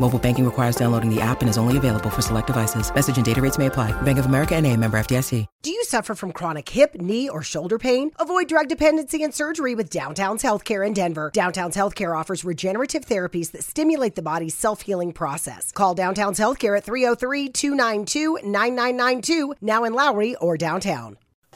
Mobile banking requires downloading the app and is only available for select devices. Message and data rates may apply. Bank of America and a member FDIC. Do you suffer from chronic hip, knee, or shoulder pain? Avoid drug dependency and surgery with Downtown's Healthcare in Denver. Downtown's Healthcare offers regenerative therapies that stimulate the body's self-healing process. Call Downtown's Healthcare at 303-292-9992, now in Lowry or downtown.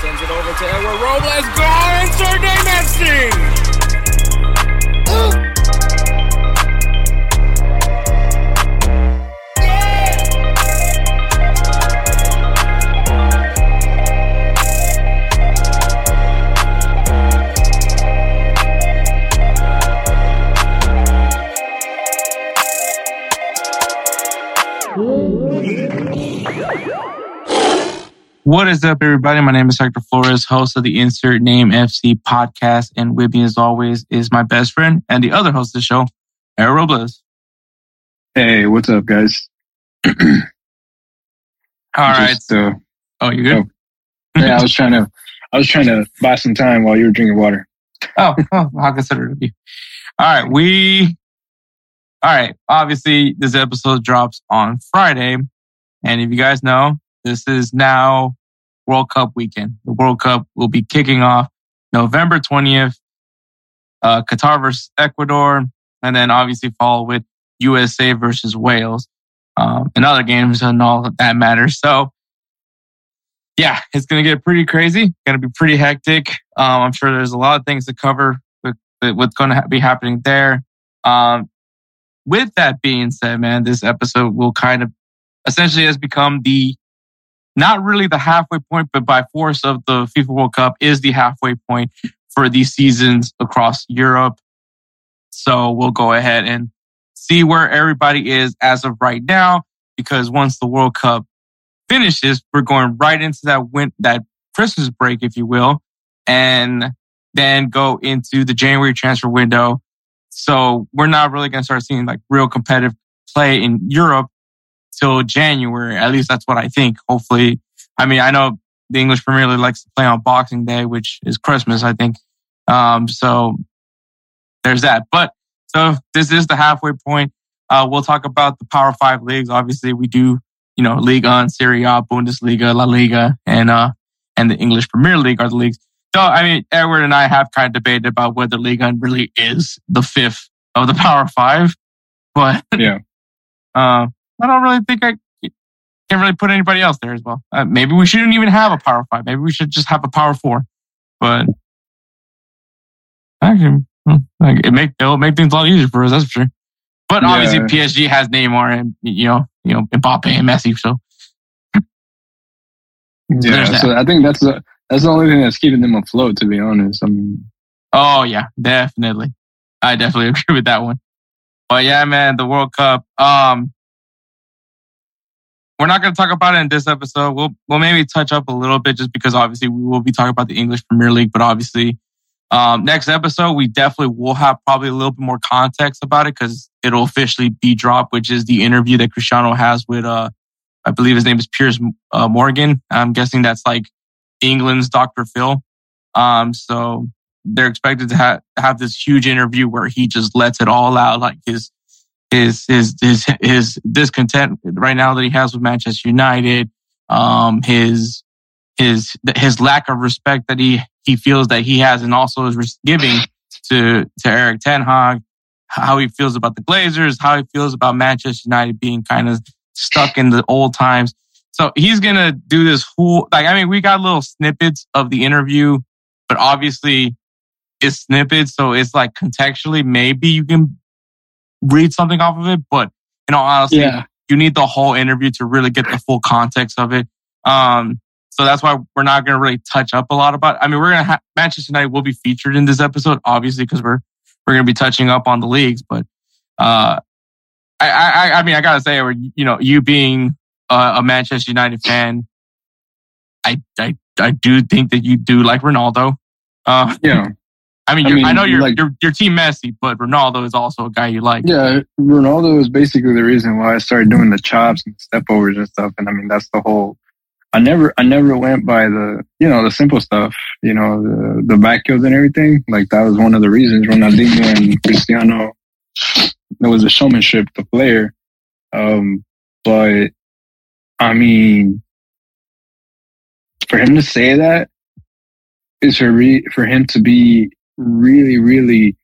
Sends it over to Edward Robles. And Sergey Messi! What is up, everybody? My name is Hector Flores, host of the Insert Name FC podcast. And with me, as always, is my best friend and the other host of the show, Aaron Robles. Hey, what's up, guys? All right. Just, uh, Oh, you good? yeah, I was trying to, I was trying to buy some time while you were drinking water. Oh, oh how considerate of you. All right. We, all right. Obviously, this episode drops on Friday. And if you guys know, this is now World Cup weekend. The World Cup will be kicking off November 20th, uh, Qatar versus Ecuador, and then obviously follow with USA versus Wales, um, and other games and all that matters. So, yeah, it's going to get pretty crazy. Going to be pretty hectic. Um, I'm sure there's a lot of things to cover with, with what's going to ha- be happening there. Um, with that being said, man, this episode will kind of essentially has become the not really the halfway point, but by force of the FIFA World Cup is the halfway point for these seasons across Europe. So we'll go ahead and see where everybody is as of right now, because once the World Cup finishes, we're going right into that win- that Christmas break, if you will, and then go into the January transfer window. So we're not really going to start seeing like real competitive play in Europe till January. At least that's what I think. Hopefully, I mean, I know the English Premier League likes to play on Boxing Day, which is Christmas, I think. Um, so there's that. But so this is the halfway point. Uh, we'll talk about the Power Five leagues. Obviously, we do, you know, Ligue 1 Serie A, Bundesliga, La Liga, and uh, and the English Premier League are the leagues. So, I mean, Edward and I have kind of debated about whether Liga really is the fifth of the Power Five, but Yeah. uh, I don't really think I can't really put anybody else there as well. Uh, maybe we shouldn't even have a Power Five. Maybe we should just have a Power Four. But I can, like, it make it'll make things a lot easier for us. That's for sure. But obviously, Yeah. PSG has Neymar and you know, you know, Mbappe and Messi. So Yeah. So I think that's the, that's the only thing that's keeping them afloat, to be honest. I mean, Oh yeah, definitely. I definitely agree with that one. But yeah, man, the World Cup. Um, we're not going to talk about it in this episode. We'll we'll maybe touch up a little bit just because obviously we will be talking about the English Premier League, but obviously Um, next episode, we definitely will have probably a little bit more context about it because it'll officially be dropped, which is the interview that Cristiano has with, uh, I believe his name is Piers uh, Morgan. I'm guessing that's like England's Dr. Phil. Um, so they're expected to ha- have this huge interview where he just lets it all out, like his his his his his discontent right now that he has with Manchester United, um, his his his lack of respect that he he feels that he has, and also is giving to to Erik Ten Hag, how he feels about the Glazers, how he feels about Manchester United being kind of stuck in the old times. So he's gonna do this whole like I mean we got little snippets of the interview, but obviously it's snippets, so it's like contextually maybe you can read something off of it, but you know, honestly, yeah. you need the whole interview to really get the full context of it. Um, so that's why we're not going to really touch up a lot about. It. I mean, we're going to have Manchester United will be featured in this episode, obviously, because we're we're going to be touching up on the leagues. But uh, I, I I mean, I gotta say, you know, you being a, a Manchester United fan, I I I do think that you do like Ronaldo. Uh, yeah. I mean, I, mean, I know you're, like, you're, you're team Messi, but Ronaldo is also a guy you like. Yeah, Ronaldo is basically the reason why I started doing the chops and step overs and stuff. And I mean, that's the whole. I never, I never went by the, you know, the simple stuff, you know, the the back kills and everything. Like that was one of the reasons Ronaldinho and Cristiano. There was a showmanship, the player. Um, but I mean, for him to say that is for re- for him to be really, really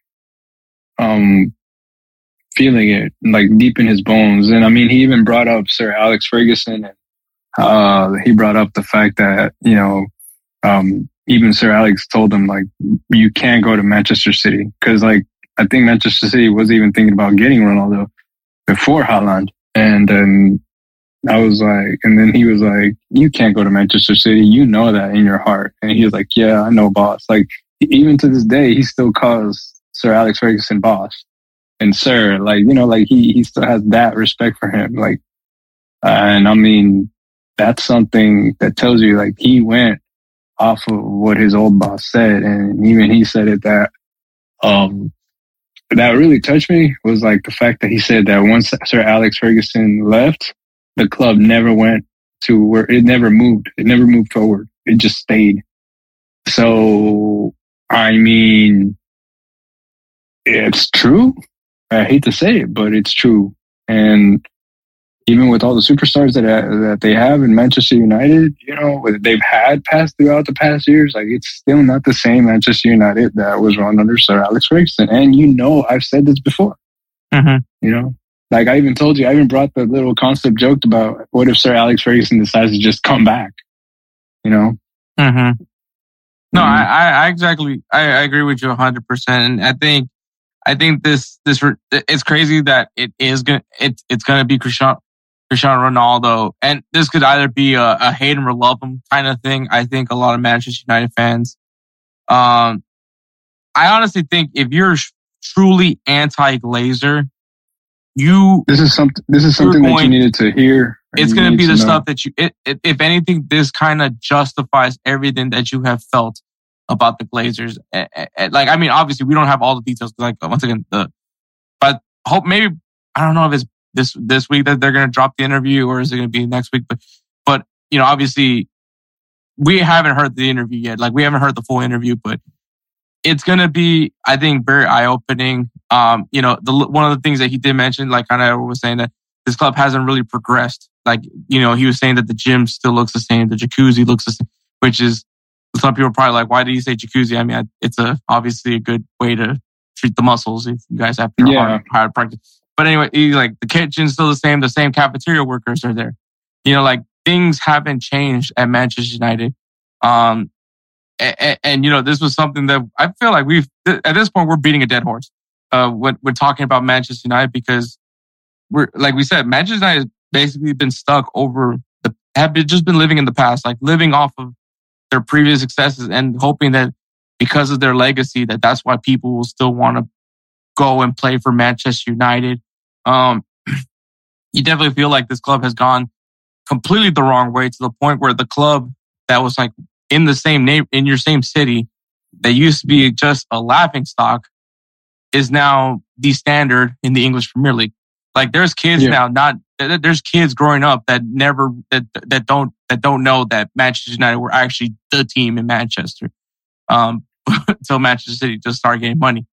um feeling it like deep in his bones. And I mean, he even brought up Sir Alex Ferguson and uh, he brought up the fact that, you know, um, even Sir Alex told him like, you can't go to Manchester City. Cause like, I think Manchester City was even thinking about getting Ronaldo before Haaland. And then I was like, and then he was like, you can't go to Manchester City. You know that in your heart. And he was like, yeah, I know boss. Like even to this day, he still calls Sir Alex Ferguson boss and sir. Like, you know, like he, he still has that respect for him. Like, uh, and I mean, that's something that tells you like he went off of what his old boss said. And even he said it that, um, that really touched me was like the fact that he said that once Sir Alex Ferguson left, the club never went to where it never moved. It never moved forward. It just stayed. So I mean, it's true. I hate to say it, but it's true. And even with all the superstars that that they have in Manchester United, you know, they've had passed throughout the past years, like it's still not the same Manchester United that was run under Sir Alex Ferguson. And you know, I've said this before. Mm-hmm. You know, like I even told you, I even brought the little concept joke about what if Sir Alex Ferguson decides to just come back. You know, mm-hmm. No, mm-hmm. I, I exactly, I, I agree with you hundred percent. And I think, I think this, this, it's crazy that it is going to, it's, it's going to be Cristiano, Cristiano Ronaldo. And this could either be a, a hate him or love him kind of thing. I think a lot of Manchester United fans, um, I honestly think if you're truly anti-Glazer, you this is something this is something going, that you needed to hear. It's going to be the know. stuff that you. It, it, if anything, this kind of justifies everything that you have felt about the Glazers. Like, I mean, obviously, we don't have all the details. Like, once again, the but hope maybe I don't know if it's this this week that they're going to drop the interview or is it going to be next week. But but you know, obviously, we haven't heard the interview yet. Like, we haven't heard the full interview, but it's going to be, I think, very eye opening. Um, you know, the, one of the things that he did mention, like kind of was saying that this club hasn't really progressed. Like, you know, he was saying that the gym still looks the same, the jacuzzi looks the same, which is some people are probably like, why did you say jacuzzi? I mean, it's a obviously a good way to treat the muscles if you guys have yeah. hard, hard practice. But anyway, like the kitchen's still the same, the same cafeteria workers are there. You know, like things haven't changed at Manchester United. Um, and, and, you know, this was something that I feel like we've, at this point, we're beating a dead horse. Uh, when we're talking about Manchester United because we're, like we said, Manchester United has basically been stuck over the, have been, just been living in the past, like living off of their previous successes and hoping that because of their legacy, that that's why people will still want to go and play for Manchester United. Um, you definitely feel like this club has gone completely the wrong way to the point where the club that was like in the same name in your same city that used to be just a laughing stock is now the standard in the English Premier League. Like there's kids Yeah. now, not there's kids growing up that never that that don't that don't know that Manchester United were actually the team in Manchester. Um, until Manchester City just started getting money.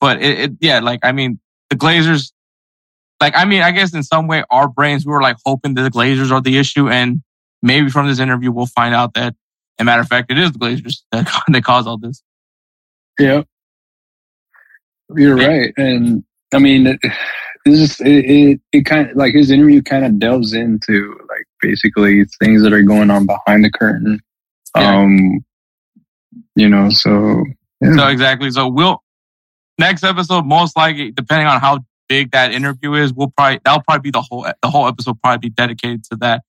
But it, it yeah, like I mean, the Glazers, like I mean, I guess in some way our brains we were like hoping that the Glazers are the issue, and maybe from this interview we'll find out that, as a matter of fact, it is the Glazers that that caused all this. Yeah, you're right, and I mean, it, it's just it, it, it kind of like his interview kind of delves into like basically things that are going on behind the curtain. Yeah. Um, you know, so yeah. So exactly. So we'll next episode most likely, depending on how big that interview is, we'll probably that'll probably be the whole the whole episode probably be dedicated to that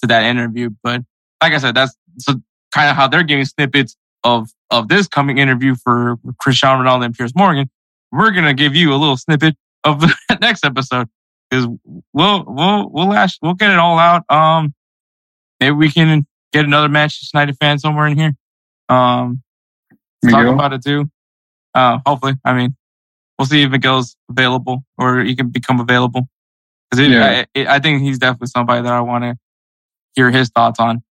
to that interview. But like I said, that's so kind of how they're giving snippets of of this coming interview for Cristiano Ronaldo and Piers Morgan. We're gonna give you a little snippet of the next episode because we'll we'll we'll lash, we'll get it all out. Um, maybe we can get another match Manchester United fan somewhere in here. Um, talk about it too. Uh, hopefully, I mean, we'll see if Miguel's available or he can become available. Because Yeah. I, I think he's definitely somebody that I want to hear his thoughts on.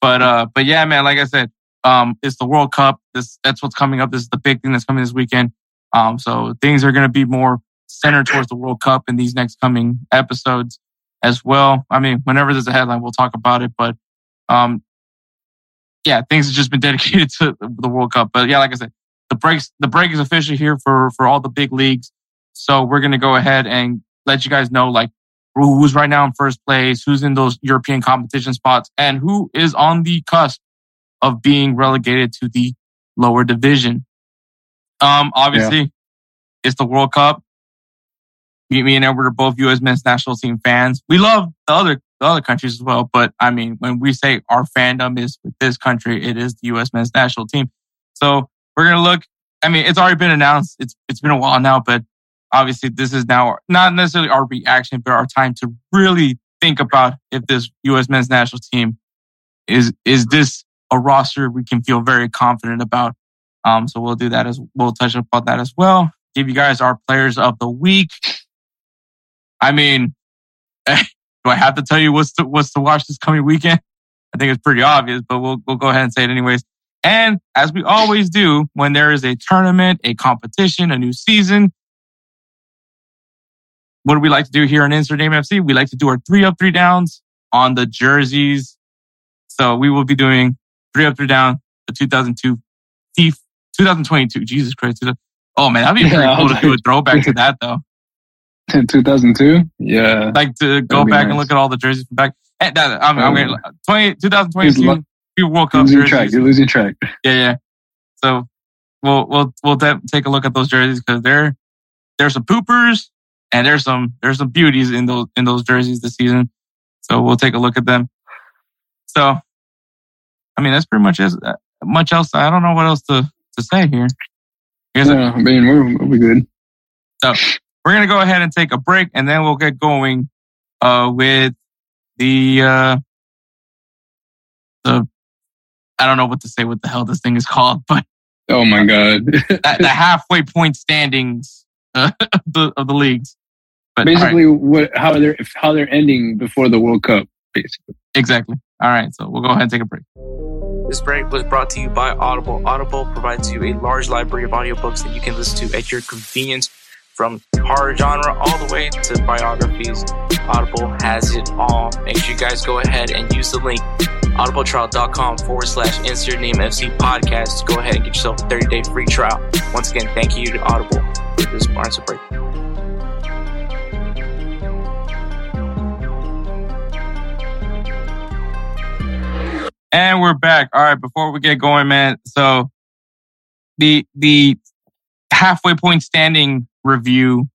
But uh, but yeah, man, like I said, um, it's the World Cup. This that's what's coming up. This is the big thing that's coming this weekend. Um, so things are going to be more centered towards the World Cup in these next coming episodes as well. I mean, whenever there's a headline, we'll talk about it. But um, yeah, things have just been dedicated to the World Cup. But yeah, like I said, the breaks the break is officially here for for all the big leagues. So we're gonna go ahead and let you guys know like who's right now in first place, who's in those European competition spots, and who is on the cusp of being relegated to the lower division. Um, obviously, it's the World Cup. Me, me and Edward are both U.S. men's national team fans. We love the other the other countries as well, but I mean, when we say our fandom is with this country, it is the U.S. men's national team. So we're gonna look. I mean, it's already been announced. It's it's been a while now, but obviously, this is now not necessarily our reaction, but our time to really think about if this U.S. men's national team is is this a roster we can feel very confident about. Um, so we'll do that as we'll touch upon that as well. Give you guys our players of the week. I mean, do I have to tell you what's to what's to watch this coming weekend? I think it's pretty obvious, but we'll we'll go ahead and say it anyways. And as we always do, when there is a tournament, a competition, a new season, what do we like to do here on Insert Name FC? We like to do our three up, three downs on the jerseys. So we will be doing three up, three down, the 2002 FIFA 2022. Jesus Christ. Oh man, that'd be pretty cool to do a throwback to that though. 2002. Yeah, Like to go That'd be back and look at all the jerseys from back. And that, I'm, I'm Oh. gonna, 20, 2022 lo- FIFA World Cup losing jerseys. track. You're losing track. Yeah, yeah. So we'll we'll we'll de- take a look at those jerseys because there there's some poopers and there's some there's some beauties in those in those jerseys this season. So we'll take a look at them. So, I mean, that's pretty much as uh, much else. I don't know what else to to say here. I guess Yeah, I mean, we're, we'll be good. We're gonna go ahead and take a break, and then we'll get going uh, with the uh, the I don't know what to say. What the hell this thing is called, but Oh my god. the, the halfway point standings uh, of, the, of the leagues. But all right, basically, what how they're how they're ending before the World Cup. Basically. exactly. All right, so we'll go ahead and take a break. This break was brought to you by Audible. Audible provides you a large library of audiobooks that you can listen to at your convenience from horror genre all the way to biographies. Audible has it all. Make sure you guys go ahead and use the link audibletrial.com forward slash insert name FC podcast. Go ahead and get yourself a 30 day free trial. Once again, thank you to Audible for this sponsor break. And we're back. All right, before we get going, man. So the the halfway point standing review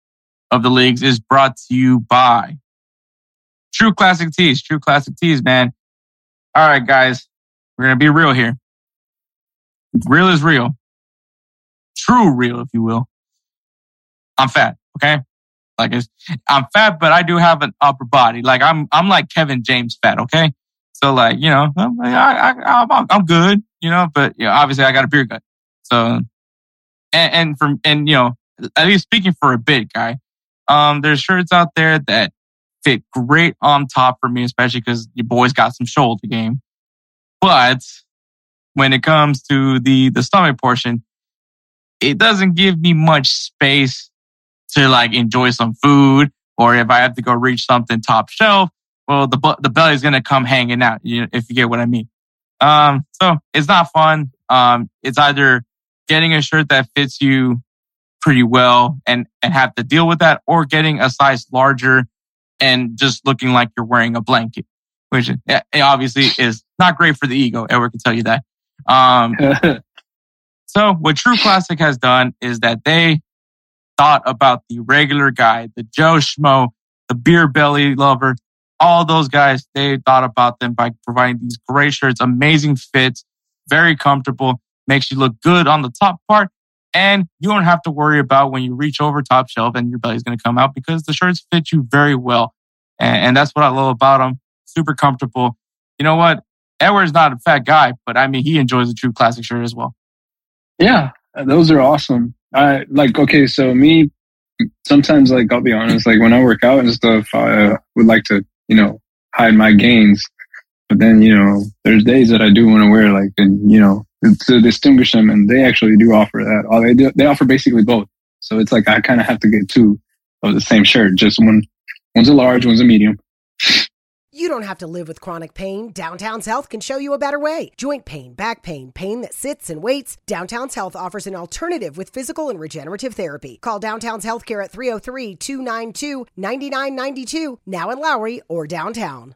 of the leagues is brought to you by True Classic Tees. True Classic Tees, man. All right, guys, we're gonna be real here. Real is real. True real, if you will. I'm fat, okay? Like it's, I'm fat, but I do have an upper body. Like I'm, I'm like Kevin James fat, okay? So like, you know, I'm, I, I, I'm, I'm good, you know, but you know, obviously I got a beer gut. So So, and, and from, and you know, at least speaking for a bit, guy, um, there's shirts out there that fit great on top for me, especially because your boys got some shoulder game. But when it comes to the, the stomach portion, it doesn't give me much space to like enjoy some food or if I have to go reach something top shelf, well, the, the belly's going to come hanging out, you know, if you get what I mean. Um, so it's not fun. Um, it's either getting a shirt that fits you pretty well and, and have to deal with that or getting a size larger and just looking like you're wearing a blanket, which obviously is not great for the ego. Edward can tell you that. Um, so what True Classic has done is that they thought about the regular guy, the Joe Schmo, the beer belly lover, all those guys, they thought about them by providing these great shirts, amazing fits, very comfortable, makes you look good on the top part. And you don't have to worry about when you reach over top shelf and your belly's going to come out because the shirts fit you very well. And, and that's what I love about them. Super comfortable. You know what? Edward's not a fat guy, but I mean, he enjoys a true classic shirt as well. Yeah, those are awesome. I like, okay, so me, sometimes, like, I'll be honest, like when I work out and stuff, I would like to, you know, hide my gains. But then, you know, there's days that I do want to wear like, and, you know, to distinguish them. And they actually do offer that. All they do, they offer basically both. So it's like I kind of have to get two of the same shirt. Just one, one's a large, one's a medium. You don't have to live with chronic pain. Downtown's Health can show you a better way. Joint pain, back pain, pain that sits and waits. Downtown's Health offers an alternative with physical and regenerative therapy. Call Downtown's Healthcare at 303 292 9992, now in Lowry or downtown.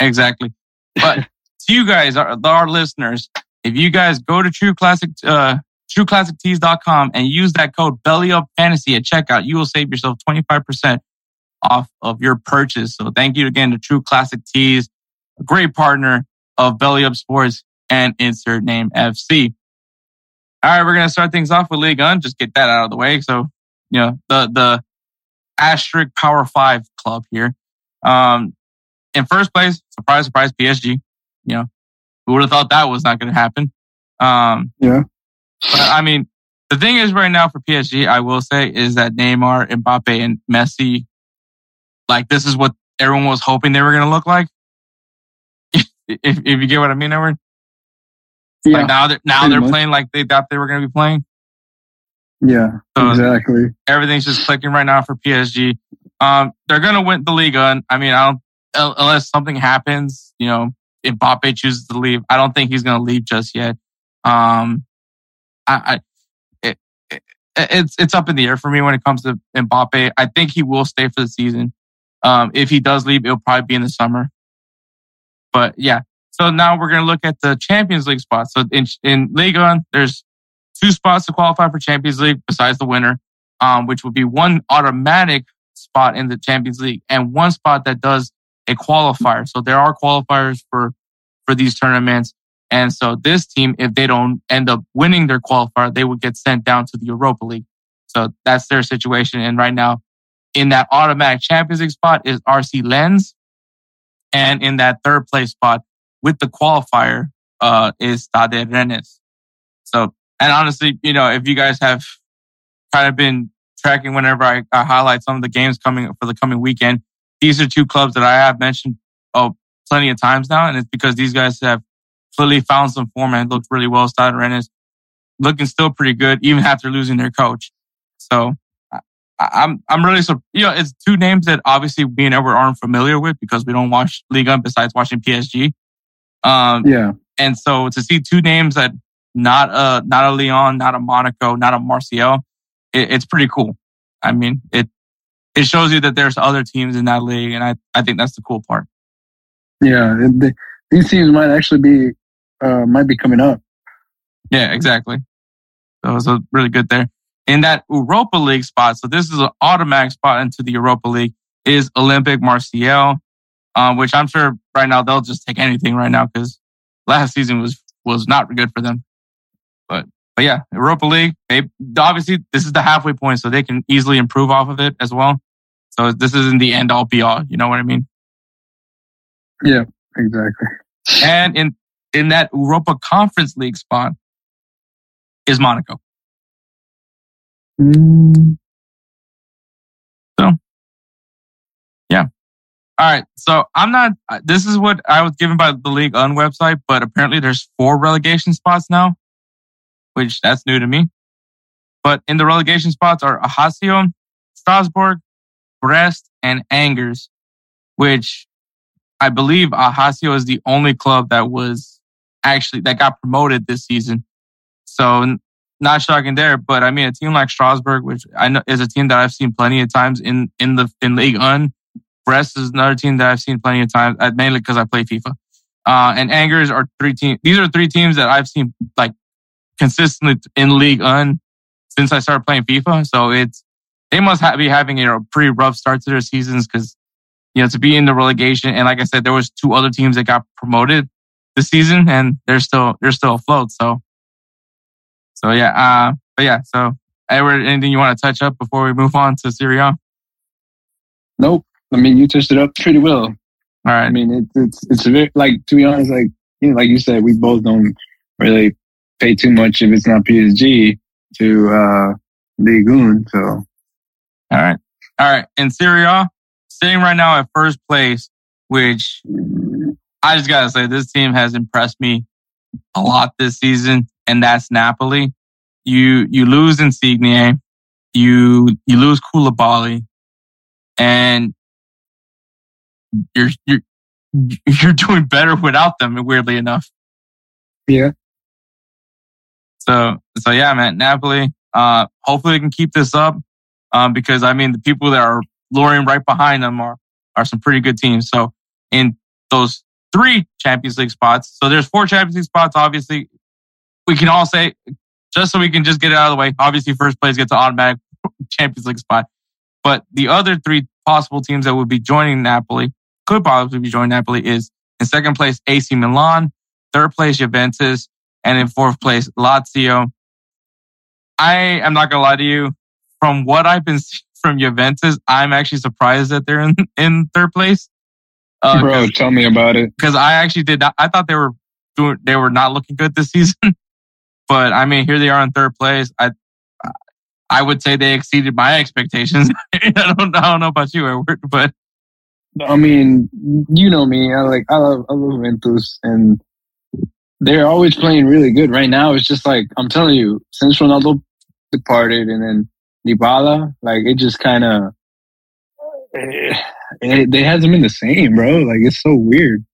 Exactly. But to you guys, our, our listeners, if you guys go to True Classic, uh, TrueClassicTees.com and use that code Belly Up Fantasy at checkout, you will save yourself 25% off of your purchase. So thank you again to True Classic Tees, a great partner of Belly Up Sports and Insert Name FC. All right, we're gonna start things off with League One. Just get that out of the way. So, you know, the the asterisk Power Five club here. Um, in first place, surprise, surprise, PSG. You know, who would have thought that was not going to happen? Um, yeah. But I mean, the thing is right now for PSG, I will say is that Neymar, Mbappe, and Messi, like this is what everyone was hoping they were going to look like. if, if you get what I mean, Edward. Yeah. Like now they're now they're much. playing like they thought they were going to be playing. Yeah, so exactly. Everything's just clicking right now for PSG. Um, they're going to win the Liga, and I mean, I don't unless something happens, you know, if Mbappe chooses to leave, I don't think he's going to leave just yet. Um, I, I it, it, it's it's up in the air for me when it comes to Mbappe. I think he will stay for the season. Um, if he does leave, it'll probably be in the summer. But yeah, so now we're going to look at the Champions League spots. So in in Liga, there's two spots to qualify for Champions League besides the winner, um, which would be one automatic spot in the Champions League and one spot that does a qualifier. So there are qualifiers for, for these tournaments. And so this team, if they don't end up winning their qualifier, they would get sent down to the Europa League. So that's their situation. And right now in that automatic Champions League spot is RC Lens. And in that third place spot with the qualifier, uh, is Stade Rennes. So, and honestly, you know, if you guys have kind of been tracking whenever I, I highlight some of the games coming for the coming weekend, these are two clubs that I have mentioned oh plenty of times now, and it's because these guys have clearly found some form and looked really well. Stade Rennes looking still pretty good even after losing their coach. So I, I'm I'm really so you know it's two names that obviously we and Edward aren't familiar with because we don't watch Liga besides watching PSG. Um, yeah, and so to see two names that not a not a Lyon, not a Monaco, not a Marseille, it, it's pretty cool. I mean, it it shows you that there's other teams in that league, and I, I think that's the cool part. Yeah, these teams might actually be uh, might be coming up. Yeah, exactly. So was a really good there. In that Europa League spot, so this is an automatic spot into the Europa League, is Olympique Marseille, um, which I'm sure right now they'll just take anything right now because last season was was not good for them. But but yeah, Europa League, they obviously this is the halfway point, so they can easily improve off of it as well. So this isn't the end all be all. You know what I mean? Yeah, exactly. And in in that Europa Conference League spot is Monaco. Mm. So, yeah. All right. So I'm not, this is what I was given by the Ligue 1 website, but apparently there's four relegation spots now, which that's new to me. But in the relegation spots are Ajaccio, Strasbourg, Brest, and Angers, which I believe Ajaccio is the only club that was actually, that got promoted this season. So not shocking there, but I mean, a team like Strasbourg, which I know is a team that I've seen plenty of times in, in the, in League One. Brest is another team that I've seen plenty of times, uh, mainly because I play FIFA. Uh, and Angers are three teams. These are three teams that I've seen like consistently in League One since I started playing FIFA. So it's, they must ha- be having you a pretty rough start to their seasons because, you know, to be in the relegation. And like I said, there was two other teams that got promoted this season and they're still, they're still afloat. So, so yeah, uh, but yeah, so Edward, anything you want to touch up before we move on to Serie A? Nope. I mean, you touched it up pretty well. All right. I mean, it's it's it's bit like to be honest, like you know, like you said, we both don't really pay too much if it's not PSG to uh Ligue 1. So, all right, all right. In Serie A, sitting right now at first place, which I just gotta say, this team has impressed me a lot this season, and that's Napoli. You you lose Insigne, you you lose Koulibaly, and you're you're you're doing better without them. Weirdly enough. Yeah. So so yeah, man, Napoli. Uh, hopefully they can keep this up. Um, because I mean the people that are luring right behind them are are some pretty good teams. So in those three Champions League spots, so there's four Champions League spots. Obviously, we can all say just so we can just get it out of the way. Obviously, first place gets an automatic Champions League spot. But the other three possible teams that would be joining Napoli could possibly be joining Napoli is in second place, AC Milan, third place, Juventus, and in fourth place, Lazio. I am not gonna lie to you. From what I've been seeing from Juventus, I'm actually surprised that they're in, in third place. Uh, Bro, tell me about it. Because I actually did not, I thought they were doing, they were not looking good this season. but I mean, here they are in third place. I, I would say they exceeded my expectations. I don't, I don't know about you, Edward, but I mean, you know me. I like I love I love Juventus, and they're always playing really good. Right now, it's just like I'm telling you, since Ronaldo departed, and then Dybala, like it just kind of it, it, it, hasn't been the same, bro. Like it's so weird.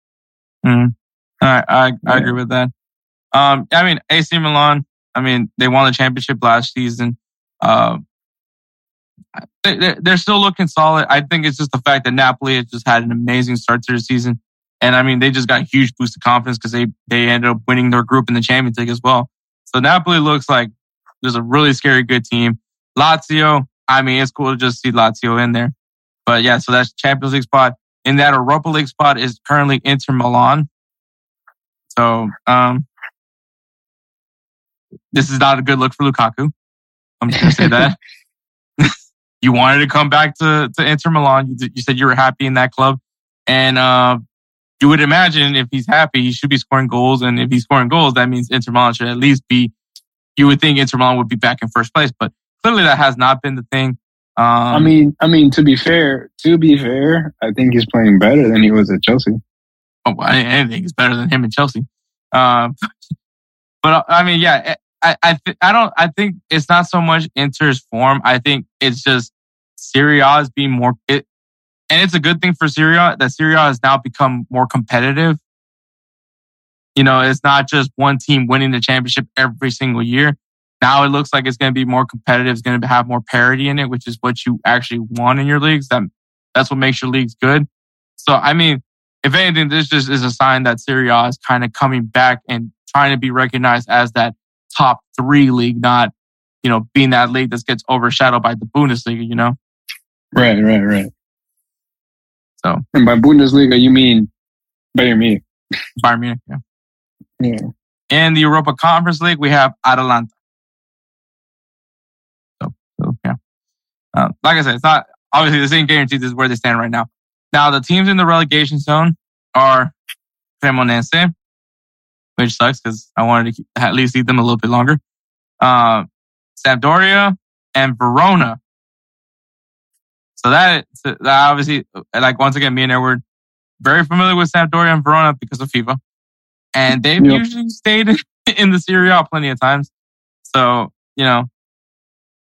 Mm. I I, I agree with that. Um, I mean, AC Milan. I mean, they won the championship last season. Um, they, they're still looking solid. I think it's just the fact that Napoli has just had an amazing start to the season. And I mean, they just got a huge boost of confidence because they, they ended up winning their group in the Champions League as well. So Napoli looks like there's a really scary good team. Lazio, I mean, it's cool to just see Lazio in there. But yeah, so that's Champions League spot. In that Europa League spot is currently Inter Milan. So, um, this is not a good look for Lukaku. I'm just gonna say that. you wanted to come back to, to Inter Milan. You, you said you were happy in that club. And, uh, you would imagine if he's happy, he should be scoring goals. And if he's scoring goals, that means Inter Milan should at least be, you would think Inter Milan would be back in first place, but clearly that has not been the thing. Um, I mean, I mean, to be fair, to be fair, I think he's playing better than he was at Chelsea. Oh, I, I think he's better than him in Chelsea. Um, but I mean, yeah, I, I, th- I don't, I think it's not so much Inter's form. I think it's just Serie A is being more, it, and it's a good thing for Serie A that Serie A has now become more competitive. You know, it's not just one team winning the championship every single year. Now it looks like it's going to be more competitive. It's going to have more parity in it, which is what you actually want in your leagues. That that's what makes your leagues good. So, I mean, if anything, this just is a sign that Serie A is kind of coming back and trying to be recognized as that top three league, not you know, being that league that gets overshadowed by the Bundesliga, you know? Right, right, right. So, And by Bundesliga, you mean Bayern Munich. Bayern Munich, yeah. Yeah. In the Europa Conference League, we have Atalanta. So, so yeah. Uh, like I said, it's not obviously the same guarantees is where they stand right now. Now, the teams in the relegation zone are Cremonese, which sucks because I wanted to keep, at least see them a little bit longer. Uh, Sampdoria and Verona. So that, that obviously, like once again, me and Edward very familiar with Sampdoria and Verona because of FIFA, and they've Yep. usually stayed in the Serie A plenty of times. So you know,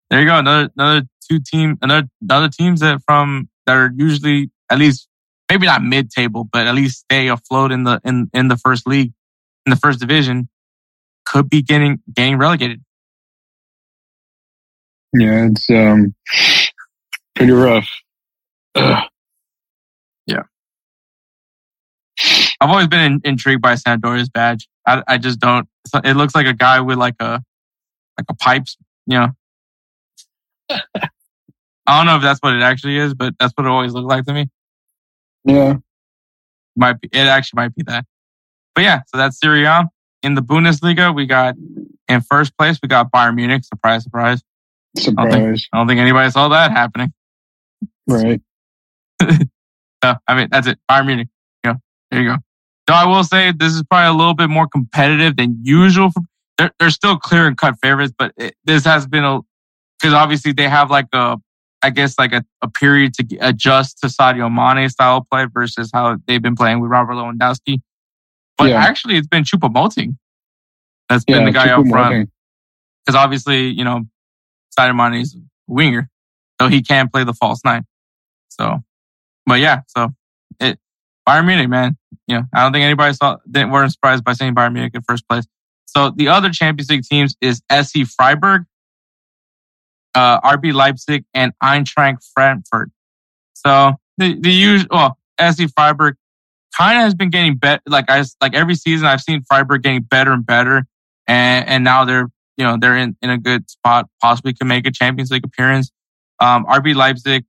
there you go. Another another two team, another another teams that from that are usually at least maybe not mid table, but at least stay afloat in the in in the first league, in the first division, could be getting getting relegated. Yeah, it's um pretty rough. Ugh. I've always been in, intrigued by Sampdoria's badge. I, I just don't. It looks like a guy with like a like a pipes. You know, I don't know if that's what it actually is, but that's what it always looked like to me. Yeah. Might be. It actually might be that. But yeah, so that's Serie A. In the Bundesliga, we got in first place we got Bayern Munich. Surprise, surprise. I don't think, Surprise. I don't think anybody saw that happening. Right. So I mean, that's it. Bayern Munich. Yeah, there you go. So I will say this is probably a little bit more competitive than usual. For, they're, they're still clear and cut favorites, but it, this has been a because obviously they have like a, I guess like a, a period to adjust to Sadio Mane style play versus how they've been playing with Robert Lewandowski. But Yeah. actually, it's been Choupo-Moting that's been the guy up front because obviously you know Sadio Mane is a winger, so he can't play the false nine. So, but yeah, so it Bayern Munich, man. You know, I don't think anybody saw didn't weren't surprised by saying Bayern Munich in first place. So the other Champions League teams is SC Freiburg, uh, RB Leipzig, and Eintracht Frankfurt. So the the usual well, SC Freiburg kind of has been getting better. Like I like every season, I've seen Freiburg getting better and better, and and now they're you know they're in in a good spot, possibly can make a Champions League appearance. Um, RB Leipzig,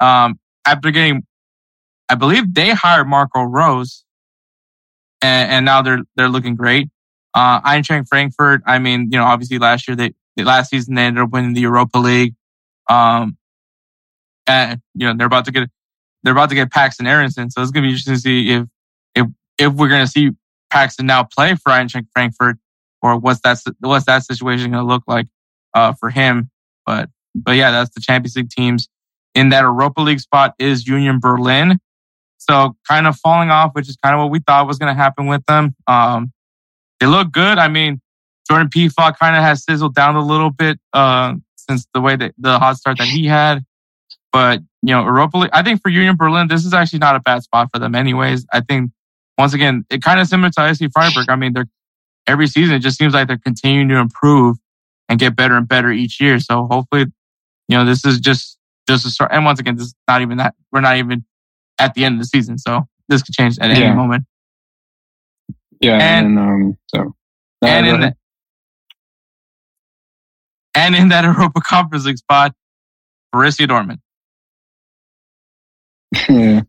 um, after getting, I believe they hired Marco Rose, and, and now they're they're looking great. Uh, Eintracht Frankfurt, I mean, you know, obviously last year they last season they ended up winning the Europa League. Um, and you know they're about to get they're about to get Paxten Aaronson, so it's gonna be interesting to see if if if we're gonna see Paxten now play for Eintracht Frankfurt, or what's that what's that situation gonna look like uh, for him. But but yeah, that's the Champions League teams. In that Europa League spot is Union Berlin. So kind of falling off, which is kind of what we thought was going to happen with them. Um, they look good. I mean, Jordan Pefok kind of has sizzled down a little bit uh, since the way that the hot start that he had. But you know, Europa League. I think for Union Berlin, this is actually not a bad spot for them, anyways. I think once again, it kind of similar to SC Freiburg. I mean, they're every season it just seems like they're continuing to improve and get better and better each year. So hopefully, you know, this is just just a start. And once again, this is not even that we're not even at the end of the season, so this could change at any moment. Yeah. And- And, um, so. and Uh, in the, and in that Europa Conference League spot, Borussia Dortmund. yeah.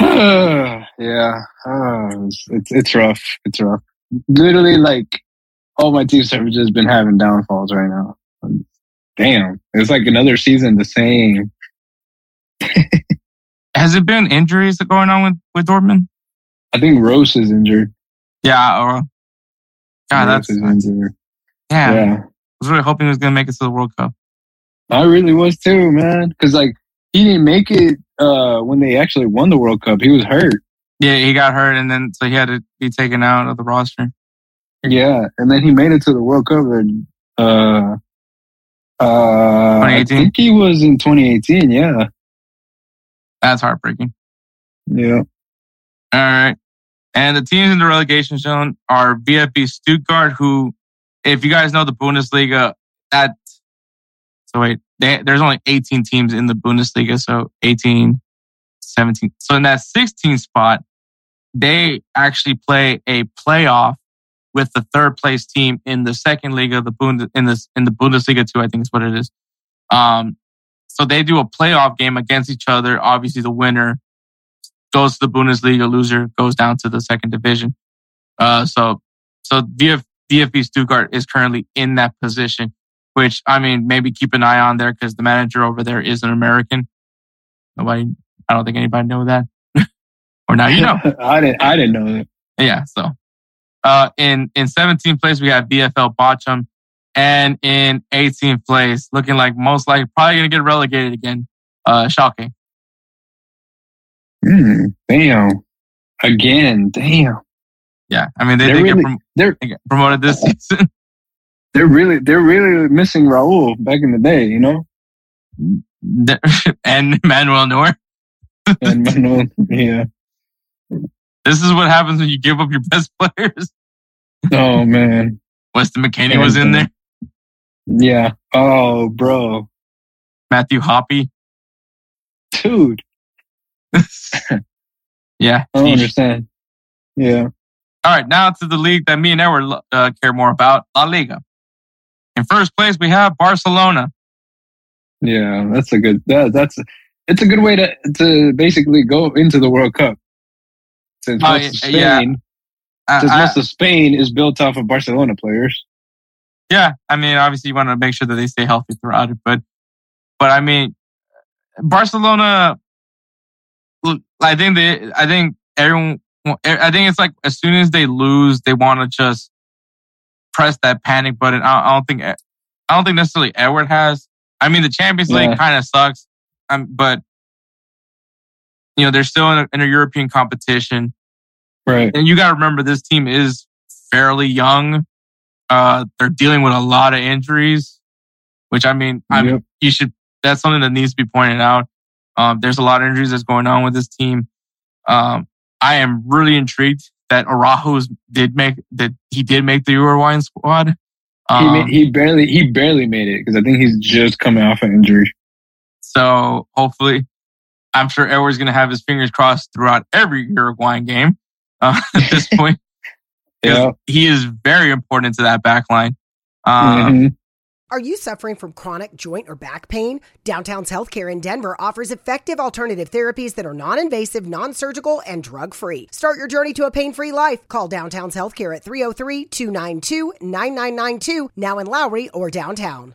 yeah. Oh, it's, it's it's rough. It's rough. Literally, like all my teams have just been having downfalls right now. Damn, it's like another season the same. Has it been injuries that going on with with Dortmund? I think Reus is injured. Yeah, or God, Reus that's is injured. yeah. Yeah. I was really hoping he was going to make it to the World Cup. I really was too, man. Because like he didn't make it uh when they actually won the World Cup. He was hurt. Yeah, he got hurt, and then so he had to be taken out of the roster. Yeah, and then he made it to the World Cup. And, uh, uh, I think he was in 2018. Yeah, That's heartbreaking. yeah. All right. And the teams in the relegation zone are VfB Stuttgart, who, if you guys know the Bundesliga, that, so wait, they, there's only 18 teams in the Bundesliga. So 18, 17. So in that 16 spot, they actually play a playoff with the third place team in the second Liga, the Bund in this in the Bundesliga too. I think is what it is. Um, so they do a playoff game against each other. Obviously, the winner goes to the Bundesliga, loser goes down to the second division. Uh, so so VF, VfB Stuttgart is currently in that position, which I mean, maybe keep an eye on there because the manager over there is an American. Nobody, I don't think anybody know that. or now you know. I didn't. I didn't know that. Yeah. So, uh, in in 17th place we have VFL Bochum, and in 18th place, looking like most likely probably gonna get relegated again. Uh, Schalke. Mm, damn. Again, damn. Yeah, I mean they did really- get prom- They're they get promoted this season. they're really they're really missing Raul back in the day, you know. and Manuel Neuer. And Manuel, yeah. This is what happens when you give up your best players. Oh man. Weston McKennie was in there. Yeah. Oh, bro, Matthew Hoppe. dude. Yeah. I don't understand. Yeah. All right, now to the league that me and Edward uh, care more about, La Liga. In first place, we have Barcelona. Yeah, that's a good. That, that's it's a good way to to basically go into the World Cup. Since Oh, most of yeah. Spain, I- since I- most of Spain is built off of Barcelona players. yeah, I mean, obviously, you want to make sure that they stay healthy throughout it, but, but I mean, Barcelona. I think they. I think everyone. I think it's like as soon as they lose, they want to just press that panic button. I, I don't think. I don't think necessarily Edward has. I mean, the Champions League Yeah. kind of sucks, um, but you know they're still in a, in a European competition. Right. And you got to remember this team is fairly young. Uh, they're dealing with a lot of injuries, which I mean, I Yep. you should, that's something that needs to be pointed out. Um, there's a lot of injuries that's going on with this team. Um, I am really intrigued that Araujo's did make, that he did make the Uruguayan squad. he Um, ma- he barely he barely made it because I think he's just coming off an injury. So hopefully, I'm sure Edward's going to have his fingers crossed throughout every Uruguayan game uh, at this point. Yeah. He is very important to that back line. Um, Mhm. Are you suffering from chronic joint or back pain? Downtown's Healthcare in Denver offers effective alternative therapies that are non invasive, non surgical, and drug free. Start your journey to a pain free life. Call Downtown's Healthcare at 303 292 9992, now in Lowry or downtown.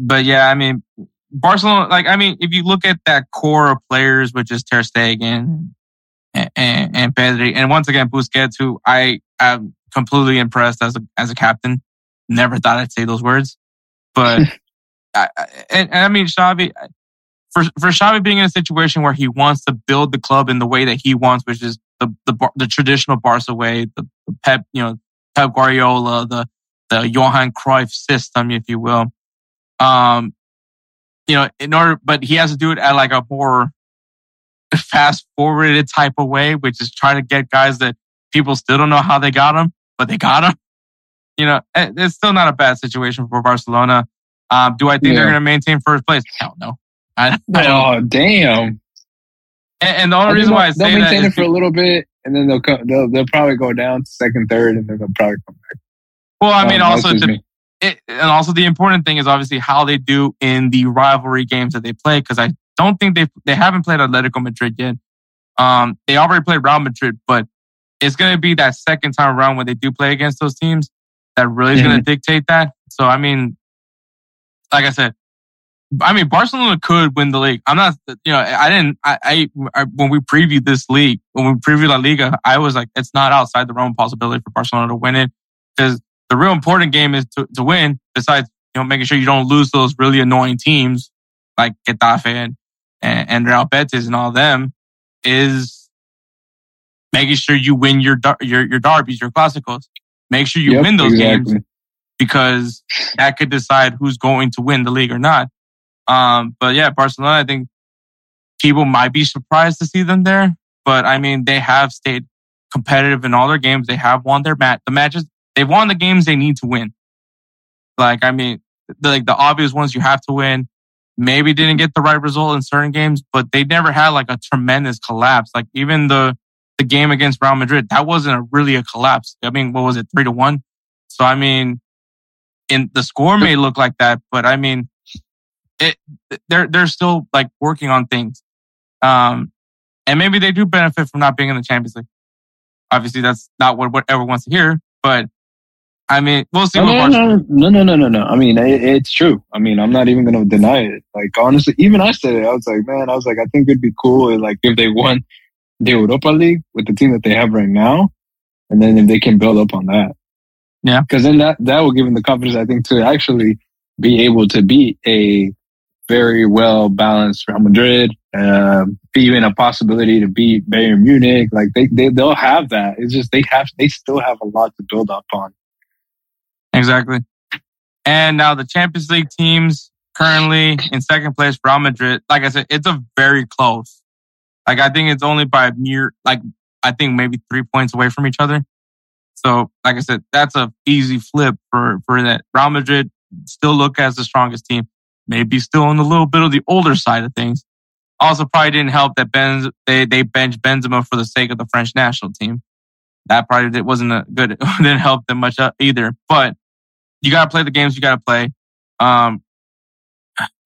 But yeah, I mean, Barcelona, like, I mean, if you look at that core of players, which is Ter Stegen hmm. and, and, and Pedri, and once again, Busquets, who I am completely impressed as a, as a captain. Never thought I'd say those words, but, I, I- and, and I mean, Xavi, for, for Xavi being in a situation where he wants to build the club in the way that he wants, which is the, the, the traditional Barca way, the, the Pep, you know, Pep Guardiola, the, the Johan Cruyff system, if you will um, you know, in order, but he has to do it at like a more fast forwarded type of way, which is trying to get guys that people still don't know how they got them, but they got them. You know, it's still not a bad situation for Barcelona. Um, do I think they're going to maintain first place? Hell no. I, I. Oh damn! And, and the only reason why I they'll, say they'll maintain it for a little bit, and then they'll come, they'll they'll probably go down to second, third, and then they'll probably come back. well, I mean, Um, also. It, and also the important thing is obviously how they do in the rivalry games that they play. Because I don't think they they haven't played Atletico Madrid yet. Um, they already played Real Madrid, but it's going to be that second time around when they do play against those teams that really is going to dictate that. So I mean, like I said, I mean Barcelona could win the league. I'm not, you know, I didn't. I, I, I when we previewed this league, when we previewed La Liga, I was like, it's not outside the realm of possibility for Barcelona to win it because the real important game is to, to win. Besides, you know, making sure you don't lose those really annoying teams like Getafe and, and, and Real Betis and all them is making sure you win your, your, your derbies, your classicals. Make sure you Yep, win those exactly. games because that could decide who's going to win the league or not. Um, but yeah, Barcelona, I think people might be surprised to see them there, but I mean, they have stayed competitive in all their games. They have won their match, the matches. They've won the games they need to win. Like, I mean, the, like the obvious ones you have to win. Maybe didn't get the right result in certain games, but they never had like a tremendous collapse. Like even the the game against Real Madrid, that wasn't a, really a collapse. I mean, what was it, three to one? So I mean, in the score may look like that, but I mean, it they're they're still like working on things, um, and maybe they do benefit from not being in the Champions League. Obviously, that's not what whatever wants to hear, but I mean, we'll see No, what no, Barcelona. no, no, no, no, no. I mean, it, it's true. I mean, I'm not even going to deny it. Like, honestly, even I said it. I was like, man, I was like, I think it'd be cool, like, if they won the Europa League with the team that they have right now, and then if they can build up on that. Yeah. Because then that that will give them the confidence, I think, to actually be able to beat a very well balanced Real Madrid, um, even a possibility to beat Bayern Munich. Like they, they they'll have that. It's just they have they still have a lot to build up on. Exactly. And now the Champions League teams currently in second place, Real Madrid. Like I said, it's a very close. Like I think it's only by mere, like I think maybe three points away from each other. So, like I said, that's a easy flip for for that. Real Madrid still look as the strongest team. Maybe still on a little bit of the older side of things. Also, probably didn't help that Benz they they benched Benzema for the sake of the French national team. That probably wasn't a good. didn't help them much uh, either. But you got to play the games you got to play. Um,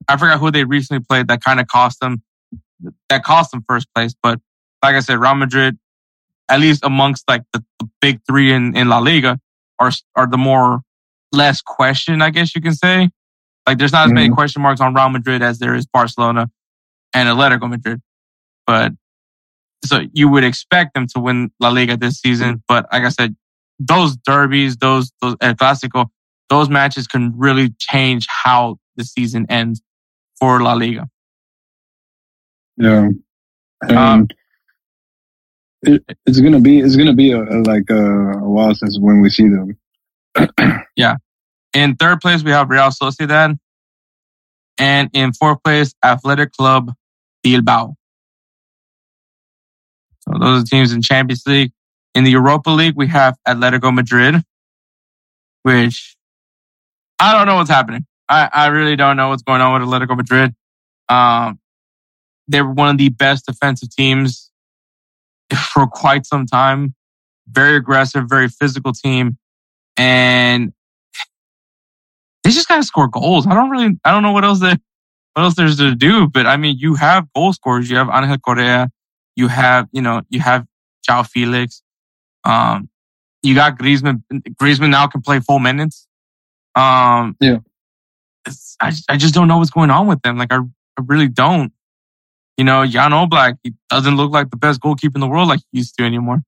I forgot who they recently played that kind of cost them that cost them first place. But like I said, Real Madrid, at least amongst like the, the big three in, in La Liga, are are the more less question, I guess you can say. Like there's not as many Mhm. question marks on Real Madrid as there is Barcelona and Atletico Madrid. But so you would expect them to win La Liga this season. But like I said, those derbies, those those El Clasico, those matches can really change how the season ends for La Liga. Yeah. Um, it, it's gonna be it's gonna be a, a, like a, a while since when we see them. Yeah. In third place, we have Real Sociedad. And in fourth place, Athletic Club Bilbao. So those are teams in Champions League. In the Europa League, we have Atletico Madrid, which I don't know what's happening. I, I really don't know what's going on with Atletico Madrid. Um, they were one of the best defensive teams for quite some time. Very aggressive, very physical team. And they just gotta score goals. I don't really, I don't know what else they, what else there's to do. But I mean, you have goal scorers. You have Angel Correa. You have, you know, you have João Felix. Um, you got Griezmann. Griezmann now can play full minutes. Um, Yeah. it's- I, just- I just don't know what's going on with them. Like I, I really don't. You know, Jan Oblak, he doesn't look like the best goalkeeper in the world like he used to anymore.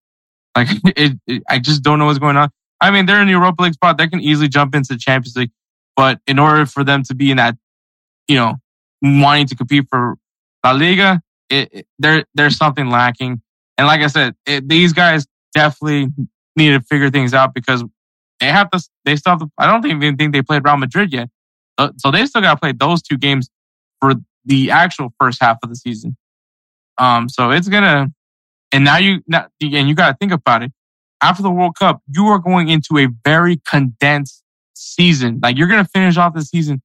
Like it, it, I just don't know what's going on. I mean, they're in the Europa League spot. They can easily jump into the Champions League. But in order for them to be in that, you know, wanting to compete for La Liga, it, it, there there's something lacking. And like I said, it, these guys definitely need to figure things out because they have to. They still have to. I don't even think they played Real Madrid yet, Uh, so they still got to play those two games for the actual first half of the season. Um, so it's gonna. And now you, now, and you got to think about it. After the World Cup, you are going into a very condensed season. Like you're to finish off the season.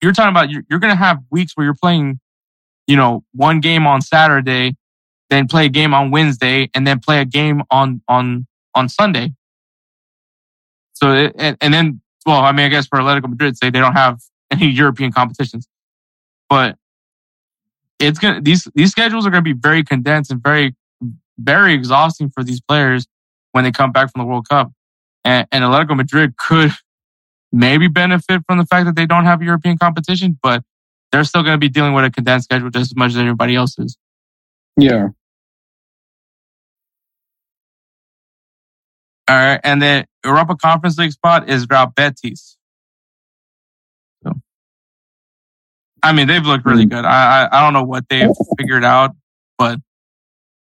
You're talking about you're, you're to have weeks where you're playing, you know, one game on Saturday, then play a game on Wednesday, and then play a game on on on Sunday. So it, and, and then, well, I mean, I guess for Atletico Madrid, say they don't have any European competitions, but it's gonna these these schedules are gonna be very condensed and very very exhausting for these players when they come back from the World Cup. And, and Atletico Madrid could maybe benefit from the fact that they don't have European competition, but they're still going to be dealing with a condensed schedule just as much as everybody else is. Yeah. All right. And the Europa Conference League spot is Real Betis. So, I mean, they've looked really hmm. good. I, I, I don't know what they've figured out, but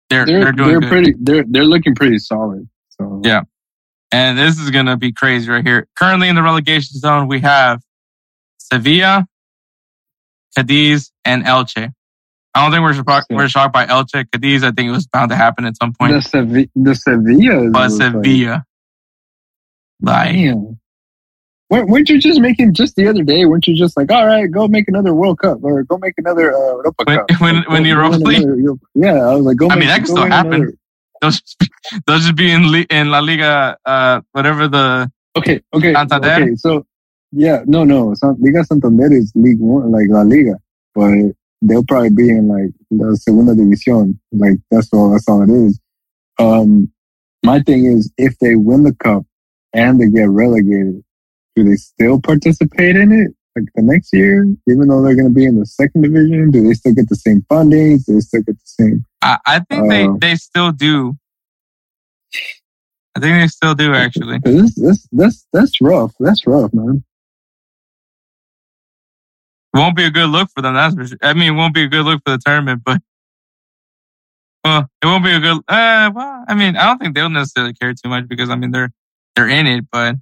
they're, they're, They're doing they're good. pretty they're they're looking pretty solid. So Yeah. And this is going to be crazy right here. Currently in the relegation zone, we have Sevilla, Cadiz, and Elche. I don't think we're shocked, we're shocked by Elche. Cadiz, I think it was bound to happen at some point. The, Sevi- the Sevilla. But Sevilla. Like, Damn. Weren't, you just making just the other day? Weren't you just like, all right, go make another World Cup or go make another uh, Europa When- Cup? when- Go- when go Europa League- another Yeah, I was like, go. I make, mean, that can still happen. another- they'll just, they'll just be in, in La Liga, uh, whatever the, Okay, okay, Santander? okay. So, yeah, no, no. Liga Santander is League One, like La Liga, but they'll probably be in like the Segunda División. Like that's all. That's all it is. Um, my thing is, if they win the cup and they get relegated, do they still participate in it? Like the next year, even though they're going to be in the second division, do they still get the same funding? Do they still get the same? I, I think they, Uh, they still do. I think they still do actually. This, this, that's that's rough. That's rough, man. Won't be a good look for them. That's for sure. I mean, it won't be a good look for the tournament, but well, it won't be a good. Uh, well, I mean, I don't think they'll necessarily care too much because I mean they're they're in it, but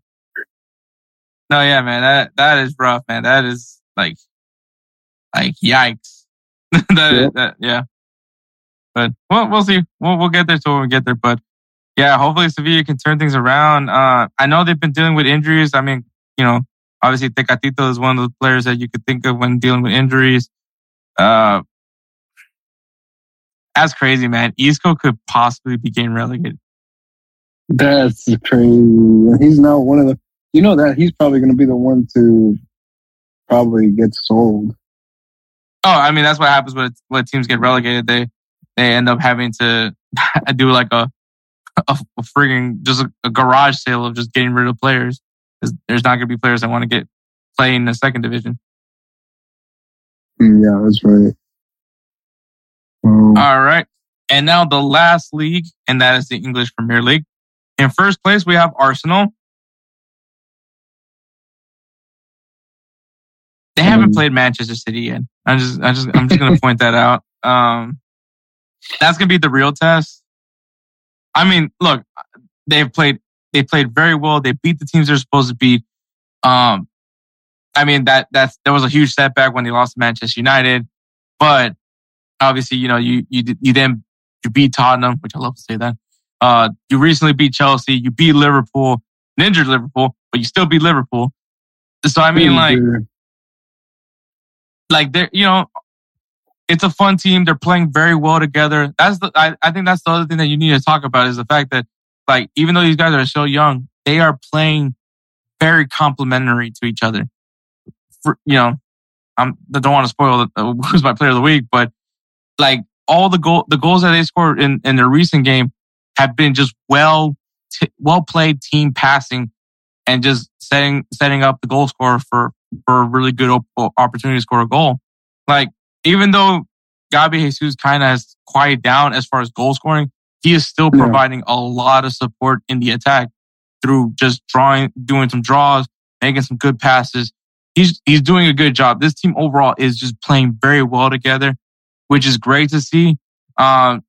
no, yeah, man, that that is rough, man. That is like like yikes. that, is- Yep. that yeah. But well, we'll see. We'll we'll get there till we get there. But yeah, hopefully Sevilla can turn things around. Uh, I know they've been dealing with injuries. I mean, you know, obviously Tecatito is one of the players that you could think of when dealing with injuries. Uh, that's crazy, man. Isco could possibly be getting relegated. That's crazy. He's now one of the. You know that he's probably going to be the one to probably get sold. Oh, I mean, that's what happens when when teams get relegated. They they end up having to do like a a, a frigging just a, a garage sale of just getting rid of players. 'Cause There's not going to be players that want to get play in the second division. Yeah, that's right. Um, All right. And now the last league, and that is the English Premier League. In first place, we have Arsenal. They haven't Um, played Manchester City yet. I'm just, I just, I'm just going to point that out. Um, that's going to be the real test. I mean, look, they've played, they played very well. They beat the teams they're supposed to beat. Um, I mean, that, that's, there was a huge setback when they lost to Manchester United, but obviously, you know, you, you, you then, you beat Tottenham, which I love to say that. Uh, you recently beat Chelsea. You beat Liverpool, injured Liverpool, but you still beat Liverpool. So, I mean, like, like they're you know it's a fun team they're playing very well together that's the I, I think that's the other thing that you need to talk about is the fact that like even though these guys are so young they are playing very complementary to each other For, you know I'm, I don't want to spoil the, uh, who's my player of the week but like all the goal the goals that they scored in in their recent game have been just well t- well played team passing and just setting setting up the goal scorer for for a really good op- opportunity to score a goal. Like even though Gabi Jesus kind of has quieted down as far as goal scoring, he is still Yeah. providing a lot of support in the attack through just drawing, doing some draws, making some good passes. He's he's doing a good job. This team overall is just playing very well together, which is great to see. Um,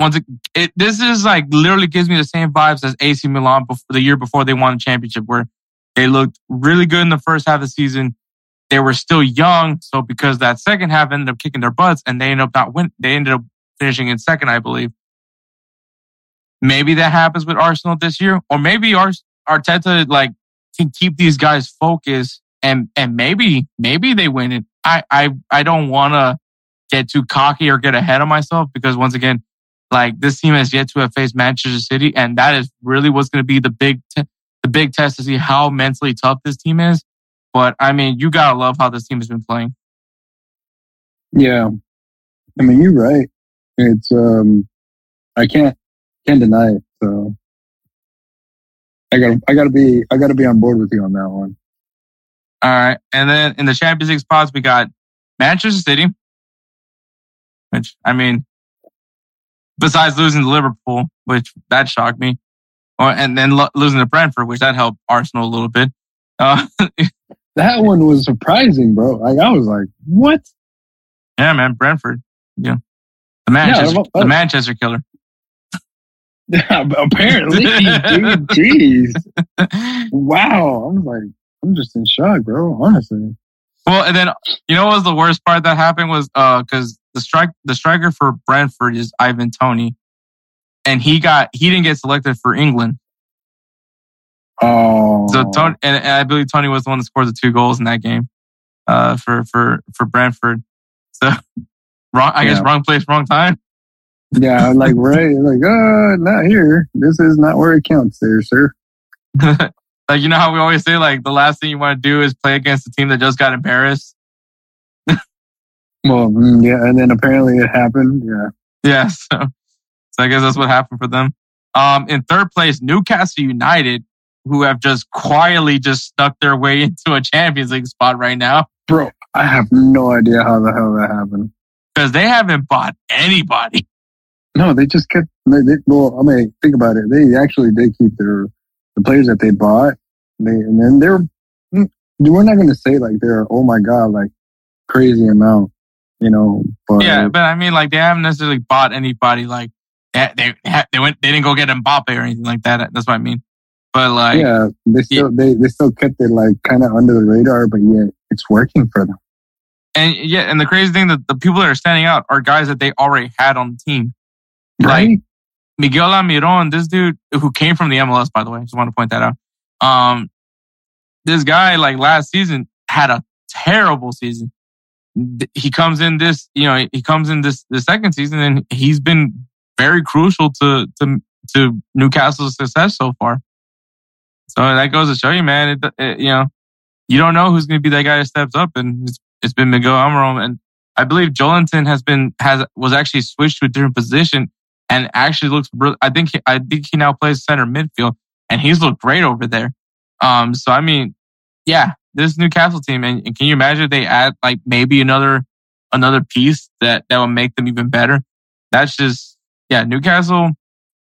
once it, it this is like literally gives me the same vibes as AC Milan before, the year before they won the championship, where they looked really good in the first half of the season. They were still young, so because that second half ended up kicking their butts, and they ended up not win. They ended up finishing in second, I believe. Maybe that happens with Arsenal this year, or maybe Ar- Arteta like can keep these guys focused, and and maybe maybe they win it. I I I don't want to get too cocky or get ahead of myself because once again, like this team has yet to have faced Manchester City, and that is really what's going to be the big t- the big test to see how mentally tough this team is. But I mean, you gotta love how this team has been playing. Yeah, I mean you're right. It's um, I can't can't deny it. So I got to I got to be I got to be on board with you on that one. All right, and then in the Champions League spots, we got Manchester City, which I mean, besides losing to Liverpool, which that shocked me, or and then lo- losing to Brentford, which that helped Arsenal a little bit. Uh, That one was surprising, bro. Like I was like, what? yeah, man, Brentford, yeah, the Manchester, well, the uh, Manchester killer. Apparently, dude, jeez. Wow. I'm like, I'm just in shock, bro. Honestly. Well, and then you know what was the worst part that happened was uh because the strike the striker for Brentford is Ivan Toney, and he got he didn't get selected for England. Oh. So Toney and, and I believe Toney was the one that scored the two goals in that game, uh for for for Brentford. So wrong, I guess wrong place, wrong time. Yeah, like right, like uh, not here. This is not where it counts, there, sir. like you know how we always say like the last thing you want to do is play against a team that just got embarrassed. Well, mm, yeah, and then apparently it happened. Yeah. Yeah, so, so I guess that's what happened for them. Um, in third place, Newcastle United, who have just quietly just stuck their way into a Champions League spot right now Bro, I have no idea how the hell that happened. because they haven't bought anybody. No, they just kept. They, they, well, I mean, think about it. They actually did keep their the players that they bought. They and then they're. mm, We're not going to say like they're oh my god like crazy amount, you know. But Yeah, but I mean, like they haven't necessarily bought anybody. Like they they they went they didn't go get Mbappe or anything like that. That's what I mean. But like, yeah, they still they they still kept it like kind of under the radar, but yet it's working for them. and yeah, and the crazy thing that the people that are standing out are guys that they already had on the team. Right? Like Miguel Almiron, this dude who came from the MLS, by the way, just want to point that out. Um, this guy, like last season, had a terrible season. He comes in this, you know, he comes in this the second season, and he's been very crucial to to to Newcastle's success so far. So that goes to show you, man. It, it, you know, you don't know who's going to be that guy that steps up, and it's, it's been Miguel Almiron, and I believe Joelinton has been has was actually switched to a different position and actually looks. I think he, I think he now plays center midfield, and he's looked great over there. Um, so I mean, yeah, this Newcastle team, and, and can you imagine if they add like maybe another another piece that that will make them even better? That's just yeah, Newcastle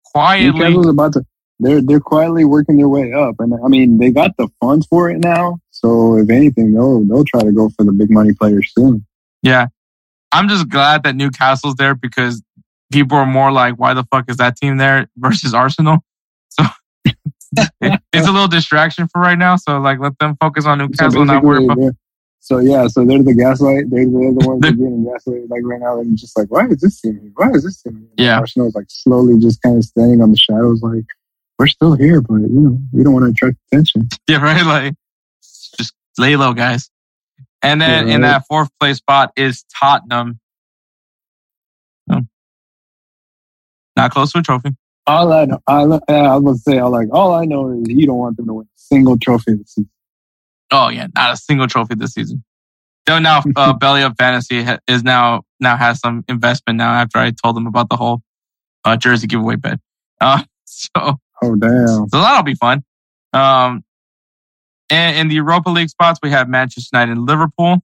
quietly. Newcastle's about to. They're they're quietly working their way up, and I mean they got the funds for it now. So if anything, they'll they'll try to go for the big money players soon. Yeah. I'm just glad that Newcastle's there because people are more like, why the fuck is that team there versus Arsenal? So it- it's a little distraction for right now. So like, let them focus on So Newcastle and not worry about. so yeah, so they're the gaslight. They're, they're the ones that are getting gaslight like right now. And just like, why is this team here? Why is this team here? Yeah. Arsenal's like slowly just kind of standing on the shadows, like we're still here, but you know we don't want to attract attention. Yeah, right. Like, just lay low, guys. And then Yeah, in that fourth place spot is Tottenham. Not close to a trophy. All I know, I, yeah, I was to say, I like all I know is you don't want them to win a single trophy this season. Oh yeah, not a single trophy this season. Though now, uh, Belly Up Fantasy ha- is now now has some investment now after I told them about the whole uh, jersey giveaway bet. Uh, so Oh damn! So that'll be fun. Um, and in the Europa League spots, we have Manchester United and Liverpool.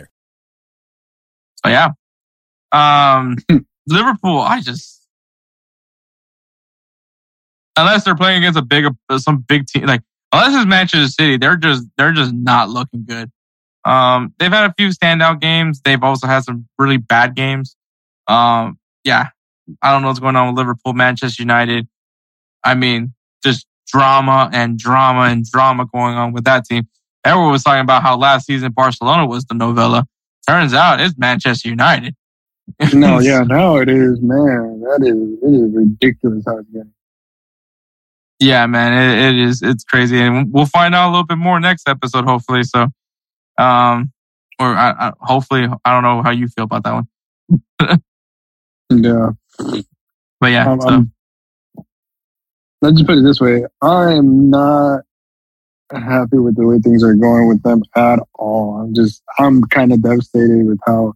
So yeah, um, Liverpool. I just unless they're playing against a big some big team like unless it's Manchester City, they're just they're just not looking good. Um, they've had a few standout games. They've also had some really bad games. Um, yeah, I don't know what's going on with Liverpool, Manchester United. I mean, just drama and drama and drama going on with that team. Everyone was talking about how last season Barcelona was the novella. Turns out it's Manchester United. No, yeah, now it is, man. That is it is ridiculous how it's getting. Yeah, man, it, it is. It's crazy, and we'll find out a little bit more next episode, hopefully. So, um, or I, I, hopefully, I don't know how you feel about that one. Yeah. But yeah, Um, so, um, let's just put it this way: I am not happy with the way things are going with them at all. I'm just, I'm kind of devastated with how.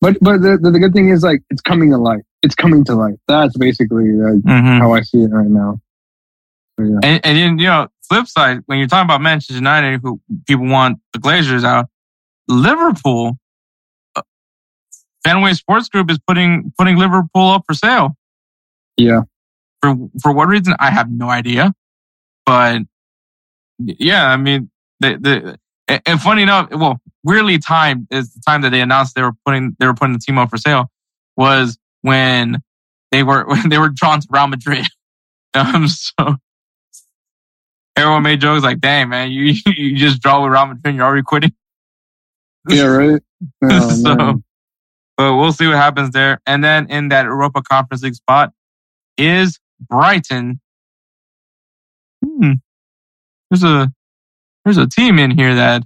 But but the, the, the good thing is like it's coming to light. It's coming to light. That's basically like, mhm. how I see it right now. Yeah. And, and then, you know, flip side, when you're talking about Manchester United, who people want the Glazers out, Liverpool, uh, Fenway Sports Group is putting putting Liverpool up for sale. Yeah. For for what reason, I have no idea. But yeah, I mean, the the and- funny enough, well, weirdly timed is the time that they announced they were putting they were putting the team up for sale was when they were when they were drawn to Real Madrid. Um, so everyone made jokes like, "Dang man, you you just draw with Real Madrid, you're already quitting." Yeah, right. Oh, so, man. but we'll see what happens there. And then in that Europa Conference League spot is Brighton. Hmm. There's a there's a team in here that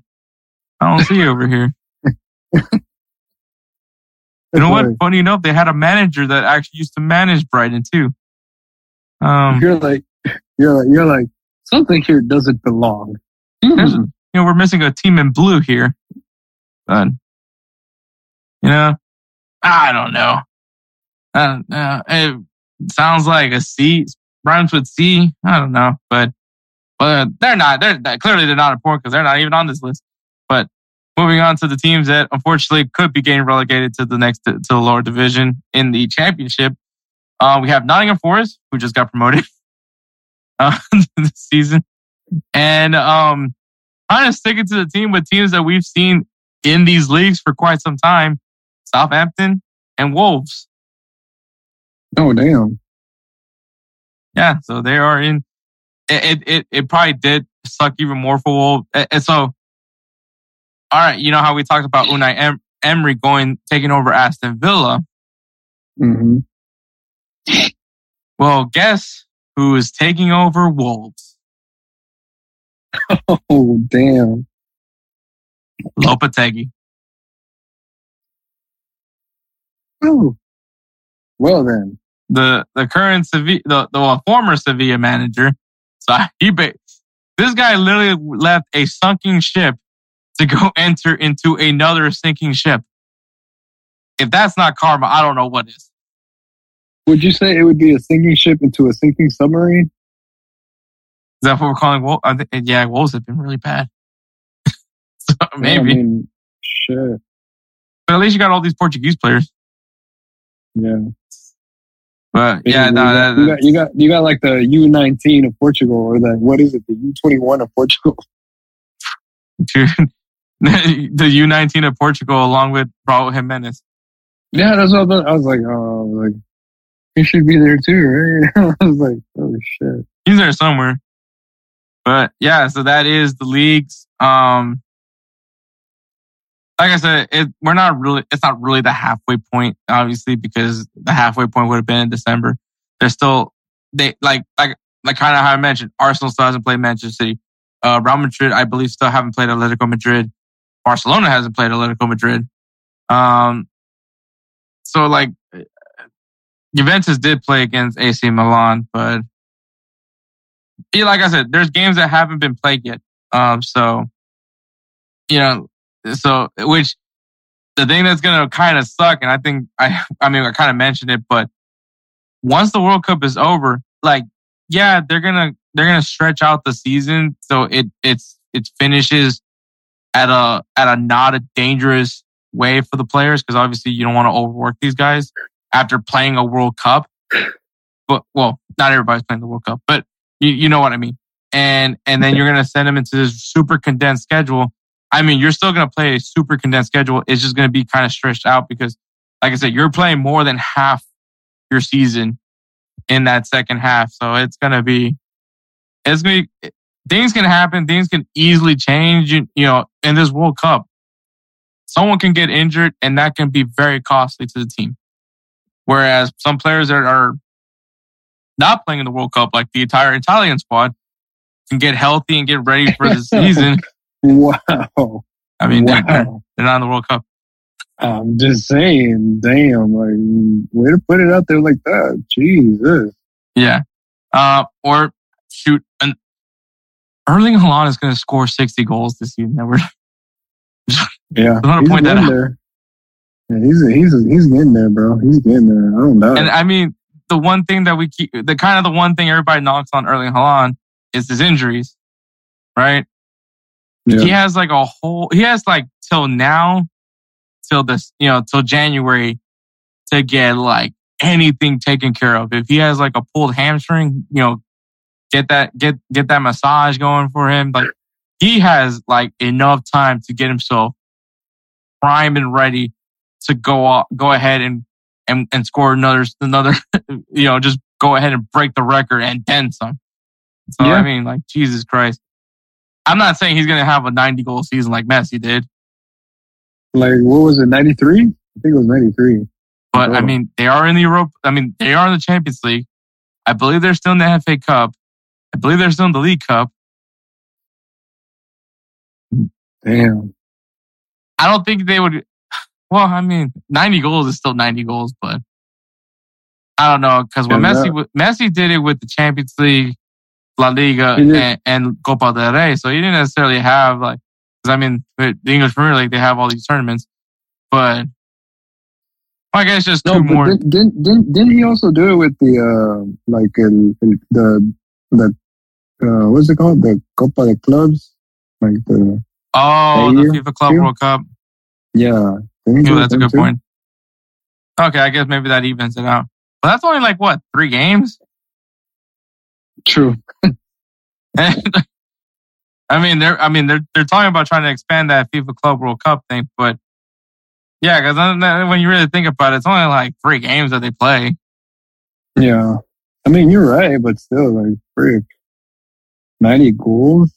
I don't see over here. You know what? Funny enough, they had a manager that actually used to manage Brighton too. Um, You're like, you're like, you're like, something here doesn't belong. there's- you know, we're missing a team in blue here. But, you know, I don't know. It sounds like a C, rhymes with C. I don't know, but, but they're not, they're, they're- clearly they're not important because they're not even on this list. But moving on to the teams that unfortunately could be getting relegated to the next, to the lower division in the championship. Uh, we have Nottingham Forest, who just got promoted, uh, this season. And, um, kind of sticking to the team with teams that we've seen in these leagues for quite some time Southampton and Wolves. Oh, damn. Yeah, so they are in. It it it, probably did suck even more for Wolves. And so, all right, you know how we talked about Unai em- Emery going taking over Aston Villa. hmm Well, guess who is taking over Wolves? Oh, damn. Lopetegui. Oh. Well, then. the the current Sevilla, the, the well, former Sevilla manager. So he, ba- this guy literally left a sunken ship to go enter into another sinking ship. If that's not karma, I don't know what is. Would you say it would be a sinking ship into a sinking submarine? Is that what we're calling Wolves? I yeah, Wolves have been really bad. so maybe, I mean, shit. but at least you got all these Portuguese players. Yeah. But yeah, you, no, that, you, got, you got you got like the U nineteen of Portugal or the what is it the U twenty one of Portugal? the U nineteen of Portugal, along with Raul Jimenez. Yeah, that's what I. I was like. Oh, like he should be there too, right? I was like, oh shit. he's there somewhere. But yeah, so that is the leagues. Um, like I said, it, we're not really, it's not really the halfway point, obviously, because the halfway point would have been in December. They're still, they like, like, like kind of how I mentioned, Arsenal still hasn't played Manchester City. Uh, Real Madrid, I believe, still haven't played Atletico Madrid. Barcelona hasn't played Atletico Madrid. Um, so like, Juventus did play against AC Milan, but like I said, there's games that haven't been played yet. Um, so you know, so which the thing that's gonna kind of suck, and I think I, I mean, I kind of mentioned it, but once the World Cup is over, like, yeah, they're gonna they're gonna stretch out the season so it it's it finishes at a at a not a dangerous way for the players because obviously you don't want to overwork these guys after playing a World Cup. But well, not everybody's playing the World Cup, but you, you know what I mean. And and then you're gonna send them into this super condensed schedule. I mean, you're still gonna play a super condensed schedule. It's just gonna be kind of stretched out because, like I said, you're playing more than half your season in that second half. So it's gonna be, it's gonna be, things can happen. Things can easily change. You, you know, in this World Cup, someone can get injured, and that can be very costly to the team. Whereas some players that are not playing in the World Cup, like the entire Italian squad, can get healthy and get ready for the season. Wow. I mean, they're, wow. they're not in the World Cup. I'm just saying, damn, like way to put it out there like that. Jesus. Yeah. Uh, or shoot, an Erling Haaland is going to score 60 goals this season. We're, Yeah, I wanna he's point that out. there. Yeah, he's he's he's getting there, bro. He's getting there. I don't know. and. I mean, the one thing that we keep, the kind of the one thing everybody knocks on Erling Haaland is his injuries, right? Yeah. He has like a whole, he has like till now, till this, you know, till January to get like anything taken care of. If he has like a pulled hamstring, you know, get that, get, get that massage going for him. Like he has like enough time to get himself prime and ready to go out, go ahead and, and, and score another, another, you know, just go ahead and break the record and then some. So I mean, like Jesus Christ. I'm not saying he's going to have a 90 goal season like Messi did, Like what was it? Ninety three? I think it was ninety three. but I Oh. mean, they are in the Europe. I mean, they are in the Champions League. I believe they're still in the FA Cup. I believe they're still in the League Cup. Damn. I don't think they would. Well, I mean, 90 goals is still 90 goals, but I don't know because when Yeah, Messi no. Messi did it with the Champions League, La Liga, and, and Copa del Rey, so he didn't necessarily have like. Because I mean, the English Premier League, they have all these tournaments, but I guess just No, but more. didn't, didn't didn't he also do it with the uh like in, el, the the uh what's it called the Copa de Clubs like the oh, the FIFA Club? World Cup. Yeah, that's a good too? point. Okay, I guess maybe that evens it out. But that's only like what three games. True. and I mean, they're I mean they're they're talking about trying to expand that FIFA Club World Cup thing, but yeah, because when you really think about it, it's only like three games that they play. Yeah. I mean, you're right, but still, like, frick. 90 goals?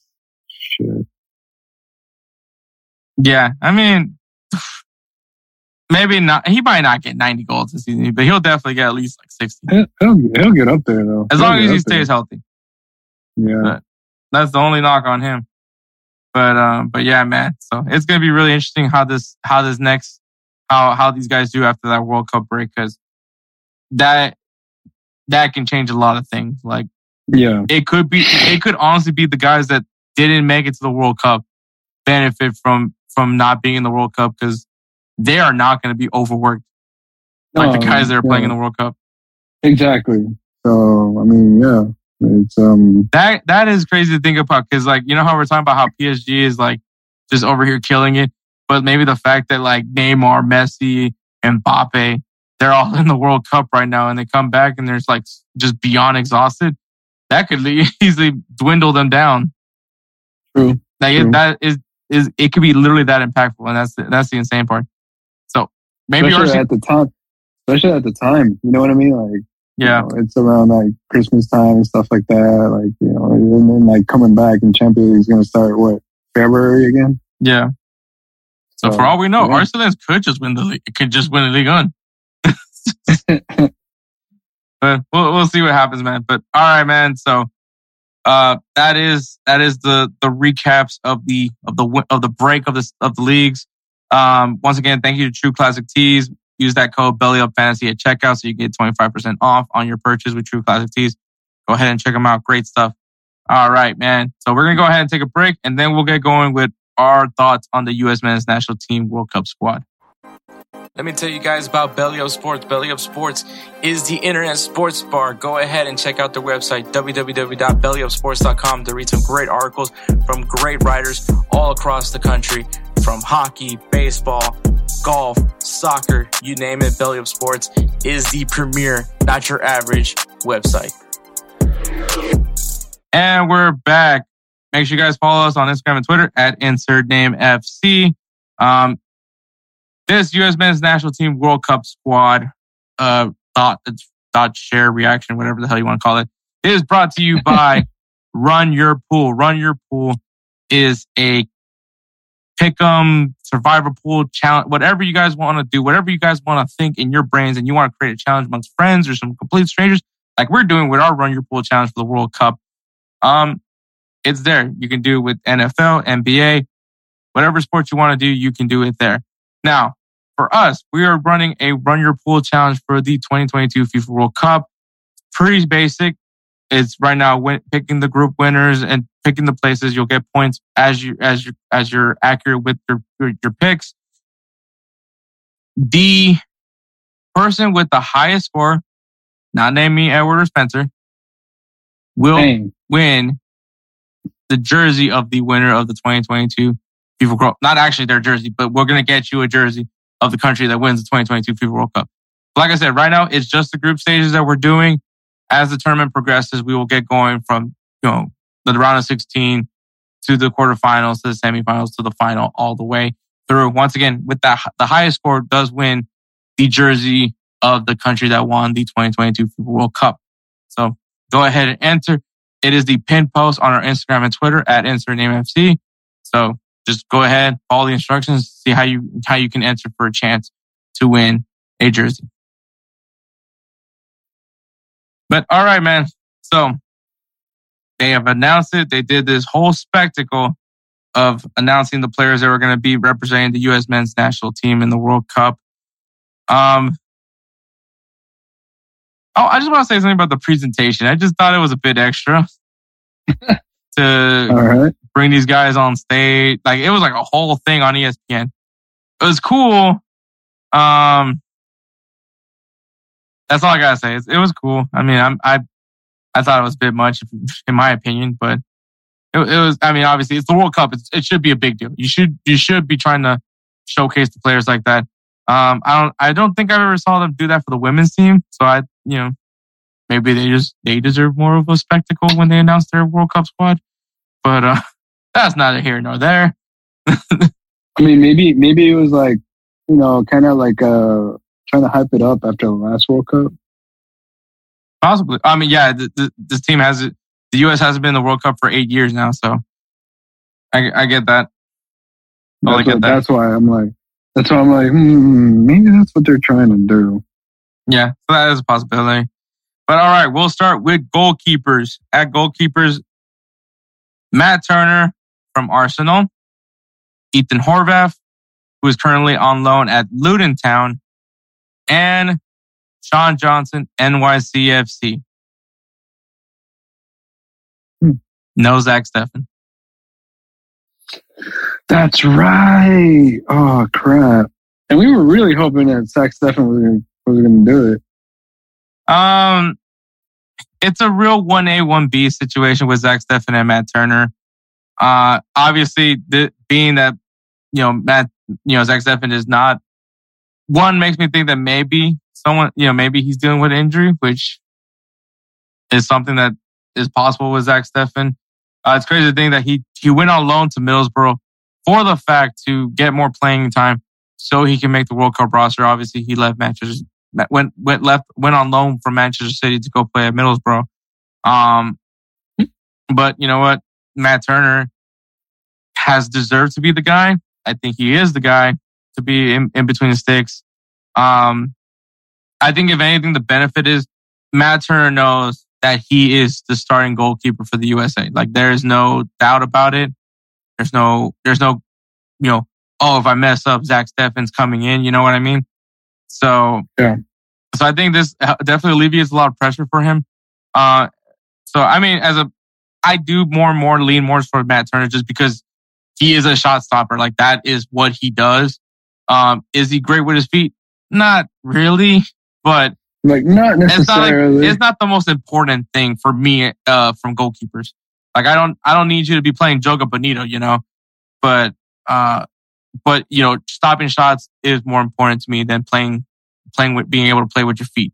Shit. Yeah, I mean, maybe not. He might not get ninety goals this season, but he'll definitely get at least like sixty, He'll, he'll, get up there, though. as He'll long as he up there. stays healthy. Yeah. That's the only knock on him. But um, but yeah, man. So it's gonna be really interesting how this how this next how how these guys do after that World Cup break because that that can change a lot of things. Like Yeah. it could be it could honestly be the guys that didn't make it to the World Cup benefit from from not being in the World Cup because they are not going to be overworked like the guys that are playing in the World Cup. Exactly. So, I mean, yeah. It's, um, That that is crazy to think about because like you know how we're talking about how PSG is like just over here killing it, but maybe the fact that like Neymar, Messi, and Mbappe, they're all in the World Cup right now, and they come back and there's like just beyond exhausted. That could easily dwindle them down. True. Like it, that is is it could be literally that impactful, and that's the, that's the insane part. Maybe especially RC, at the time, especially at the time, you know what I mean? Like, you yeah, know, it's around like Christmas time and stuff like that. Like, you know, and then like coming back and Champions League is going to start what, February again? yeah. So So, for all we know, yeah. Arsenal could just win the league. It Could just win the league on. but we'll we'll see what happens, man. But all right, man. So uh that is that is the the recaps of the of the of the break of the of the leagues. Um once again, thank you to True Classic Tees. Use that code Belly Up Fantasy at checkout so you get 25% off on your purchase with True Classic Tees. Go ahead and check them out. Great stuff. All right, man. So we're gonna go ahead and take a break and then we'll get going with our thoughts on the US men's national team World Cup squad. Let me tell you guys about Belly Up Sports. Belly Up Sports is the internet sports bar. Go ahead and check out their website, www.bellyupsports.com, to read some great articles from great writers all across the country from hockey, baseball, golf, soccer, you name it. Belly Up Sports is the premier, not your average website. And we're back. Make sure you guys follow us on Instagram and Twitter at insert name FC. Um, this U.S. men's national team World Cup squad uh, thought thought share reaction, whatever the hell you want to call it, is brought to you by Run Your Pool. Run Your Pool is a pick'em survivor pool challenge, whatever you guys want to do, whatever you guys want to think in your brains, and you want to create a challenge amongst friends or some complete strangers, like we're doing with our Run Your Pool challenge for the World Cup. Um, it's there. You can do it with NFL, NBA, whatever sport you want to do, you can do it there. Now, for us, we are running a run your pool challenge for the 2022 FIFA World Cup. Pretty basic. It's right now win- picking the group winners and picking the places. You'll get points as you as you as you're accurate with your your, your picks. The person with the highest score, not name me Edward or Spencer, will Dang. win the jersey of the winner of the 2022 FIFA World. Not actually their jersey, but we're going to get you a jersey of the country that wins the 2022 FIFA World Cup. Like I said, right now it's just the group stages that we're doing. As the tournament progresses, we will get going from, you know, the round of 16 to the quarterfinals, to the semifinals, to the final, all the way through. Once again, with that, the highest score does win the jersey of the country that won the 2022 FIFA World Cup. So go ahead and enter. It is the pin post on our Instagram and Twitter at InsertNameFC. So just go ahead, follow the instructions, see how you how you can enter for a chance to win a jersey. But all right, man. So they have announced it. They did this whole spectacle of announcing the players that were going to be representing the U.S. men's national team in the World Cup. Um, oh, I just want to say something about the presentation. I just thought it was a bit extra to right. bring these guys on stage. Like it was like a whole thing on ESPN. It was cool. Um, that's all I gotta say. It, it was cool. I mean, I'm, I, I thought it was a bit much, in my opinion, but it, it was. I mean, obviously, it's the World Cup. It's, it should be a big deal. You should, you should be trying to showcase the players like that. Um, I don't, I don't think I've ever saw them do that for the women's team. So I, you know, maybe they just they deserve more of a spectacle when they announce their World Cup squad. But uh, that's neither here nor there. I mean, maybe maybe it was like, you know, kind of like uh trying to hype it up after the last World Cup. Possibly. I mean, yeah, the, the, this team has it. The U.S. hasn't been in the World Cup for eight years now, so I, I get that. I That's, get what, that. that's why I'm like, that's why I'm like, hmm, maybe that's what they're trying to do. Yeah, so that is a possibility. But all right, we'll start with goalkeepers. At goalkeepers, Matt Turner from Arsenal, Ethan Horvath, who is currently on loan at Luton Town, and Sean Johnson, NYCFC. Hmm. No Zach Steffen. That's right. Oh crap! And we were really hoping that Zach Steffen was gonna, was going to do it. Um, it's a real one A one B situation with Zach Steffen and Matt Turner. Uh, obviously, the, being that you know Matt, you know Zach Steffen is not one makes me think that maybe someone, you know, maybe he's dealing with injury, which is something that is possible with Zach Steffen. Uh, it's crazy to think that he he went on loan to Middlesbrough for the fact to get more playing time so he can make the World Cup roster. Obviously, he left Manchester went went left went on loan from Manchester City to go play at Middlesbrough. Um, but you know what, Matt Turner has deserved to be the guy. I think he is the guy to be in, in between the sticks. Um, I think if anything, the benefit is Matt Turner knows that he is the starting goalkeeper for the USA. Like there is no doubt about it. There's no, there's no, you know, oh, if I mess up, Zach Steffen's coming in. You know what I mean? So, Yeah. so I think this definitely alleviates a lot of pressure for him. Uh, so I mean, as a, I do more and more lean more towards Matt Turner just because he is a shot stopper. Like that is what he does. Um, is he great with his feet? Not really, but Like not it's not like, necessarily. it's not the most important thing for me uh from goalkeepers. Like I don't I don't need you to be playing Joga Bonito, you know. But uh but you know, stopping shots is more important to me than playing playing with being able to play with your feet.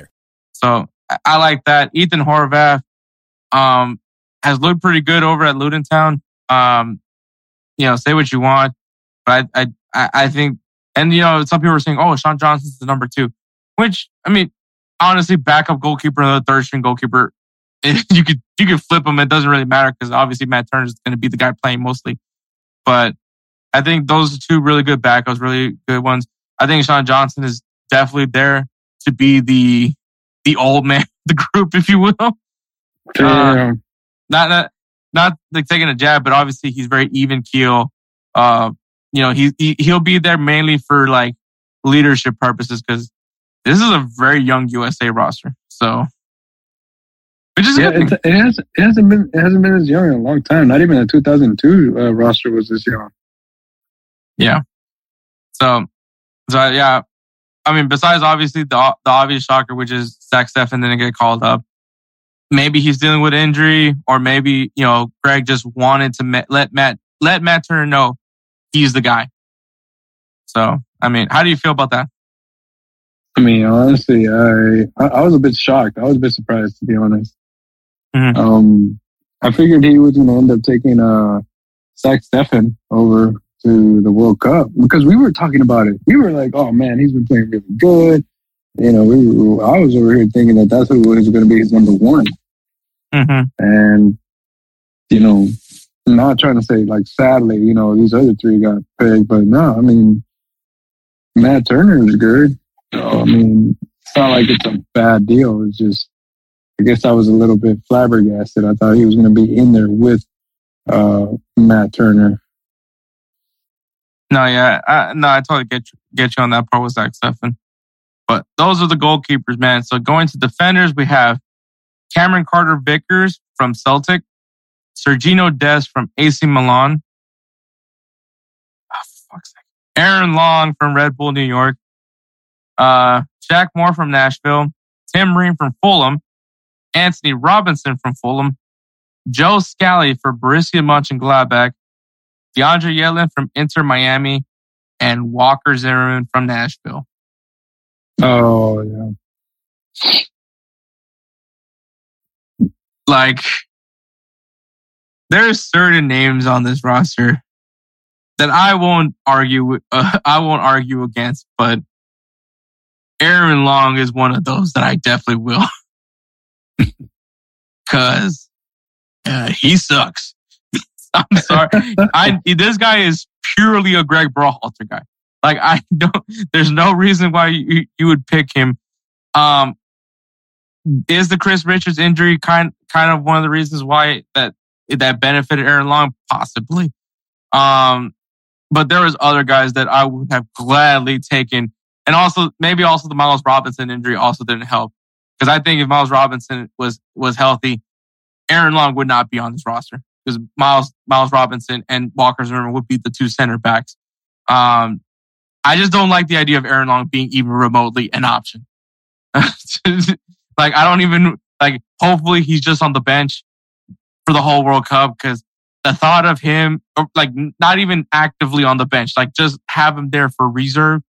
So I- like that. Ethan Horvath um, has looked pretty good over at Luton Town. Um, you know, say what you want, but I, I, I think, and you know, some people are saying, "Oh, Sean Johnson's the number two, which I mean, honestly, backup goalkeeper, another third string goalkeeper, you could you could flip them. It doesn't really matter because obviously Matt Turner is going to be the guy playing mostly. But I think those are two really good backups, really good ones. I think Sean Johnson is definitely there to be the the old man the group, if you will. Uh, not not not like taking a jab, but obviously he's very even keel. Uh, you know, he, he he'll be there mainly for like leadership purposes because this is a very young USA roster. So, which is yeah, it, it has it hasn't been it hasn't been as young in a long time. Not even the 2002 uh, roster was this young. Yeah. So, so yeah. I mean, besides obviously the the obvious shocker, which is Zach Steffen didn't get called up. Maybe he's dealing with injury, or maybe you know Greg just wanted to let Matt let Matt Turner know he's the guy. So, I mean, how do you feel about that? I mean, honestly, I I, was a bit shocked. I was a bit surprised to be honest. Mhm. Um, I figured he was going to end up taking uh Zach Steffen over to the World Cup because we were talking about it. We were like, "Oh man, he's been playing really good." You know, we were, I was over here thinking that that's who was going to be his number one. Mm-hmm. And, you know, not trying to say like sadly, you know, these other three got picked, but no, I mean, Matt Turner is good. So, I mean, it's not like it's a bad deal. It's just, I guess I was a little bit flabbergasted. I thought he was going to be in there with uh, Matt Turner. No, yeah, I, no, I totally get you, get you on that part with Zach Steffen. But those are the goalkeepers, man. So going to defenders, we have Cameron Carter Vickers from Celtic, Sergino Dest from AC Milan, oh. Aaron Long from Red Bull New York, uh, Shaq Moore from Nashville, Tim Ream from Fulham, Anthony Robinson from Fulham, Joe Scally for Borussia Mönchengladbach, DeAndre Yedlin from Inter Miami, and Walker Zimmerman from Nashville. Oh, yeah. Like, there's certain names on this roster that I won't argue. with- Uh, I won't argue against, but Aaron Long is one of those that I definitely will, because uh, he sucks. I'm sorry. I this guy is purely a Greg Berhalter guy. Like I don't. There's no reason why you, you would pick him. Um, is the Chris Richards injury kind kind of one of the reasons why that that benefited Aaron Long? Possibly. Um, but there was other guys that I would have gladly taken, and also maybe also the Miles Robinson injury also didn't help because I think if Miles Robinson was was healthy, Aaron Long would not be on this roster because Miles Miles Robinson and Walker Zimmerman would be the two center backs. Um, I just don't like the idea of Aaron Long being even remotely an option. like I don't even like. Hopefully, he's just on the bench for the whole World Cup because the thought of him, or like not even actively on the bench, like just have him there for reserve.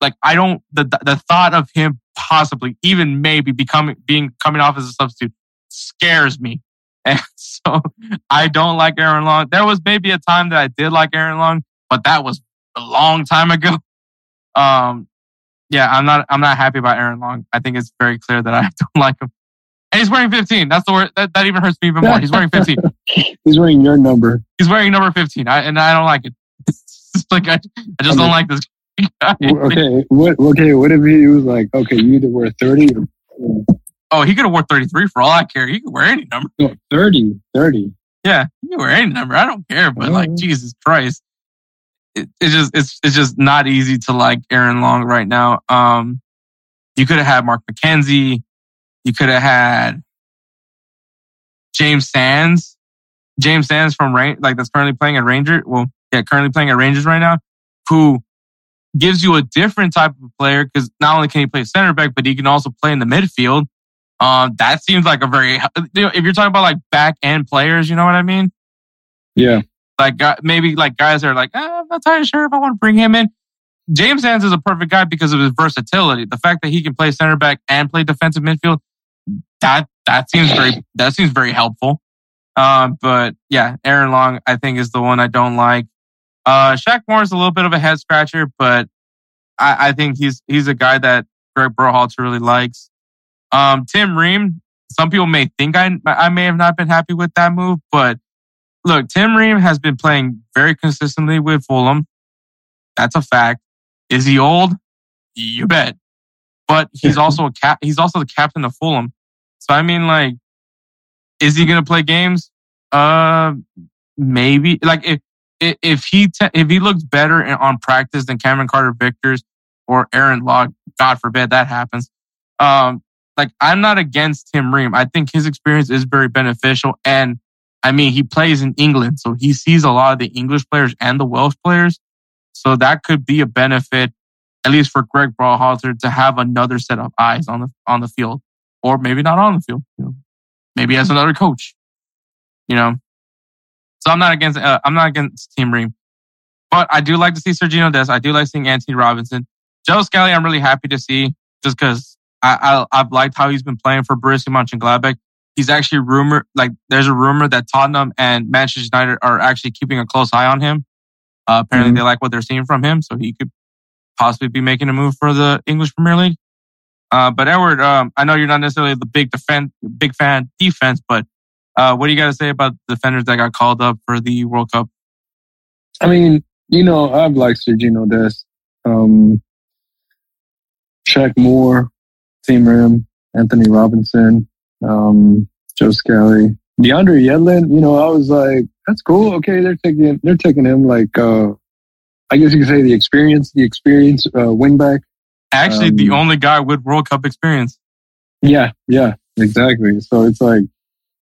Like I don't the the thought of him possibly even maybe becoming being coming off as a substitute scares me. And so I don't like Aaron Long. There was maybe a time that I did like Aaron Long, but that was a long time ago. Um, yeah, I'm not. I'm not happy about Aaron Long. I think it's very clear that I don't like him. And he's wearing 15. That's the word. That, that even hurts me even more. He's wearing 15. He's wearing your number. He's wearing number 15, I, and I don't like it. It's like I, I just don't like this guy. Okay, what? Okay, what if he was like, okay, you either wear 30 or Oh, he could have wore 33 for all I care. He could wear any number. no, 30, 30. Yeah, he could wear any number. I don't care. But like. Jesus Christ, it, it just it's it's just not easy to like Aaron Long right now. Um, you could have had Mark McKenzie. You could have had James Sands, James Sands from Rain, like that's currently playing at Ranger. Well, yeah, currently playing at Rangers right now, who gives you a different type of player because not only can he play center back, but he can also play in the midfield. Um, that seems like a very, you know, if you're talking about like back end players, you know what I mean? Yeah. Like uh, maybe like guys that are like, ah, I'm not entirely sure if I want to bring him in. James Sands is a perfect guy because of his versatility. The fact that he can play center back and play defensive midfield, that that seems very that seems very helpful. Um, but yeah, Aaron Long, I think, is the one I don't like. Uh, Shaq Moore is a little bit of a head scratcher, but I, I think he's he's a guy that Greg Berhalter really likes. Um, Tim Ream, some people may think I I may have not been happy with that move, but look, Tim Ream has been playing very consistently with Fulham. That's a fact. Is he old? You bet. But he's also a cap. He's also the captain of Fulham. So I mean, like, is he gonna play games? Uh, maybe. Like if if he te- if he looks better on practice than Cameron Carter Vickers or Aaron Locke, God forbid that happens. Um, like I'm not against Tim Ream. I think his experience is very beneficial, and I mean he plays in England, so he sees a lot of the English players and the Welsh players. So that could be a benefit, at least for Greg Berhalter, to have another set of eyes on the on the field, or maybe not on the field. You know, maybe as another coach. You know, so I'm not against uh, I'm not against Tim Ream, but I do like to see Sergino Dest. I do like seeing Anthony Robinson, Joe Scally. I'm really happy to see just because I, I have liked how he's been playing for Borussia Mönchengladbach. He's actually rumored like there's a rumor that Tottenham and Manchester United are actually keeping a close eye on him. Uh, apparently, mm-hmm. they like what they're seeing from him, so he could possibly be making a move for the English Premier League. Uh, but Edward, um, I know you're not necessarily the big defense, big fan defense, but uh, what do you got to say about the defenders that got called up for the World Cup? I mean, you know, I've liked Sergino Dest, um, Shaq Moore, Tim Ream, Anthony Robinson, um, Joe Scally, DeAndre Yedlin. You know, I was like, that's cool. Okay, they're taking they're taking him like uh I guess you could say the experience, the experience uh, wingback. Actually, um, the only guy with World Cup experience. Yeah, yeah, exactly. So it's like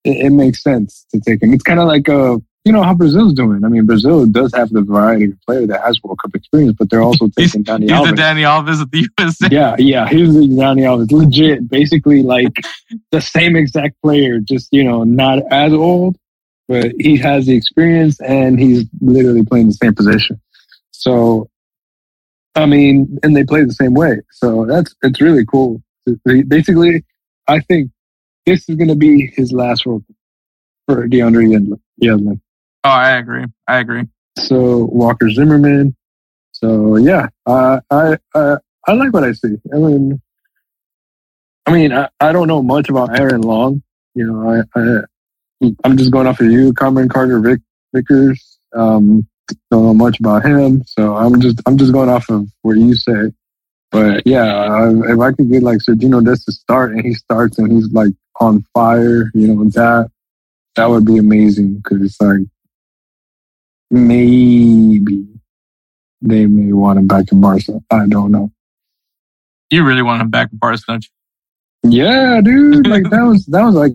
it, it makes sense to take him. It's kind of like uh you know how Brazil's doing. I mean, Brazil does have the variety of player that has World Cup experience, but they're also taking Dani he's Alves. the Dani Alves of the USA. Yeah, yeah, he's the Dani Alves. Legit, basically like the same exact player, just you know, not as old, but he has the experience and he's literally playing the same position. So, I mean, and they play the same way. So that's it's really cool. Basically, I think this is going to be his last World Cup for DeAndre Yedlin. Oh, I agree. I agree. So Walker Zimmerman. So yeah, uh, I I I like what I see. I mean, I mean, I, I don't know much about Aaron Long. You know, I, I I'm just going off of you, Cameron Carter Vick, Vickers. Um, don't know much about him, so I'm just I'm just going off of what you say. But yeah, if I could get like Sergino Dest to start and he starts and he's like on fire, you know, that that would be amazing because it's like maybe they may want him back in Barca. I don't know. You really want him back in Barca, don't you? Yeah, dude. Like that was that was like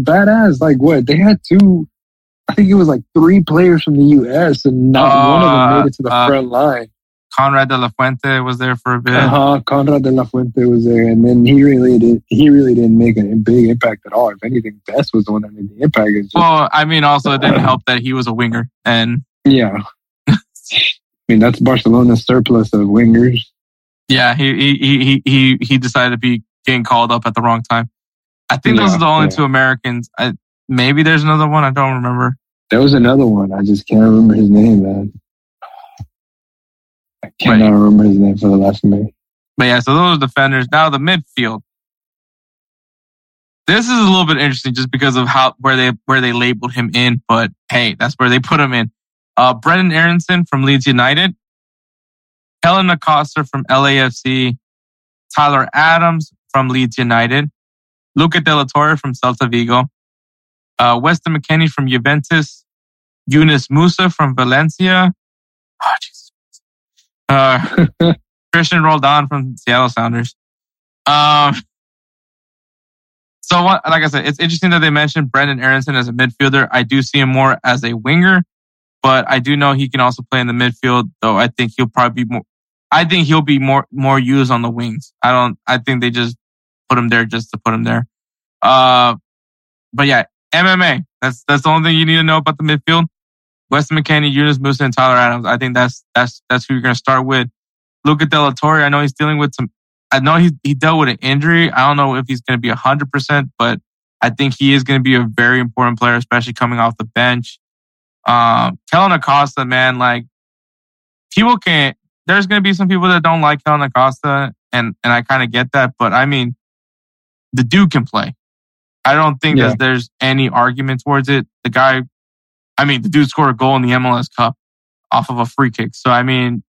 badass. Like what they had two I think it was like three players from the U.S. and not uh, one of them made it to the uh, front line. Konrad de la Fuente was there for a bit. Uh-huh. Konrad de la Fuente was there, and then he really did. He really didn't make a big impact at all. If anything, Dest was the one that made the impact. Just, well, I mean, also it didn't help that he was a winger, and yeah, I mean that's Barcelona's surplus of wingers. Yeah, he he he he he decided to be getting called up at the wrong time. I think yeah, those are the only yeah. two Americans. I, Maybe there's another one. I don't remember. There was another one. I just can't remember his name, man. I cannot Wait. remember his name for the life of me. But yeah, so those are defenders. Now the midfield. This is a little bit interesting just because of how where they where they labeled him in, but hey, that's where they put him in. Uh, Brenden Aaronson from Leeds United, Kellyn Acosta from LAFC, Tyler Adams from Leeds United, Luca De La Torre from Celta Vigo, uh, Weston McKennie from Juventus, Yunus Musah from Valencia, oh, uh, Cristian Roldan from Seattle Sounders. Um, So, what, like I said, it's interesting that they mentioned Brenden Aaronson as a midfielder. I do see him more as a winger, but I do know he can also play in the midfield. Though I think he'll probably be more. I think he'll be more more used on the wings. I don't. I think they just put him there just to put him there. Uh, but yeah, MMA. That's that's the only thing you need to know about the midfield. Weston McKennie, Yunus Musah, and Tyler Adams. I think that's that's that's who you're gonna start with. Luca De La Torre. I know he's dealing with some. I know he he dealt with an injury. I don't know if he's gonna be hundred percent, but I think he is gonna be a very important player, especially coming off the bench. Um, Kellyn Acosta, man, like people can't. There's gonna be some people that don't like Kellyn Acosta, and and I kind of get that, but I mean, the dude can play. I don't think Yeah. that there's any argument towards it. The guy, I mean, the dude scored a goal in the MLS Cup off of a free kick. So, I mean,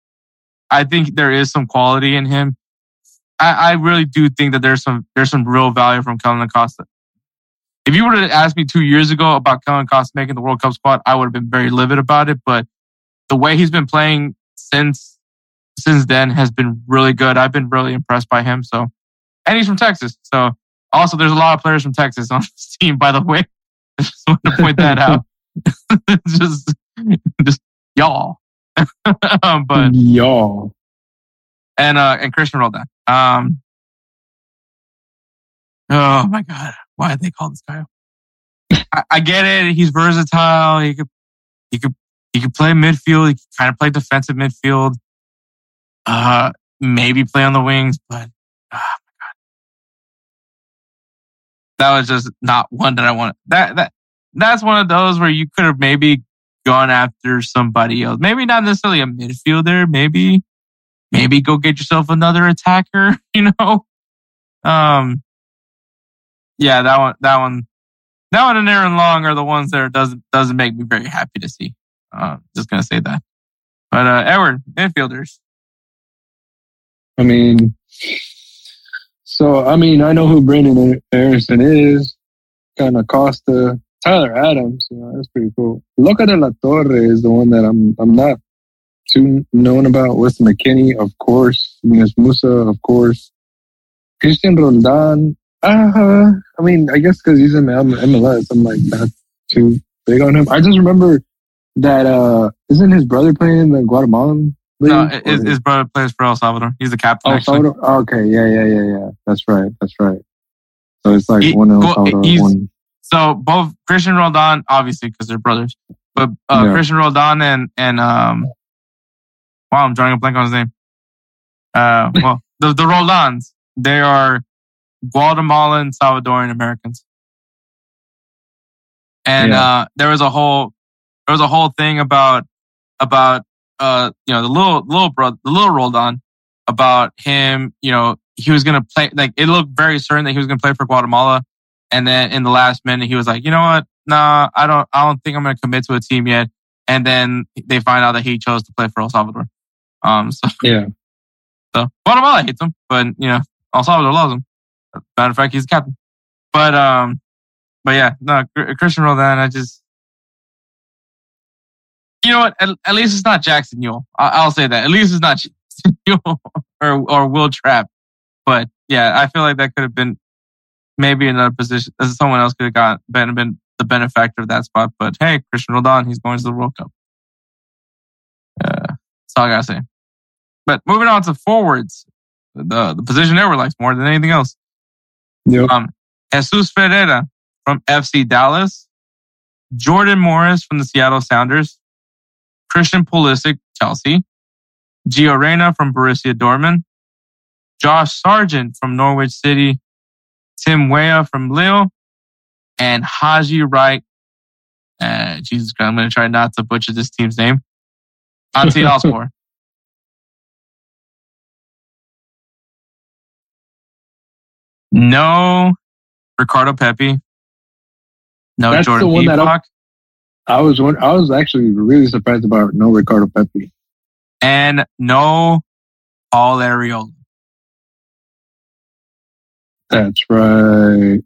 I think there is some quality in him. I, I really do think that there's some there's some real value from Kellyn Acosta. If you would have asked me two years ago about Kellyn Acosta making the World Cup squad, I would have been very livid about it. But the way he's been playing since since then has been really good. I've been really impressed by him. So, and he's from Texas. So, also there's a lot of players from Texas on this team. By the way, I just want to point that out. just, just y'all. um, but y'all. and uh and Cristian Roldan. Um Oh my god. Why they call this guy? I, I get it. He's versatile. He could he could he could play midfield. He could kind of play defensive midfield. Uh maybe play on the wings, but oh. That was just not one that I wanted. That that that's one of those where you could have maybe gone after somebody else. Maybe not necessarily a midfielder, maybe maybe go get yourself another attacker, you know? Um, yeah, that one, that one, that one and Aaron Long are the ones that doesn't, doesn't make me very happy to see. Uh, just gonna say that. But, uh, Edward, midfielders. I mean, so I mean, I know who Brenden Aaronson is. Kellyn Acosta, Tyler Adams. You know, that's pretty cool. Luca de la Torre is the one that I'm I'm not too known about. Weston McKennie, of course. Yunus Musah, of course. Cristian Roldan. Uh, I mean, I guess because he's in M- MLS, I'm like not too big on him. I just remember that uh, isn't his brother playing in the Guatemalan league? No, his, his brother plays for El Salvador. He's the captain. Actually. Salvador. Oh, okay, yeah, yeah, yeah, yeah. That's right. That's right. So it's like one El Salvador, one. So both Cristian Roldan, obviously because they're brothers, but uh, Yeah. Cristian Roldan and and um, wow, I'm drawing a blank on his name. Uh, well, the the Roldans, they are Guatemalan Salvadoran Americans, and Yeah. uh, there was a whole there was a whole thing about about uh you know the little little brother the little Roldan about him you know he was gonna play like it looked very certain that he was gonna play for Guatemala and then in the last minute, he was like, you know what? Nah, I don't, I don't think I'm going to commit to a team yet. And then they find out that he chose to play for El Salvador. Um, so, Yeah. so Guatemala hates him, but you know, El Salvador loves him. Matter of fact, he's captain. But, um, but yeah, no, Cristian Roldan, I just, you know what? At, at least it's not Jackson Yueill. I, I'll say that. At least it's not Jackson Yueill or, or Wil Trapp. But yeah, I feel like that could have been maybe another position. Someone else could have got been, been the benefactor of that spot. But hey, Cristian Roldan, he's going to the World Cup. Uh, that's all I gotta say. But moving on to forwards, the the position Edward likes more than anything else. Yep. Um, Jesus Ferreira from FC Dallas, Jordan Morris from the Seattle Sounders, Christian Pulisic, Chelsea, Gio Reyna from Borussia Dortmund, Josh Sargent from Norwich City, Tim Weah from Lille, and Haji Wright. Uh, Jesus Christ, I'm going to try not to butcher this team's name. Ante Alspor. No Ricardo Pepi. No That's the Jordan one that I- I was I was actually really surprised about no Ricardo Pepi. And no Paul Arriola. That's right.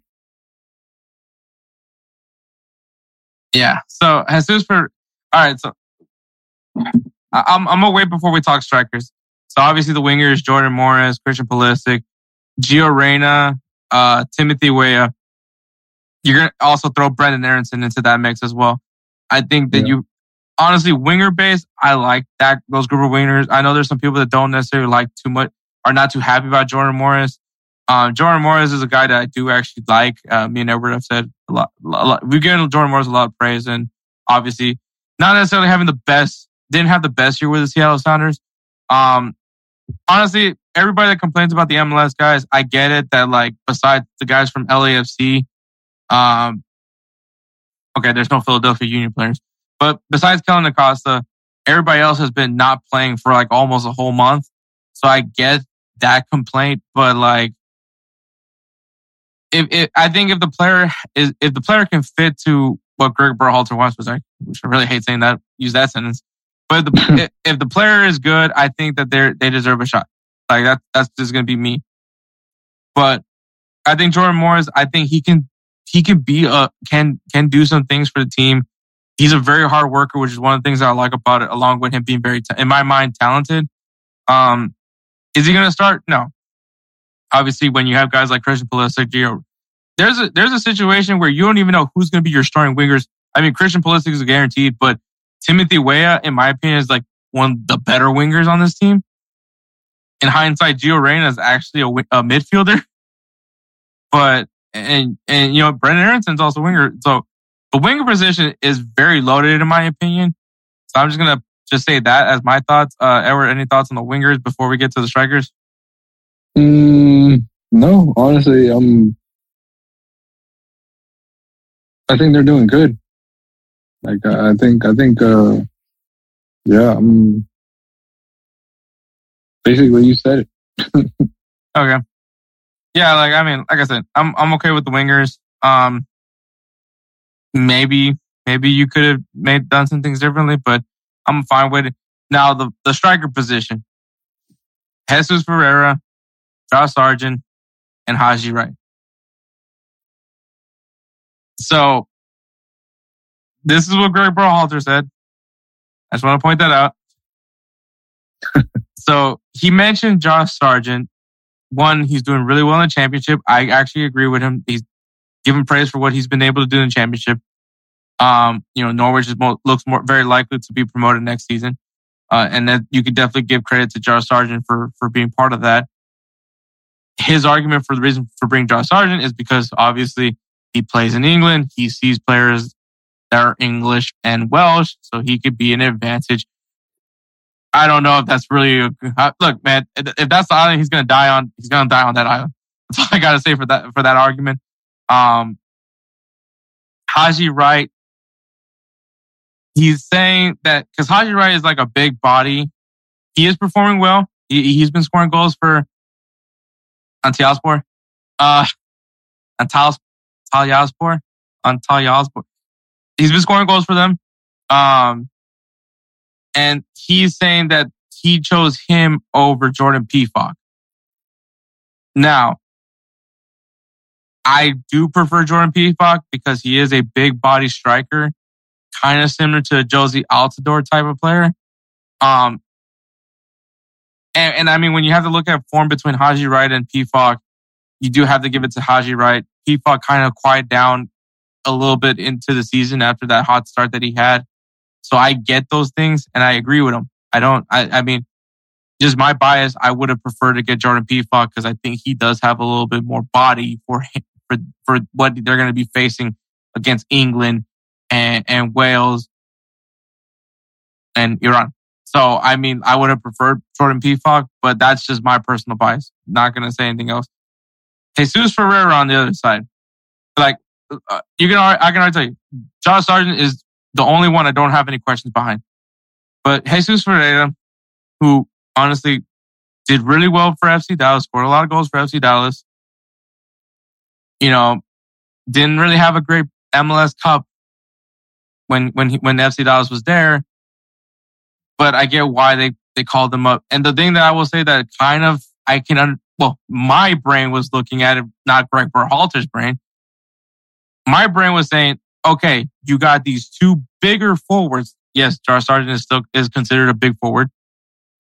Yeah. So Jesus for all right. So I- I'm I'm gonna wait before we talk strikers. So obviously the wingers Jordan Morris, Christian Pulisic, Gio Reyna, uh, Timothy Weah. you're gonna also throw Brenden Aaronson into that mix as well. I think that Yeah. you honestly winger base. I like that those group of wingers. I know there's some people that don't necessarily like too much, are not too happy about Jordan Morris. Um, Jordan Morris is a guy that I do actually like. Uh, me and Edward have said a lot, a lot. We've given Jordan Morris a lot of praise, and obviously not necessarily having the best, didn't have the best year with the Seattle Sounders. Um, honestly, everybody that complains about the MLS guys, I get it that like besides the guys from LAFC, um, okay, there's no Philadelphia Union players, but besides Kellyn Acosta, everybody else has been not playing for like almost a whole month. So I get that complaint, but like, if, if I think if the player is if the player can fit to what Greg Berhalter wants, which I, which I really hate saying that, use that sentence. But the, if, if the player is good, I think that they they deserve a shot. Like that, that's just gonna be me. But I think Jordan Morris, I think he can he can be a can can do some things for the team. He's a very hard worker, which is one of the things I like about it. Along with him being very, in my mind, talented. Um, is he gonna start? No. Obviously, when you have guys like Christian Pulisic, Gio, there's a there's a situation where you don't even know who's gonna be your starting wingers. I mean, Christian Pulisic is a guaranteed, but Timothy Weah, in my opinion, is like one of the better wingers on this team. In hindsight, Gio Reyna is actually a, a midfielder, but and and you know Brenden Aaronson's also winger. So the winger position is very loaded in my opinion. So I'm just gonna just say that as my thoughts. Uh, Edward, any thoughts on the wingers before we get to the strikers? Mm, no, honestly, um, I think they're doing good. Like I think, I think, uh, yeah, um, basically when you said it. Okay. Yeah, like I mean, like I said, I'm I'm okay with the wingers. Um maybe maybe you could have made done some things differently, but I'm fine with it. Now the the striker position. Jesus Ferreira, Josh Sargent, and Haji Wright. So this is what Greg Berhalter said. I just want to point that out. so he mentioned Josh Sargent one, he's doing really well in the championship. I actually agree with him. He's given praise for what he's been able to do in the championship. Um, you know, Norwich more, looks more very likely to be promoted next season. Uh, and that you could definitely give credit to Josh Sargent for, for being part of that. His argument for the reason for bringing Josh Sargent is because obviously he plays in England. He sees players that are English and Welsh, so he could be an advantage I don't know if that's really uh, look, man. If that's the island he's gonna die on, he's gonna die on that island. That's all I gotta say for that for that argument. Um, Haji Wright, he's saying that because Haji Wright is like a big body, he is performing well. He, he's been scoring goals for Antalyaspor, uh, Antal Antalyaspor, Antalyaspor. He's been scoring goals for them. Um, and he's saying that he chose him over Jordan Pefok. Now, I do prefer Jordan Pefok because he is a big body striker, kind of similar to a Jozy Altidore type of player. Um, and, and I mean, when you have to look at form between Haji Wright and Pefok, you do have to give it to Haji Wright. Pefok kind of quieted down a little bit into the season after that hot start that he had. So I get those things and I agree with him. I don't, I, I mean, just my bias, I would have preferred to get Jordan Pefok because I think he does have a little bit more body for, for, for what they're going to be facing against England and, and Wales and Iran. So, I mean, I would have preferred Jordan Pefok, but that's just my personal bias. Not going to say anything else. Jesus Ferreira on the other side. Like, uh, you can, I can already tell you, Josh Sargent is the only one I don't have any questions behind. But Jesus Ferreira, who honestly did really well for FC Dallas, scored a lot of goals for FC Dallas. You know, didn't really have a great MLS Cup when when he, when FC Dallas was there. But I get why they they called him up. And the thing that I will say that kind of I can un- well, my brain was looking at it, not Greg Berhalter's brain. My brain was saying, okay, you got these two bigger forwards. Yes, Jar Sargent is still is considered a big forward.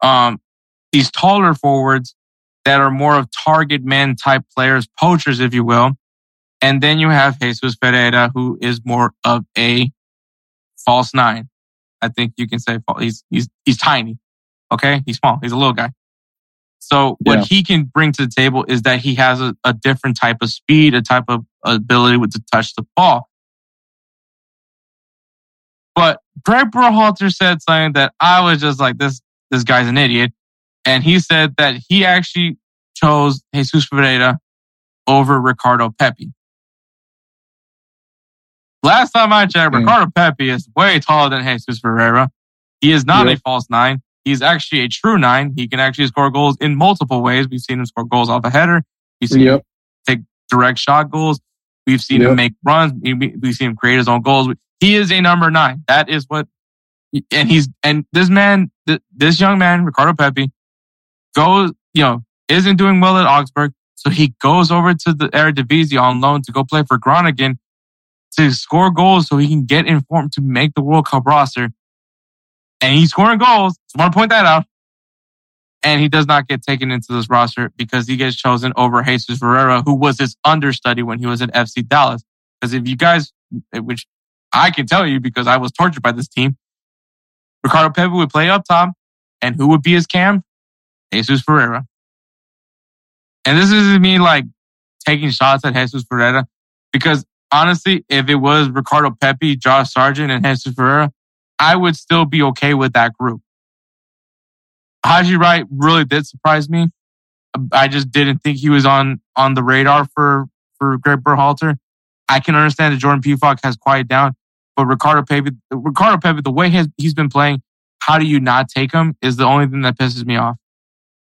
Um, these taller forwards that are more of target men type players, poachers, if you will. And then you have Jesus Ferreira, who is more of a false nine. I think you can say he's he's he's tiny. Okay, he's small. He's a little guy. So what Yeah. he can bring to the table is that he has a, a different type of speed, a type of ability with to touch the ball. But Greg Berhalter said something that I was just like, this this guy's an idiot, and he said that he actually chose Jesus Ferreira over Ricardo Pepi. Last time I checked, Mm. Ricardo Pepi is way taller than Jesus Ferreira. He is not Yep. a false nine. He's actually a true nine. He can actually score goals in multiple ways. We've seen him score goals off a header. We've seen him take direct shot goals. We've seen Yep. him make runs. We- We've seen him create his own goals. He is a number nine. That is what, and he's, and this man, th- this young man, Ricardo Pepi, goes, you know, isn't doing well at Augsburg. So he goes over to the Eredivisie on loan to go play for Groningen to score goals so he can get informed to make the World Cup roster. And he's scoring goals. Just want to point that out. And he does not get taken into this roster because he gets chosen over Jesus Ferreira, who was his understudy when he was at FC Dallas. Because if you guys, which I can tell you because I was tortured by this team, Ricardo Pepi would play up top, and who would be his cam? Jesus Ferreira. And this isn't me like taking shots at Jesus Ferreira because honestly, if it was Ricardo Pepi, Josh Sargent, and Jesus Ferreira, I would still be okay with that group. Haji Wright really did surprise me. I just didn't think he was on on the radar for for Greg Berhalter. I can understand that Jordan Pefok has quieted down, but Ricardo Pepi, Ricardo Pepi, the way he's, been playing, how do you not take him is the only thing that pisses me off.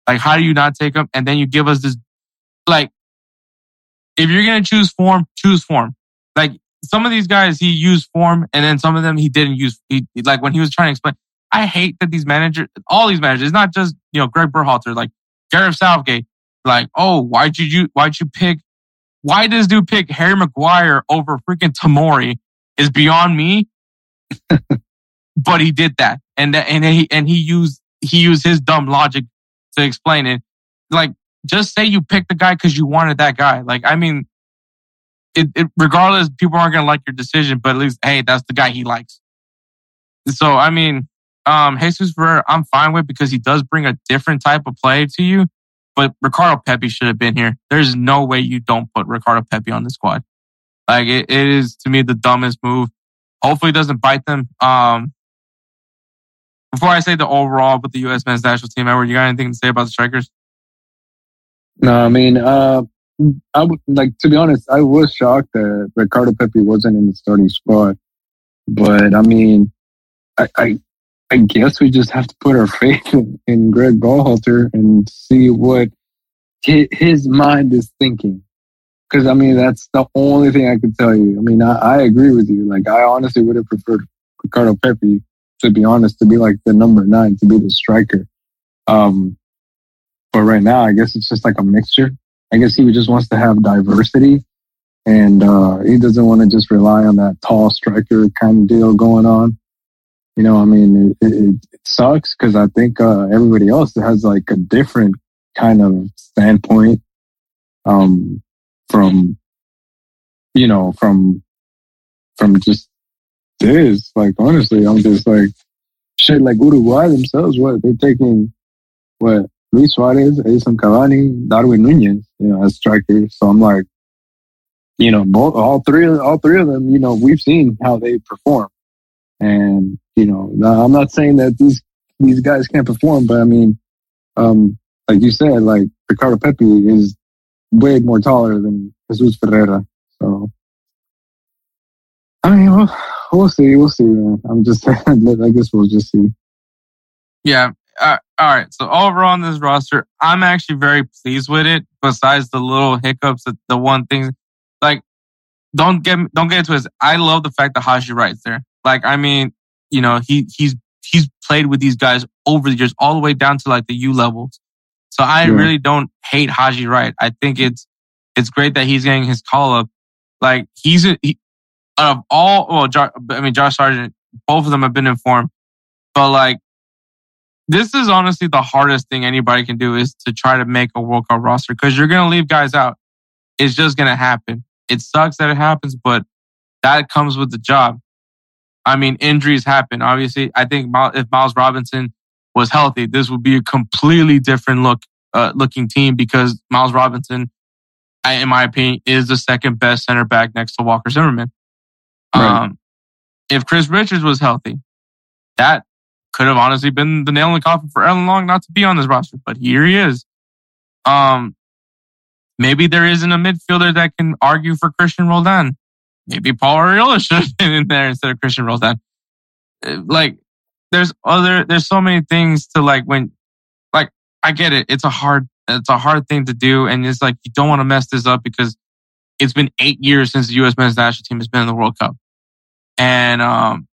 Like, how do you not take him? And then you give us this, like, if you're to choose form, choose form. Like, some of these guys, he used form, and then some of them he didn't use. He, like, when he was trying to explain, I hate that these managers, all these managers, not just, you know, Greg Berhalter, like Gareth Southgate, like, oh, why'd you, you why'd you pick, why does dude pick Harry Maguire over freaking Tomori is beyond me. but he did that. And, that- and he, and he used, he used his dumb logic to explain it. Like, just say you picked the guy because you wanted that guy. Like, I mean, it, it regardless, people aren't going to like your decision, but at least, hey, that's the guy he likes. So, I mean, um, Jesus Ferreira, I'm fine with because he does bring a different type of play to you. But Ricardo Pepi should have been here. There's no way you don't put Ricardo Pepi on the squad. Like it, it is to me the dumbest move. Hopefully it doesn't bite them. Um, before I say the overall with the U.S. men's national team, Edward, you got anything to say about the strikers? No, I mean, uh, I like to be honest. I was shocked that Ricardo Pepi wasn't in the starting squad, but I mean, I, I guess we just have to put our faith in, Greg Berhalter and see what his, mind is thinking. Because I mean, that's the only thing I could tell you. I mean, I, I agree with you. Like, I honestly would have preferred Ricardo Pepi, to be honest, to be like the number nine, to be the striker. Um, but right now, I guess it's just like a mixture. I guess he just wants to have diversity, and uh, he doesn't want to just rely on that tall striker kind of deal going on. You know, I mean, it, it, it sucks because I think uh, everybody else has like a different kind of standpoint um, from, you know, from from just this. Like honestly, I'm just like shit. Like Uruguay themselves, what they're taking, what Luis Suarez, Edinson Cavani, Darwin Nunez, you know, as strikers. So I'm like, you know, both all three all three of them, you know, we've seen how they perform. And, you know, I'm not saying that these these guys can't perform, but I mean, um, like you said, like Ricardo Pepi is way more taller than Jesus Ferreira. So I mean, we'll, we'll see, we'll see, man. I'm just I guess we'll just see. Yeah. Uh, all right. So overall on this roster, I'm actually very pleased with it. Besides the little hiccups, that the one thing, like, don't get don't get into it. I love the fact that Haji Wright's there. Like, I mean, you know, he he's he's played with these guys over the years, all the way down to like the U levels. So I Yeah. really don't hate Haji Wright. I think it's it's great that he's getting his call up. Like he's a, he, out of all, well, Jo- I mean, Josh Sargent, both of them have been informed, but like this is honestly the hardest thing anybody can do is to try to make a World Cup roster because you're going to leave guys out. It's just going to happen. it sucks that it happens, but that comes with the job. I mean, injuries happen. Obviously, I think if Miles Robinson was healthy, this would be a completely different look uh, looking team because Miles Robinson, in my opinion, is the second best center back next to Walker Zimmerman. Right. Um, if Chris Richards was healthy, that could have honestly been the nail in the coffin for Aaron Long not to be on this roster, but here he is. Um, maybe there isn't a midfielder that can argue for Cristian Roldan. Maybe Paul Arriola should have been in there instead of Cristian Roldan. Uh, like, there's other, there's so many things to like when, like, I get it. It's a hard, it's a hard thing to do. And it's like, you don't want to mess this up because it's been eight years since the U.S. men's national team has been in the World Cup. And, um,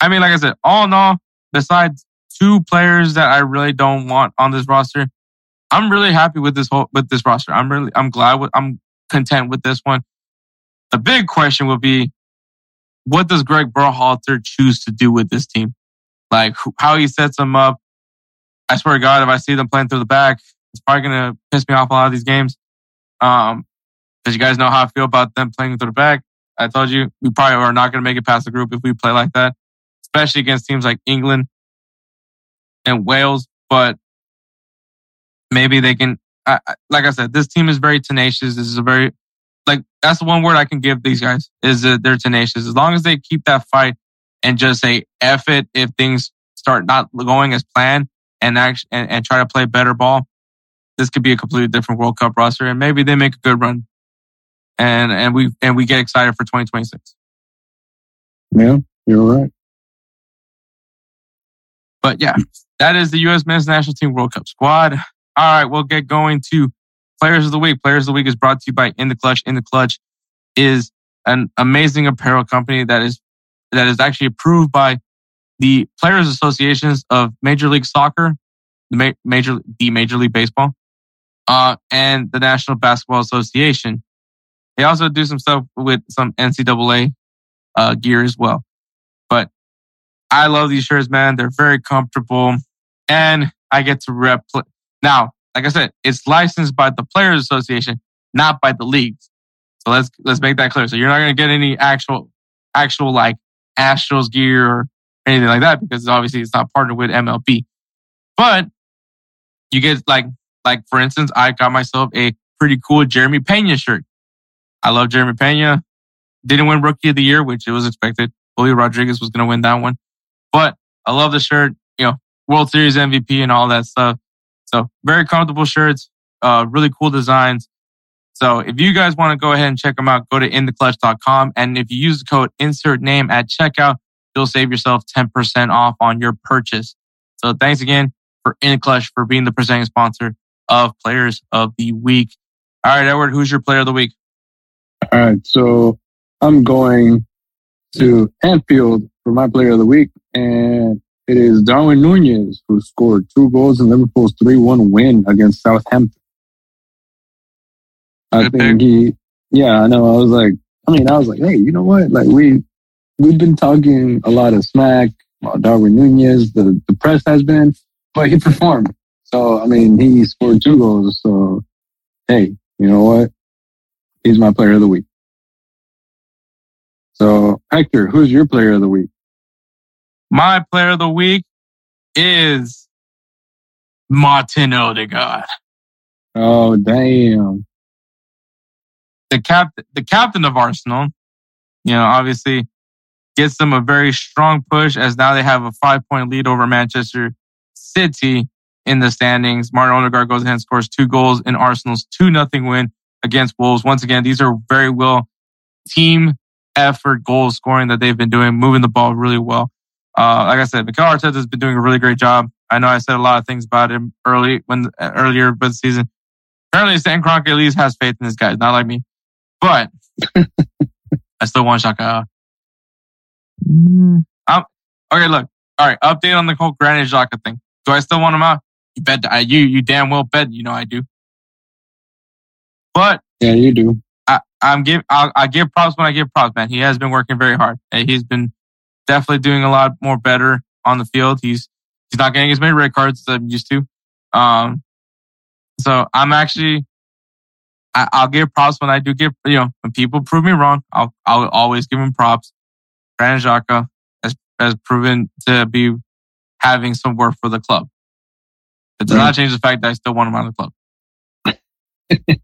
I mean, like I said, all in all, besides two players that I really don't want on this roster, I'm really happy with this whole, with this roster. I'm really, I'm glad with, I'm content with this one. The big question will be, what does Greg Berhalter choose to do with this team? Like how he sets them up. I swear to God, if I see them playing through the back, it's probably going to piss me off a lot of these games. Um, because you guys know how I feel about them playing through the back. I told you we probably are not going to make it past the group if we play like that, especially against teams like England and Wales. But maybe they can. I, like I said, this team is very tenacious. This is a very like that's the one word I can give these guys is that they're tenacious. As long as they keep that fight and just say F it if things start not going as planned and actually and, and try to play better ball, this could be a completely different World Cup roster and maybe they make a good run. And and we and we get excited for 2026. Yeah, you're right. But yeah, that is the U.S. men's national team World Cup squad. All right, we'll get going to Players of the Week. Players of the Week is brought to you by In the Clutch. In the Clutch is an amazing apparel company that is that is actually approved by the Players Associations of Major League Soccer, the Major the Major League Baseball, uh, and the National Basketball Association. They also do some stuff with some NCAA uh, gear as well. But I love these shirts, man. They're very comfortable, and I get to rep. Now, like I said, it's licensed by the Players Association, not by the leagues. So let's let's make that clear. So you're not going to get any actual actual like Astros gear or anything like that because obviously it's not partnered with MLB. But you get like like for instance, I got myself a pretty cool Jeremy Pena shirt. I love Jeremy Pena. Didn't win Rookie of the Year, which it was expected. Julio Rodriguez was going to win that one. But I love the shirt. You know, World Series MVP and all that stuff. So very comfortable shirts, uh, really cool designs. So if you guys want to go ahead and check them out, go to intheclutch.com. And if you use the code insert name at checkout, you'll save yourself 10% off on your purchase. So thanks again for In the Clutch for being the presenting sponsor of Players of the Week. All right, Edward, who's your player of the week? All right. So I'm going to Anfield for my player of the week. And it is Darwin Nunez who scored two goals in Liverpool's 3 1 win against Southampton. I think he, yeah, I know. I was like, I mean, I was like, hey, you know what? Like, we, we've been talking a lot of smack about Darwin Nunez, the, the press has been, but he performed. So, I mean, he scored two goals. So, hey, you know what? He's my player of the week. So, Hector, who's your player of the week? My player of the week is Martin Odegaard. Oh, damn. The cap, the captain of Arsenal, you know, obviously gets them a very strong push as now they have a five point lead over Manchester City in the standings. Martin Odegaard goes ahead and scores two goals in Arsenal's 2 nothing win against Wolves. Once again, these are very well team effort goal scoring that they've been doing, moving the ball really well. Uh, like I said, Mikel Arteta has been doing a really great job. I know I said a lot of things about him early when earlier but the season. Apparently, Stan Kroenke at least has faith in this guy, not like me. But I still want Xhaka. out. Mm, okay, look. All right, update on the whole Granit Xhaka thing. Do I still want him out? You bet. I, you you damn well bet. You know I do. But yeah, you do. I, I'm give I'll, I give props when I give props, man. He has been working very hard. He's been definitely doing a lot more better on the field. He's he's not getting as many red cards as I'm used to. Um, so I'm actually I, I'll give props when I do give, you know, when people prove me wrong, I'll, I'll always give him props. Granit Xhaka has, has proven to be having some work for the club. It does not change the fact that I still want him of the club.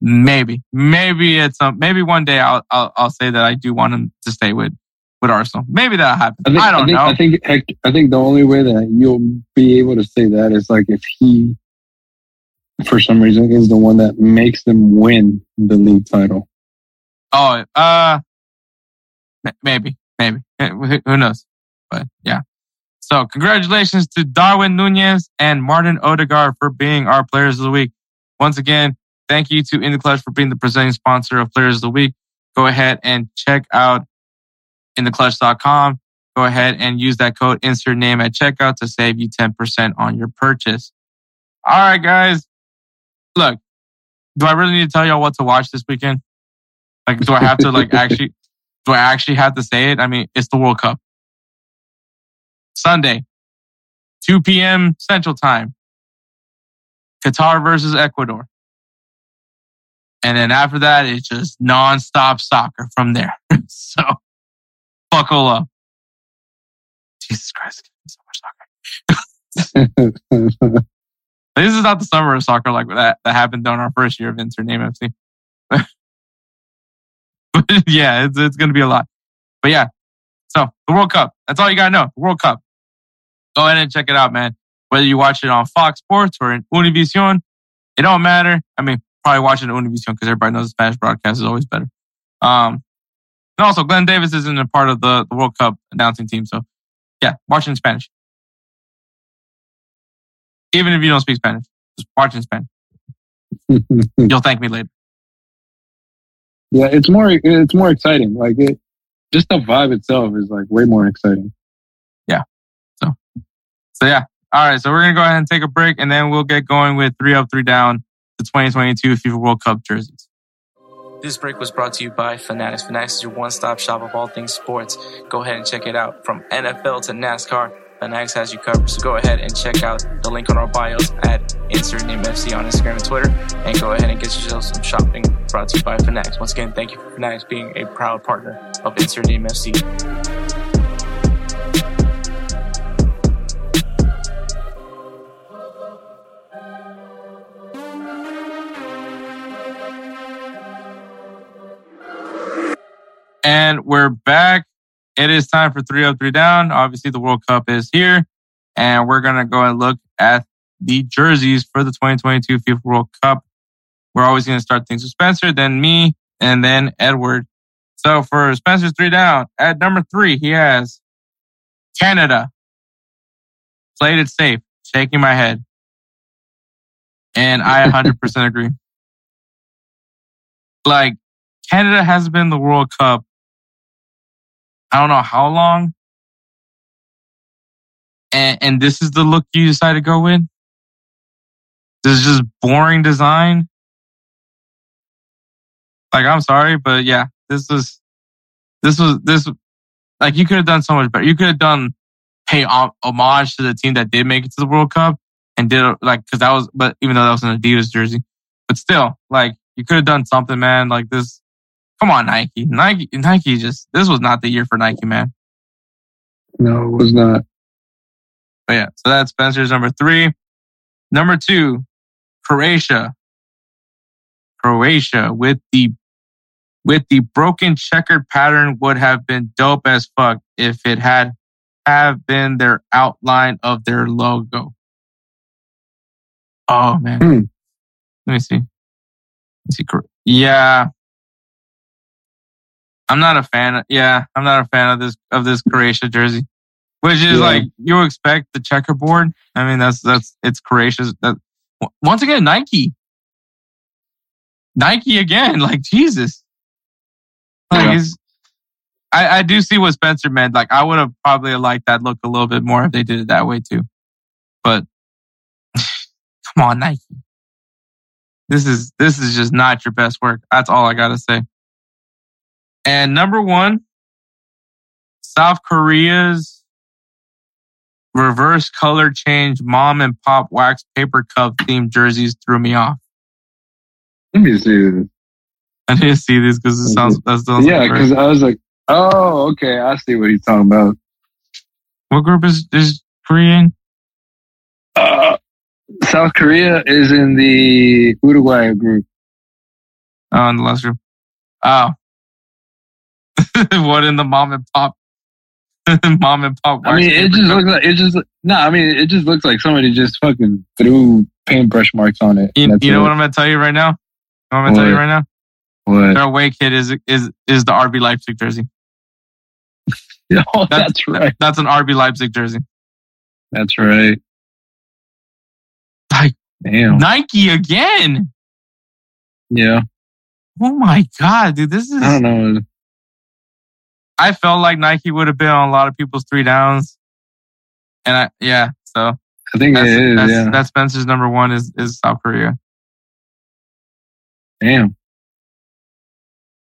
Maybe, maybe it's um, maybe one day I'll, I'll I'll say that I do want him to stay with with Arsenal. Maybe that'll happen. I, think, I don't think, know. I think heck, I think the only way that you'll be able to say that is like if he, for some reason, is the one that makes them win the league title. Oh, uh, maybe, maybe. Who who knows? But yeah. So congratulations to Darwin Nunez and Martin Odegaard for being our players of the week. Once again, thank you to In the Clutch for being the presenting sponsor of Players of the Week. Go ahead and check out intheclutch.com. Go ahead and use that code insert name at checkout to save you 10% on your purchase. All right, guys. Look, do I really need to tell y'all what to watch this weekend? Like, do I have to like actually, do I actually have to say it? I mean, it's the World Cup. Sunday, 2 p.m. Central Time. Qatar versus Ecuador. And then after that, it's just nonstop soccer from there. so buckle up. Jesus Christ, so much soccer. This is not the summer of soccer like that that happened on our first year of Name FC. but yeah, it's, it's going to be a lot. But yeah, so the World Cup. That's all you got to know. The World Cup. Go ahead and check it out, man. Whether you watch it on Fox Sports or in Univision, it don't matter. I mean, probably watching Univision because everybody knows the Spanish broadcast is always better. Um, and also, Glenn Davis isn't a part of the, the World Cup announcing team. So yeah, watch it in Spanish. Even if you don't speak Spanish, just watch in Spanish. You'll thank me later. yeah, it's more it's more exciting. Like it, just the vibe itself is like way more exciting. Yeah. So, so yeah. All right. So we're gonna go ahead and take a break, and then we'll get going with three up, three down, the 2022 FIFA World Cup jerseys. This break was brought to you by Fanatics. Fanatics is your one-stop shop of all things sports. Go ahead and check it out. From NFL to NASCAR, Fanatics has you covered. So go ahead and check out the link on our bios at insert name FC on Instagram and Twitter. And go ahead and get yourself some shopping brought to you by Fanatics. Once again, thank you for Fanatics being a proud partner of Insert Name FC. And we're back. It is time for three up, three down. Obviously, the World Cup is here, and we're gonna go and look at the jerseys for the 2022 FIFA World Cup. We're always gonna start things with Spencer, then me, and then Edward. So for Spencer's three down, at number three, he has Canada. Played it safe, shaking my head. And I 100% agree. Like, Canada has been the World Cup. I don't know how long. And, and this is the look you decide to go with? This is just boring design. Like, I'm sorry, but yeah, this was, this was, this, like, you could have done so much better. You could have done pay homage to the team that did make it to the World Cup and did, like, cause that was, but even though that was an Adidas jersey, but still, like, you could have done something, man. Like, this, come on, Nike. Nike, Nike just, this was not the year for Nike, man. No, it was not. But yeah, so that's Spencer's number three. Number two, Croatia. Croatia with the with the broken checkered pattern would have been dope as fuck if it had have been their outline of their logo. Oh man. Hmm. Let me see. Let me see. Yeah. I'm not a fan. Of, yeah, I'm not a fan of this of this Croatia jersey, which is Yeah. like you expect the checkerboard. I mean, that's that's it's Croatia's. That once again, Nike, Nike again. Like Jesus, like Yeah. I I do see what Spencer meant. Like I would have probably liked that look a little bit more if they did it that way too. But come on, Nike. This is this is just not your best work. That's all I gotta say. And number one, South Korea's reverse color change mom and pop wax paper cup themed jerseys threw me off. Let me see this. I didn't see this because it sounds that sounds Yeah, like because I was like, oh, okay, I see what he's talking about. what group is is Korean? Uh, South Korea is in the Uruguay group. Oh, in the last group. Oh. what in the mom and pop mom and pop I mean, it just looks like it just no. I mean, it just looks like somebody just fucking threw paintbrush marks on it. You, you know it. what I'm gonna tell you right now? You know what I'm gonna tell you right now? What? Their away kit is is is the RB Leipzig jersey. Oh, that's right. That's an RB Leipzig jersey. That's right. Like Damn. Nike again. Yeah. Oh my god, dude, this is. I don't know. I felt like Nike would have been on a lot of people's three downs, and I yeah. So I think that's, it is. that's, yeah. that's Spencer's number one is is South Korea. Damn.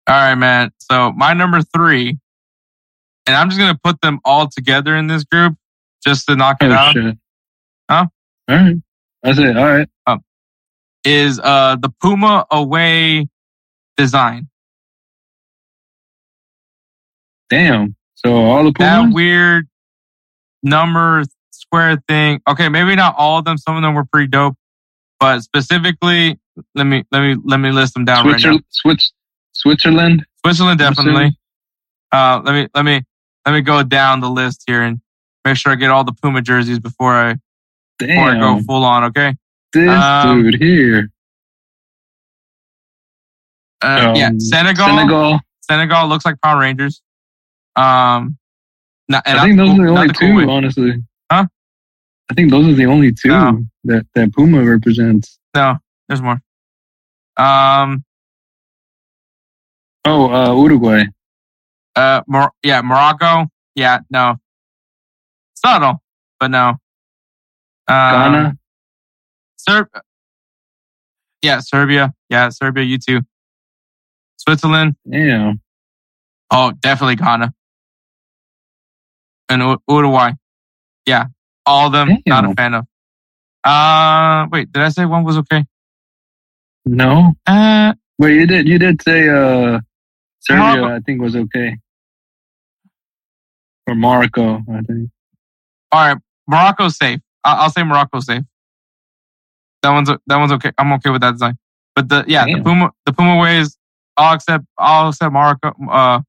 All right, man. So my number three, and I'm just gonna put them all together in this group just to knock it Oh out. shit. Huh? All right. That's it. All right. Is uh the Puma away design Damn. So all the that weird number square thing? Okay, maybe not all of them. Some of them were pretty dope, but specifically, let me let me let me list them down right now. Switzer- Switzerland. Switzerland definitely. Uh, let me let me let me go down the list here and make sure I get all the Puma jerseys before I before I go full on. Okay. This Um, dude here. Uh, yeah, Um, Senegal. Senegal. Senegal looks like Power Rangers. Um, not, and I think those cool- are the only cool two, way. honestly. Huh? I think those are the only two No. that, that Puma represents. No, there's more. Um, Oh, uh, Uruguay. uh, Mor- yeah, Morocco. Yeah, no. Subtle, but no. Uh, Ghana. Serb. Yeah, Serbia. Yeah, Serbia. You too. Switzerland. Yeah. Oh, definitely Ghana. And U- Uruguay. Yeah, all of them. Not a fan of. Uh, wait, did I say one was okay? No. Uh, Wait, you did you did say uh Serbia, Morocco. I think was okay. Or Morocco, I think. all right, Morocco's safe. I- I'll say Morocco's safe. That one's that one's okay. I'm okay with that design. But the yeah, the Puma the Puma ways. I'll accept. I'll accept Morocco. Uh,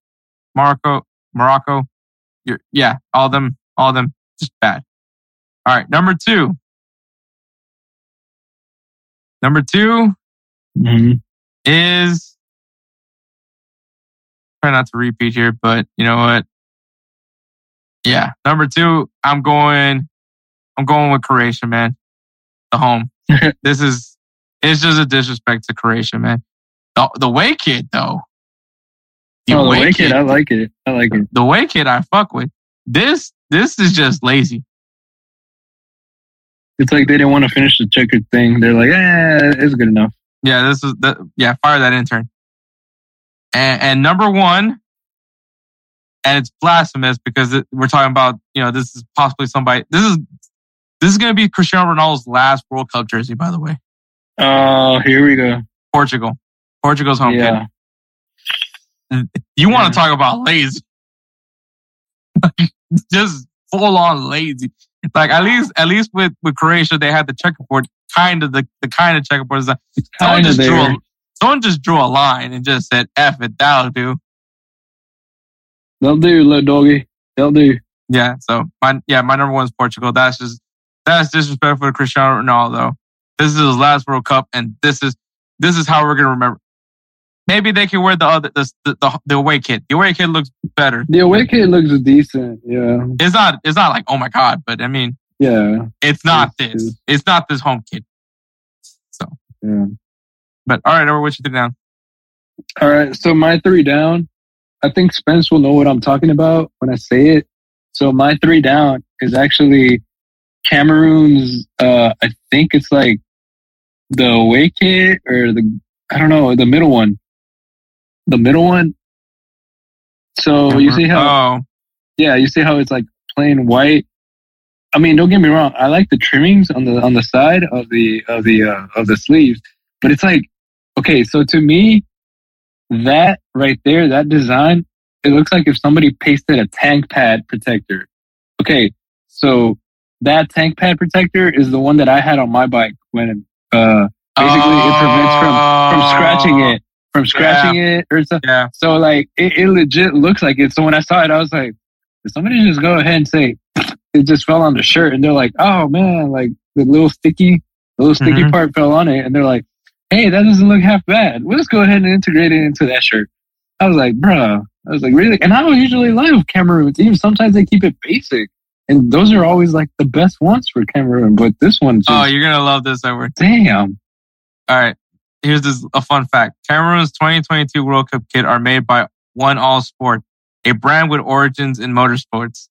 Morocco. Morocco. You're, yeah, all of them. All of them. Just bad. All right, number two. Number two hmm is try not to repeat here, but you know what? Yeah, number two, I'm going. I'm going with Croatia, man. The home. this is it's just a disrespect to Croatia, man. The the way kid though. Oh, the way kid, I like it. I like it. the way kid I fuck with. This this is just lazy. It's like they didn't want to finish the checkered thing. They're like, yeah, it's good enough. Yeah, this is the yeah, fire that intern. And, and number one, and it's blasphemous because it, we're talking about you know this is possibly somebody. This is this is going to be Cristiano Ronaldo's last World Cup jersey, by the way. Oh, here we go. Portugal, Portugal's home yeah. kid. You want to talk about lazy? Just full on lazy. Like at least at least with with Croatia they had the checkerboard, kind of the the kind of checkerboard design. Someone just drew a, someone just drew a line and just said F it, that'll do. They'll do, little doggy. They'll do. Yeah. So my yeah, my number one is Portugal. That's just that's disrespectful to Cristiano Ronaldo. This is his last World Cup, and this is this is how we're gonna remember. Maybe they can wear the other the the, the, the away kit. The away kit looks better. The away kit looks decent. Yeah. It's not it's not like oh my god, but I mean Yeah. it's not It's- this. it's- It's not this home kit. So, Yeah. but all right, over what you think now? All right. So my three down, I think Spence will know what I'm talking about when I say it. So my three down is actually Cameroon's, uh, I think it's like the away kit or the, I don't know, the middle one. The middle one. So you see how, Oh, yeah, you see how it's like plain white. I mean, don't get me wrong. I like the trimmings on the on the side of the of the uh, of the sleeves, but it's like okay. So to me, that right there, that design, it looks like if somebody pasted a tank pad protector. Okay, so that tank pad protector is the one that I had on my bike when uh basically it prevents from from scratching it from scratching it or something. Yeah. So like it, it legit looks like it. So when I saw it, I was like, did somebody just go ahead and say it just fell on the shirt? And they're like, oh man, like the little sticky, the little sticky Mhm. part fell on it. And they're like, hey, that doesn't look half bad. We'll just go ahead and integrate it into that shirt. I was like, bruh. I was like, really? And I don't usually love Cameroons. Even sometimes they keep it basic. And those are always like the best ones for Cameroon. But this one just, Oh, you're gonna love this, Edward. damn. All right. Here's this a fun fact. Cameroon's 2022 World Cup kit are made by One All Sport, a brand with origins in motorsports.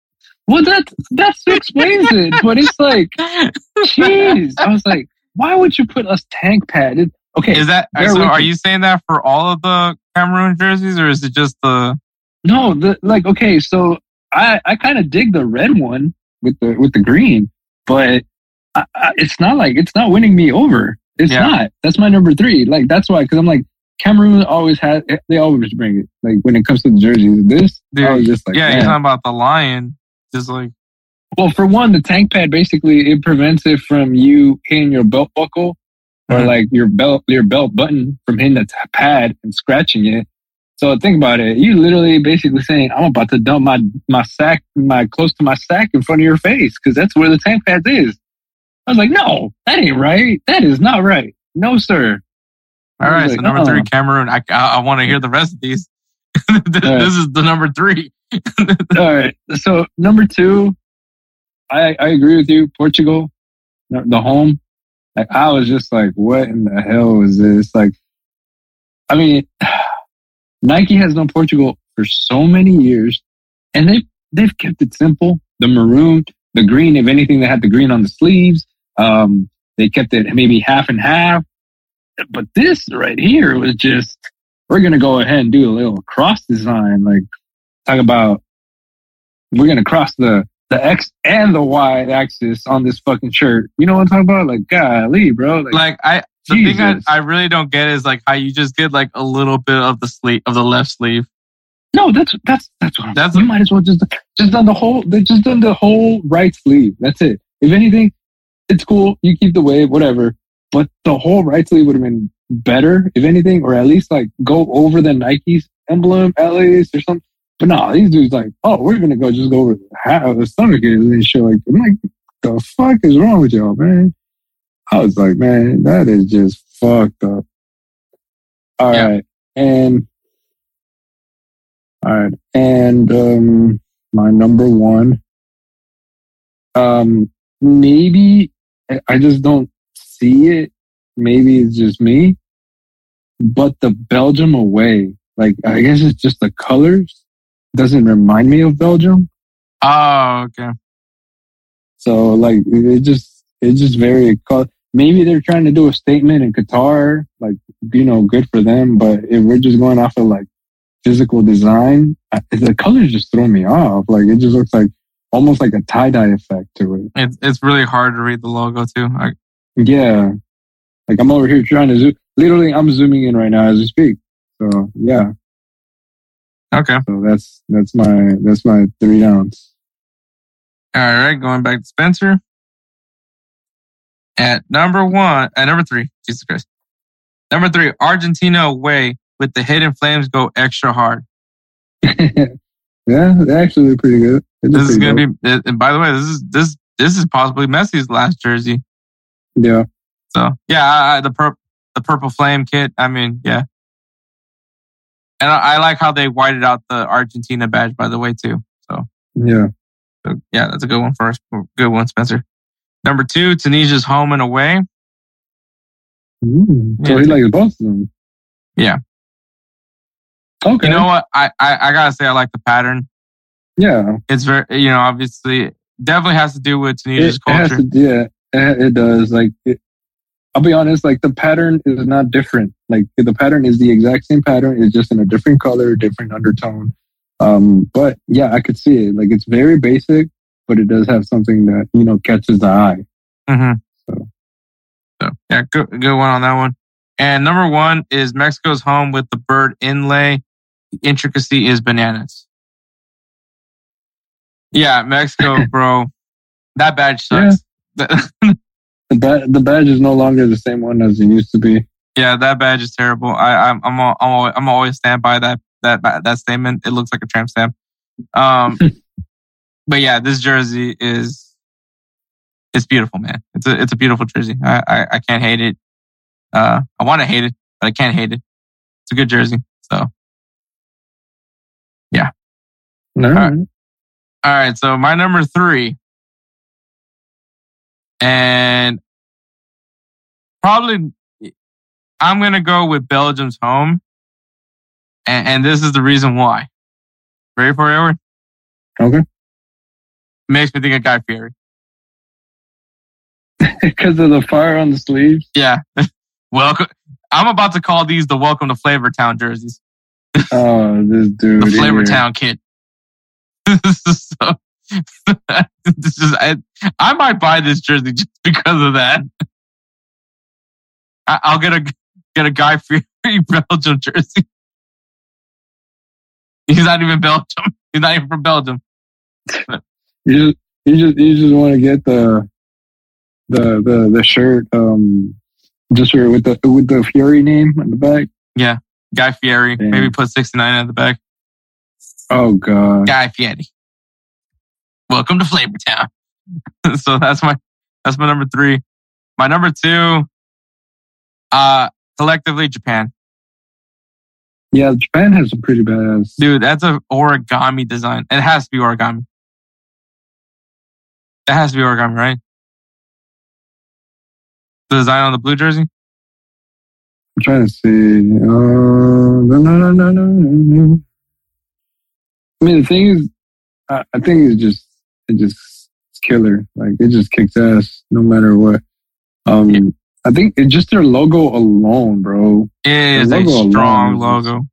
Well, that, that explains it. But it's like, jeez. I was like, why would you put us tank pad? It, okay. Is that so? Are you saying that for all of the Cameroon jerseys, or is it just the? No, the like okay, so I I kind of dig the red one with the with the green, but I, I, it's not like it's not winning me over. It's Yeah. not. That's my number three. Like that's why because I'm like Cameroon always has they always bring it. Like when it comes to the jerseys, this I was just like yeah, man. you're talking about the lion. Just like Well, for one, the tank pad basically it prevents it from you hitting your belt buckle or Mhm. like your belt your belt button from hitting the t- pad and scratching it. So think about it. You literally basically saying, "I'm about to dump my my sack, my close to my sack in front of your face," because that's where the tank pad is. I was like, "No, that ain't right. That is not right. No, sir." All right. Right. So like, number three, uh-uh. Cameroon. I I, I want to hear the rest of these. this, right. this is the number three. All right. So number two, I I agree with you. Portugal, the the home. Like I was just like, what in the hell is this? Like, I mean, Nike has known Portugal for so many years, and they they've kept it simple. The maroon, the green. If anything, they had the green on the sleeves. Um, they kept it maybe half and half. But this right here was just, we're gonna go ahead and do a little cross design. Like, talk about we're gonna cross the the X and the Y axis on this fucking shirt. You know what I'm talking about? Like, golly, bro. Like, Like I, the thing I, I really don't get is like how you just get like a little bit of the sleeve of the left sleeve. no, that's that's that's what I'm. That's- you might as well just just done the whole. They just done the whole right sleeve. That's it. If anything, it's cool. You keep the wave, whatever. But the whole right sleeve would have been better, if anything, or at least like go over the Nike's emblem at least or something. But no, these dudes like, oh, we're gonna go just go over the, how the stomach is and shit like. I'm like, the fuck is wrong with y'all, man? I was like, man, that is just fucked up. All right, Yeah. and all right, and um, my number one, um, maybe I- just don't see it. Maybe it's just me, but the Belgium away, like I guess it's just the colors doesn't remind me of Belgium. Oh, okay. So like it just it's just very maybe they're trying to do a statement in Qatar, like you know, good for them. But if we're just going off of like physical design, the colors just throw me off. Like it just looks like almost like a tie dye effect to it. It's it's really hard to read the logo too. I, Yeah, like I'm over here trying to zoom. Literally, I'm zooming in right now as we speak. So yeah, okay. so that's that's my that's my three downs. All right, going back to Spencer. At number one, at number three, Jesus Christ. Number three, Argentina away with the Hidden Flames go extra hard. yeah, they're actually pretty good. This is going dope. to be, and by the way, this is this this is possibly Messi's last jersey. yeah. So yeah, I, I, the purple the purple flame kit. I mean, yeah. And I, I, like how they whited out the Argentina badge, by the way, too. So yeah, so, yeah, that's a good one for us. Good one, Spencer. Number two, Tunisia's home and away. Mm, so yeah. he likes both of them. Yeah. Okay. You know what? I, I, I gotta say I like the pattern. Yeah. It's very you know obviously definitely has to do with Tunisia's it, culture. It to, yeah, it, does. Like it, I'll be honest, like the pattern is not different. Like the pattern is the exact same pattern. It's just in a different color, different undertone. Um, but yeah, I could see it. Like it's very basic, but it does have something that you know catches the eye. Mm-hmm. So. so yeah, good good one on that one. And number one is Mexico's home with the bird inlay. The intricacy is bananas. Yeah, Mexico, bro. that badge sucks. Yeah. the, ba- the badge is no longer the same one as it used to be. Yeah, that badge is terrible. I, I'm I'm I'm always, I'm always stand by that that that statement. It looks like a tramp stamp. Um, but yeah, this jersey is it's beautiful, man. It's a it's a beautiful jersey. I I, I can't hate it. Uh, I want to hate it, but I can't hate it. It's a good jersey. So yeah. No. All right. All right. So my number three, and probably I'm gonna go with Belgium's home, and, and this is the reason why. Ready for it, Edward? Okay. Makes me think of Guy Fieri. Because of the fire on the sleeves. Yeah. Welcome. I'm about to call these the Welcome to Flavor Town jerseys. Oh, this dude. the Flavor Town kid. So, this is, I, I might buy this jersey just because of that. I, will get a get a guy for Belgium jersey. He's not even Belgium. He's not even from Belgium. you just you just you just want to get the the the the shirt um just with the with the Fieri name on the back. Yeah, Guy Fieri. Damn. Maybe put sixty nine at the back. Oh god, Guy Fieri. Welcome to Flavor Town. so that's my that's my number three. My number two, uh, collectively Japan. Yeah, Japan has a pretty badass. Dude, that's a origami design. It has to be origami. It has to be origami, right? The design on the blue jersey? I'm trying to see. Uh, no, no, no, no, no. I mean, the thing is, I, I think it's just, it just, it's killer. Like, it just kicks ass no matter what. Um, yeah. I think it's just their logo alone, bro. It is a strong logo.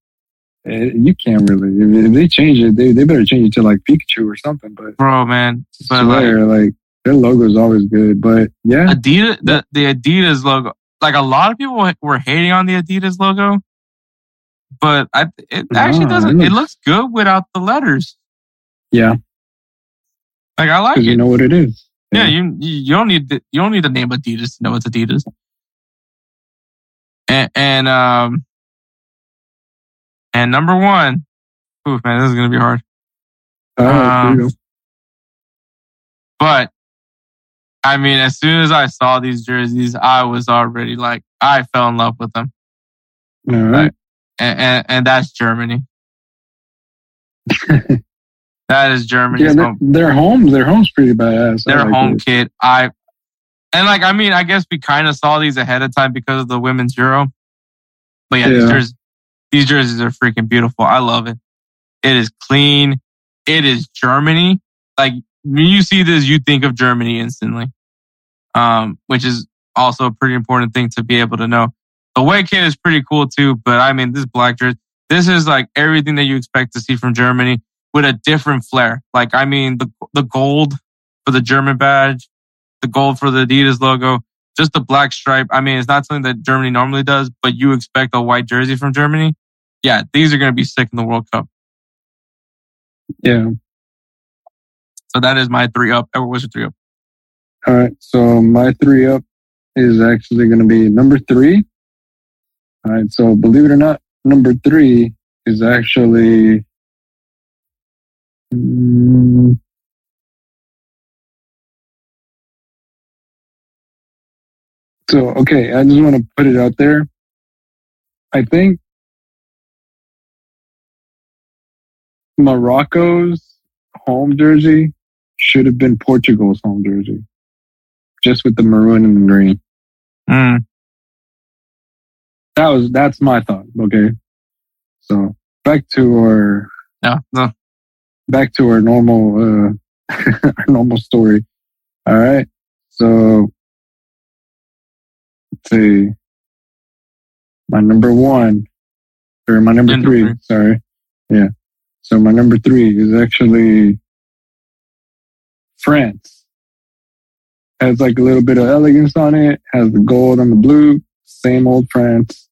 It, you can't really. If, if, they change it, they, they better change it to like Pikachu or something. But bro, man, but swear, like, like their logo is always good. But yeah, Adidas, the the Adidas logo. Like a lot of people were hating on the Adidas logo, but I it actually doesn't. It looks, it looks good without the letters. Yeah, like I like it. You know what it is. Yeah, yeah you you don't need the, you don't need the name Adidas to know it's Adidas. And, and um and number one, oof man, this is gonna be hard. um, but I mean, as soon as I saw these jerseys, I was already like, I fell in love with them. All right. And, and, and that's Germany. that is Germany. Yeah, home. their home, their home's pretty badass. Their like home it. kit. I and like, I mean, I guess we kind of saw these ahead of time because of the women's Euro. But yeah, yeah. These, jerseys, these jerseys are freaking beautiful. I love it. It is clean. It is Germany. Like when you see this, you think of Germany instantly, um, which is also a pretty important thing to be able to know. The white kit is pretty cool too, but I mean, this black jersey, this is like everything that you expect to see from Germany with a different flair. Like, I mean, the, the gold for the German badge, the gold for the Adidas logo, just the black stripe. I mean, it's not something that Germany normally does, but you expect a white jersey from Germany. Yeah, these are going to be sick in the World Cup. Yeah. So that is my three up. Or was your three up? All right. So my three up is actually going to be number three. All right. So believe it or not, number three is actually. Um, So okay, I just want to put it out there. I think Morocco's home jersey should have been Portugal's home jersey, just with the maroon and the green. Mm. That was that's my thought. Okay, so back to our Yeah. No. back to our normal uh our normal story. All right. So let's see. My number one or my number three. sorry. Yeah. So my number three is actually France. Has like a little bit of elegance on it, has the gold on the blue, same old France.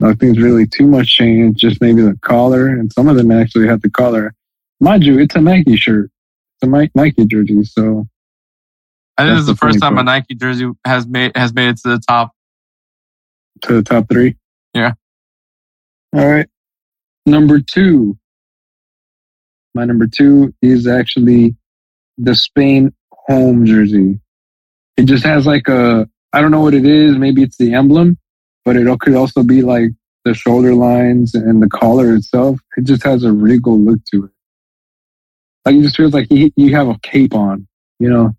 Nothing's really too much changed, just maybe the collar, and some of them actually have the collar. Mind you, it's a Nike shirt. It's a Nike jersey, so I think this is the first time a. Nike jersey has made has made it to the top. to the top three. Yeah. All right. Number two. My number two is actually the Spain home jersey. It just has like a, I don't know what it is. Maybe it's the emblem, but it could also be like the shoulder lines and the collar itself. It just has a regal look to it. Like it just feels like you, you have a cape on, you know?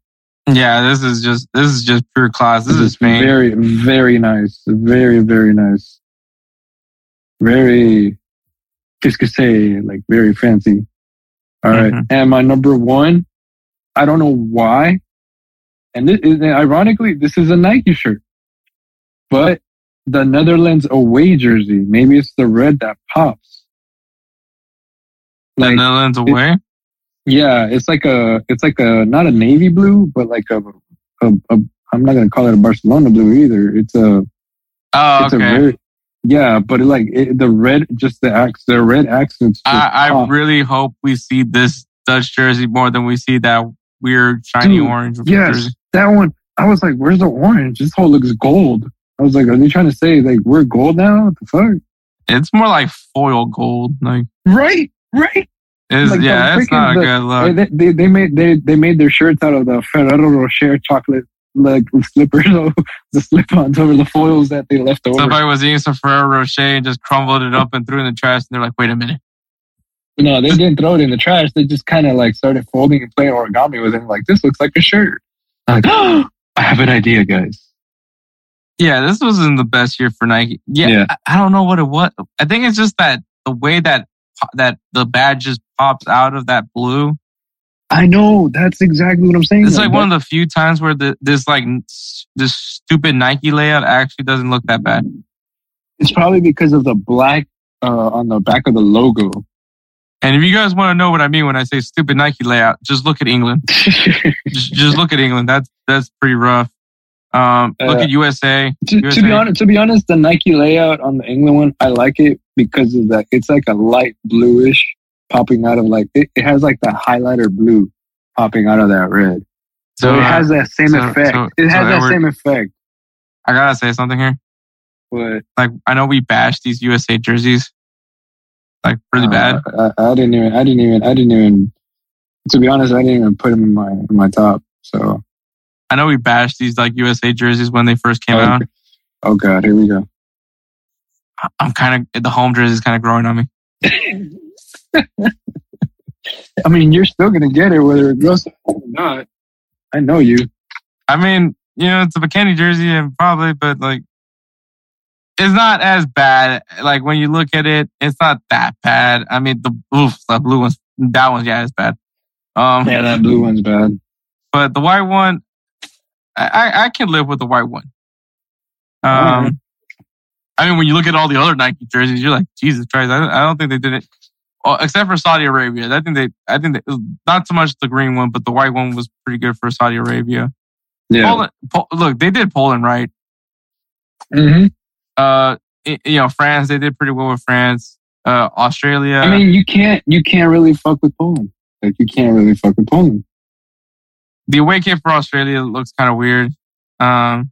Yeah, this is just this is just pure class. This is Spain. Very, very nice. Very, very nice. Very, qu'est-ce que c'est? Like very fancy. All right. Mhm. And my number one, I don't know why. And this is, ironically, this is a Nike shirt, but the Netherlands away jersey, maybe it's the red that pops. the Netherlands away. Yeah, it's like a, it's like a, not a navy blue, but like a, a, a I'm not going to call it a Barcelona blue either. It's a, Oh, it's okay. a very, yeah, but it, like it, the red, just the ax, the red accents. I, I really hope we see this Dutch jersey more than we see that weird shiny Dude, orange yes. jersey. That one. I was like, "Where's the orange? This whole looks gold." I was like, "Are they trying to say like we're gold now? What the fuck?" It's more like foil gold. Like Right, right. it's, Like yeah, it's not a the- good look. They, they, they made they, they made their shirts out of the Ferrero Rocher chocolate like slippers, so the slip-ons over the foils that they left over. Somebody was eating some Ferrero Rocher and just crumbled it up and threw it in the trash. And they're like, "Wait a minute, No, they didn't throw it in the trash. They just kind of like started folding and playing origami with it. Like this looks like a shirt. Like, oh, I have an idea, guys. yeah, this wasn't the best year for Nike." Yeah, Yeah. I, I don't know what it was. I think it's just that the way that that the badge just pops out of that blue. I know that's exactly what I'm saying. It's like one of the few times where the this like this stupid Nike layout actually doesn't look that bad. It's probably because of the black uh, on the back of the logo. And if you guys want to know what I mean when I say stupid Nike layout, just look at England. just, just look at England. That's that's pretty rough. Um, look Uh, at USA. to, to be honest, to be honest, the Nike layout on the England one, I like it because of that. It's like a light bluish popping out of like it, it has like the highlighter blue popping out of that red. So, So, it has that same so- effect. so- it has that Edward- same effect. I gotta say something here. But Like I know we bashed these USA jerseys, like really uh, bad. I, I didn't even. I didn't even. I didn't even. To be honest, I didn't even put them in my in my top. So I know we bashed these like USA jerseys when they first came Okay. out. oh god, here we go. I'm kind of the home jersey is kind of growing on me. I mean, you're still gonna get it whether it goes or not. I know you. I mean, you know, it's a McKennie jersey and probably, but like, it's not as bad. Like when you look at it, it's not that bad. I mean, the oof, the blue one's that one, yeah, it's bad. Um, Yeah, that blue one's bad. but the white one, I I, I can live with the white one. Um, Alright. I mean, when you look at all the other Nike jerseys, you're like, Jesus Christ! I don't, I don't think they did it, well, except for Saudi Arabia. I think they, I think they, not so much the green one, but the white one was pretty good for Saudi Arabia. Yeah. Poland, Po- look, they did Poland right. hmm Uh, you know, France, they did pretty well with France. Uh, Australia. I mean, you can't you can't really fuck with Poland. Like you can't really fuck with Poland. the away kit for Australia looks kind of weird. Um,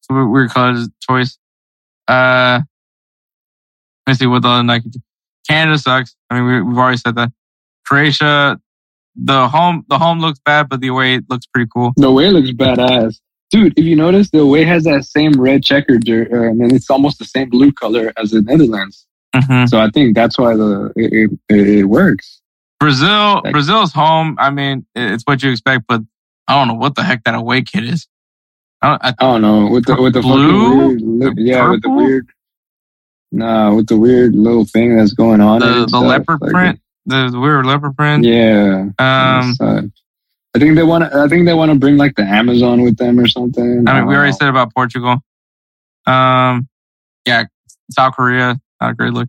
it's a weird, color choice. Uh, let's see what the other Nike. Canada sucks. I mean, we, we've already said that. Croatia, the home, the home looks bad, but the away looks pretty cool. The away looks badass. Dude, if you notice, the away has that same red checker, jer- uh, and it's almost the same blue color as the Netherlands. Mhm. So I think that's why the it, it, it works. Brazil, Like- Brazil's home. I mean, it's what you expect, but I don't know what the heck that away kit is. I don't, I, I don't know with the with the Blue? weird, look, yeah, with the weird, nah, with the weird little thing that's going on. the the stuff, leopard like, print, the, the weird leopard print. Yeah. Um, I think they want to. I think they want to bring like the Amazon with them or something. I mean, we already said about Portugal. Um, yeah, South Korea, not a great look.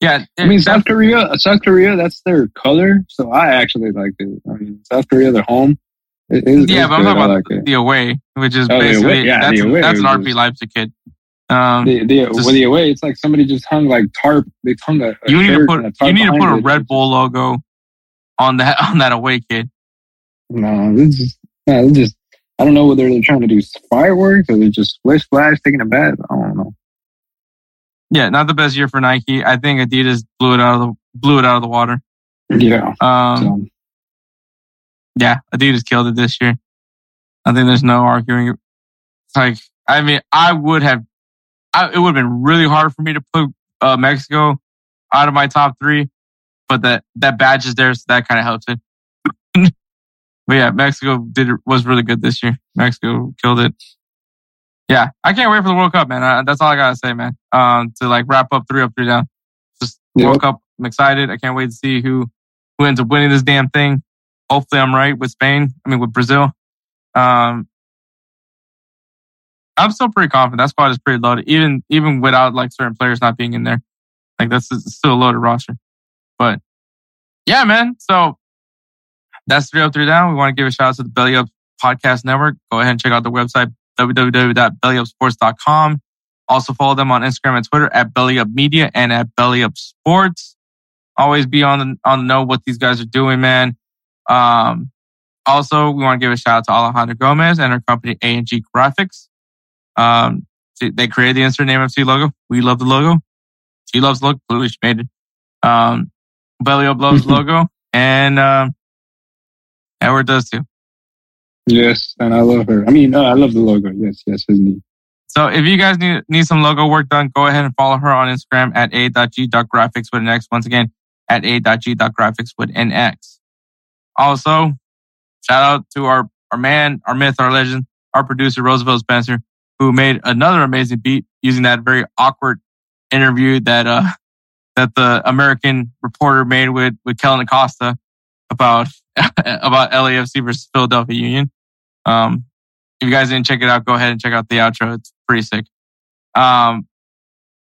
Yeah, I mean, it- South Korea. South Korea. That's their color. So I actually liked it. I mean, South Korea, their home. It, it's, yeah, but I'm talking about like the away, which is Oh, basically yeah, that's, the away that's an RB Leipzig kid. Um, The, the, just- well, the away, it's like somebody just hung like tarp. They hung a, a you need to put a you need to put a. Red Bull logo on that on that away kid. No, this is no, this just. I don't know whether they're trying to do fireworks or they're just splish splash taking a bath. I don't know. Yeah, not the best year for Nike. I think Adidas blew it out of the blew it out of the water. Yeah. Um, So, yeah, Adidas killed it this year. I think there's no arguing. It's like, I mean, I would have, I, it would have been really hard for me to put uh, Mexico out of my top three, but that that badge is there, so that kind of helps it. But yeah, Mexico did was really good this year. Mexico killed it. Yeah, I can't wait for the World Cup, man. I, that's all I gotta say, man. Um, to like wrap up three up, three down. Just Yep. World Cup. I'm excited. I can't wait to see who who ends up winning this damn thing. Hopefully, I'm right with Spain. I mean, with Brazil. Um, I'm still pretty confident. That squad is pretty loaded, even even without like certain players not being in there. Like that's still a loaded roster. But yeah, man. So that's three up, three down. We want to give a shout out to the Belly Up Podcast Network. Go ahead and check out the website www.bellyupsports.com. Also follow them on Instagram and Twitter at Belly Up Media and at Belly Up Sports. Always be on the on the know what these guys are doing, man. Um, also, we want to give a shout out to Alejandro Gomez and her company A and G Graphix. Um, they created the insert name FC logo. We love the logo. She loves the logo. Clearly, she made it. Um, Belly Up loves logo, and um, Edward does too. yes, and I love her. I mean, uh, I love the logo. Yes, yes, his knee. So if you guys need, need some logo work done, go ahead and follow her on Instagram at a.g.graphix with an X. Once again, at a.g.graphix with an X. Also, shout out to our, our man, our myth, our legend, our producer, Roosevelt Spencer, who made another amazing beat using that very awkward interview that, uh, that the American reporter made with, with Kellyn Acosta about, about LAFC versus Philadelphia Union. Um, if you guys didn't check it out, go ahead and check out the outro. It's pretty sick. Um,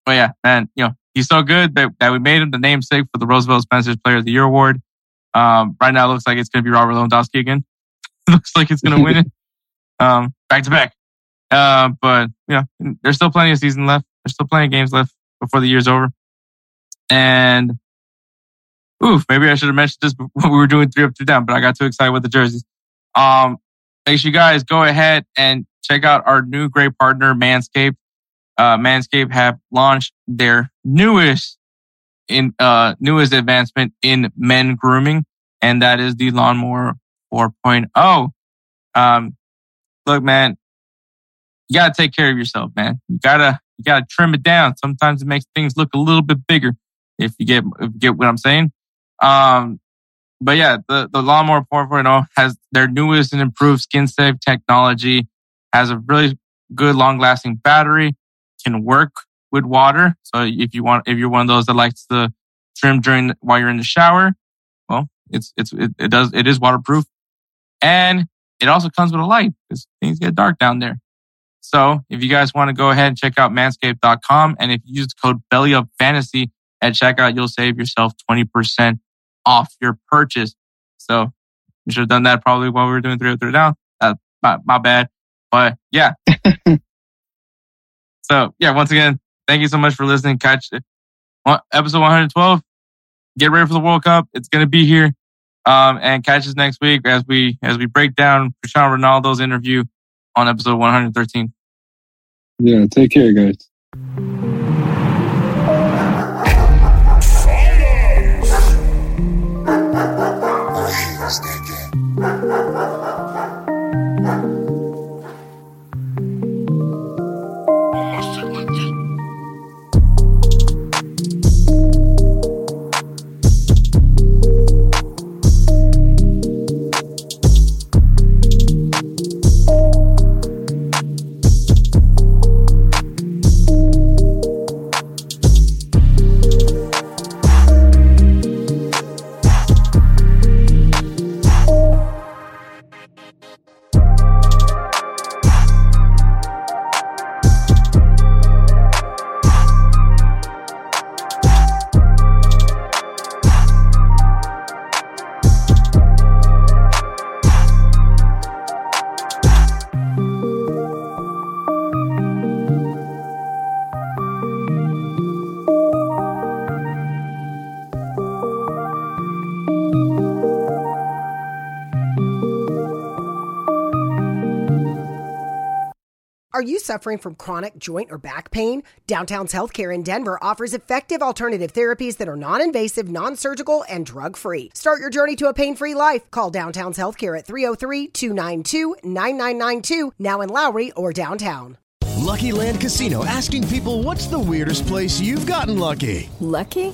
but yeah, man, you know, he's so good that, that we made him the namesake for the Roosevelt Spencer's Player of the Year award. Um, right now it looks like it's going to be Robert Lewandowski again. looks like it's going to win it. Um, back to back. Uh, but you know, there's still plenty of season left. There's still plenty of games left before the year's over. And oof, maybe I should have mentioned this when we were doing three up, three down, but I got too excited with the jerseys. Um, make sure you guys go ahead and check out our new great partner, Manscaped. Uh, Manscaped have launched their newest in uh newest advancement in men grooming, and that is the Lawnmower 4.0. Um, look, man, you gotta take care of yourself, man. You gotta you gotta trim it down. Sometimes it makes things look a little bit bigger. If you get if you get what I'm saying. Um, but yeah, the, the Lawnmower 4.0 has their newest and improved skin safe technology, has a really good long lasting battery, can work with water. So if you want, if you're one of those that likes to trim during while you're in the shower, well, it's, it's, it, it does, it is waterproof and it also comes with a light because things get dark down there. So if you guys want to go ahead and check out manscaped.com and if you use code bellyupfantasy at checkout, you'll save yourself 20% off your purchase. So you should have done that probably while we were doing three or three down. Uh, my, my bad. But yeah. so yeah, once again, thank you so much for listening. Catch Episode 112. Get ready for the World Cup. It's going to be here. Um, and catch us next week as we, as we break down Cristiano Ronaldo's interview on episode 113. Yeah, take care, guys. You suffering from chronic joint or back pain? Downtown's Healthcare in Denver offers effective alternative therapies that are non invasive, non surgical, and drug free. Start your journey to a pain free life. Call Downtown's Healthcare at 303 292 9992, now in Lowry or downtown. Lucky Land Casino asking people what's the weirdest place you've gotten lucky? Lucky?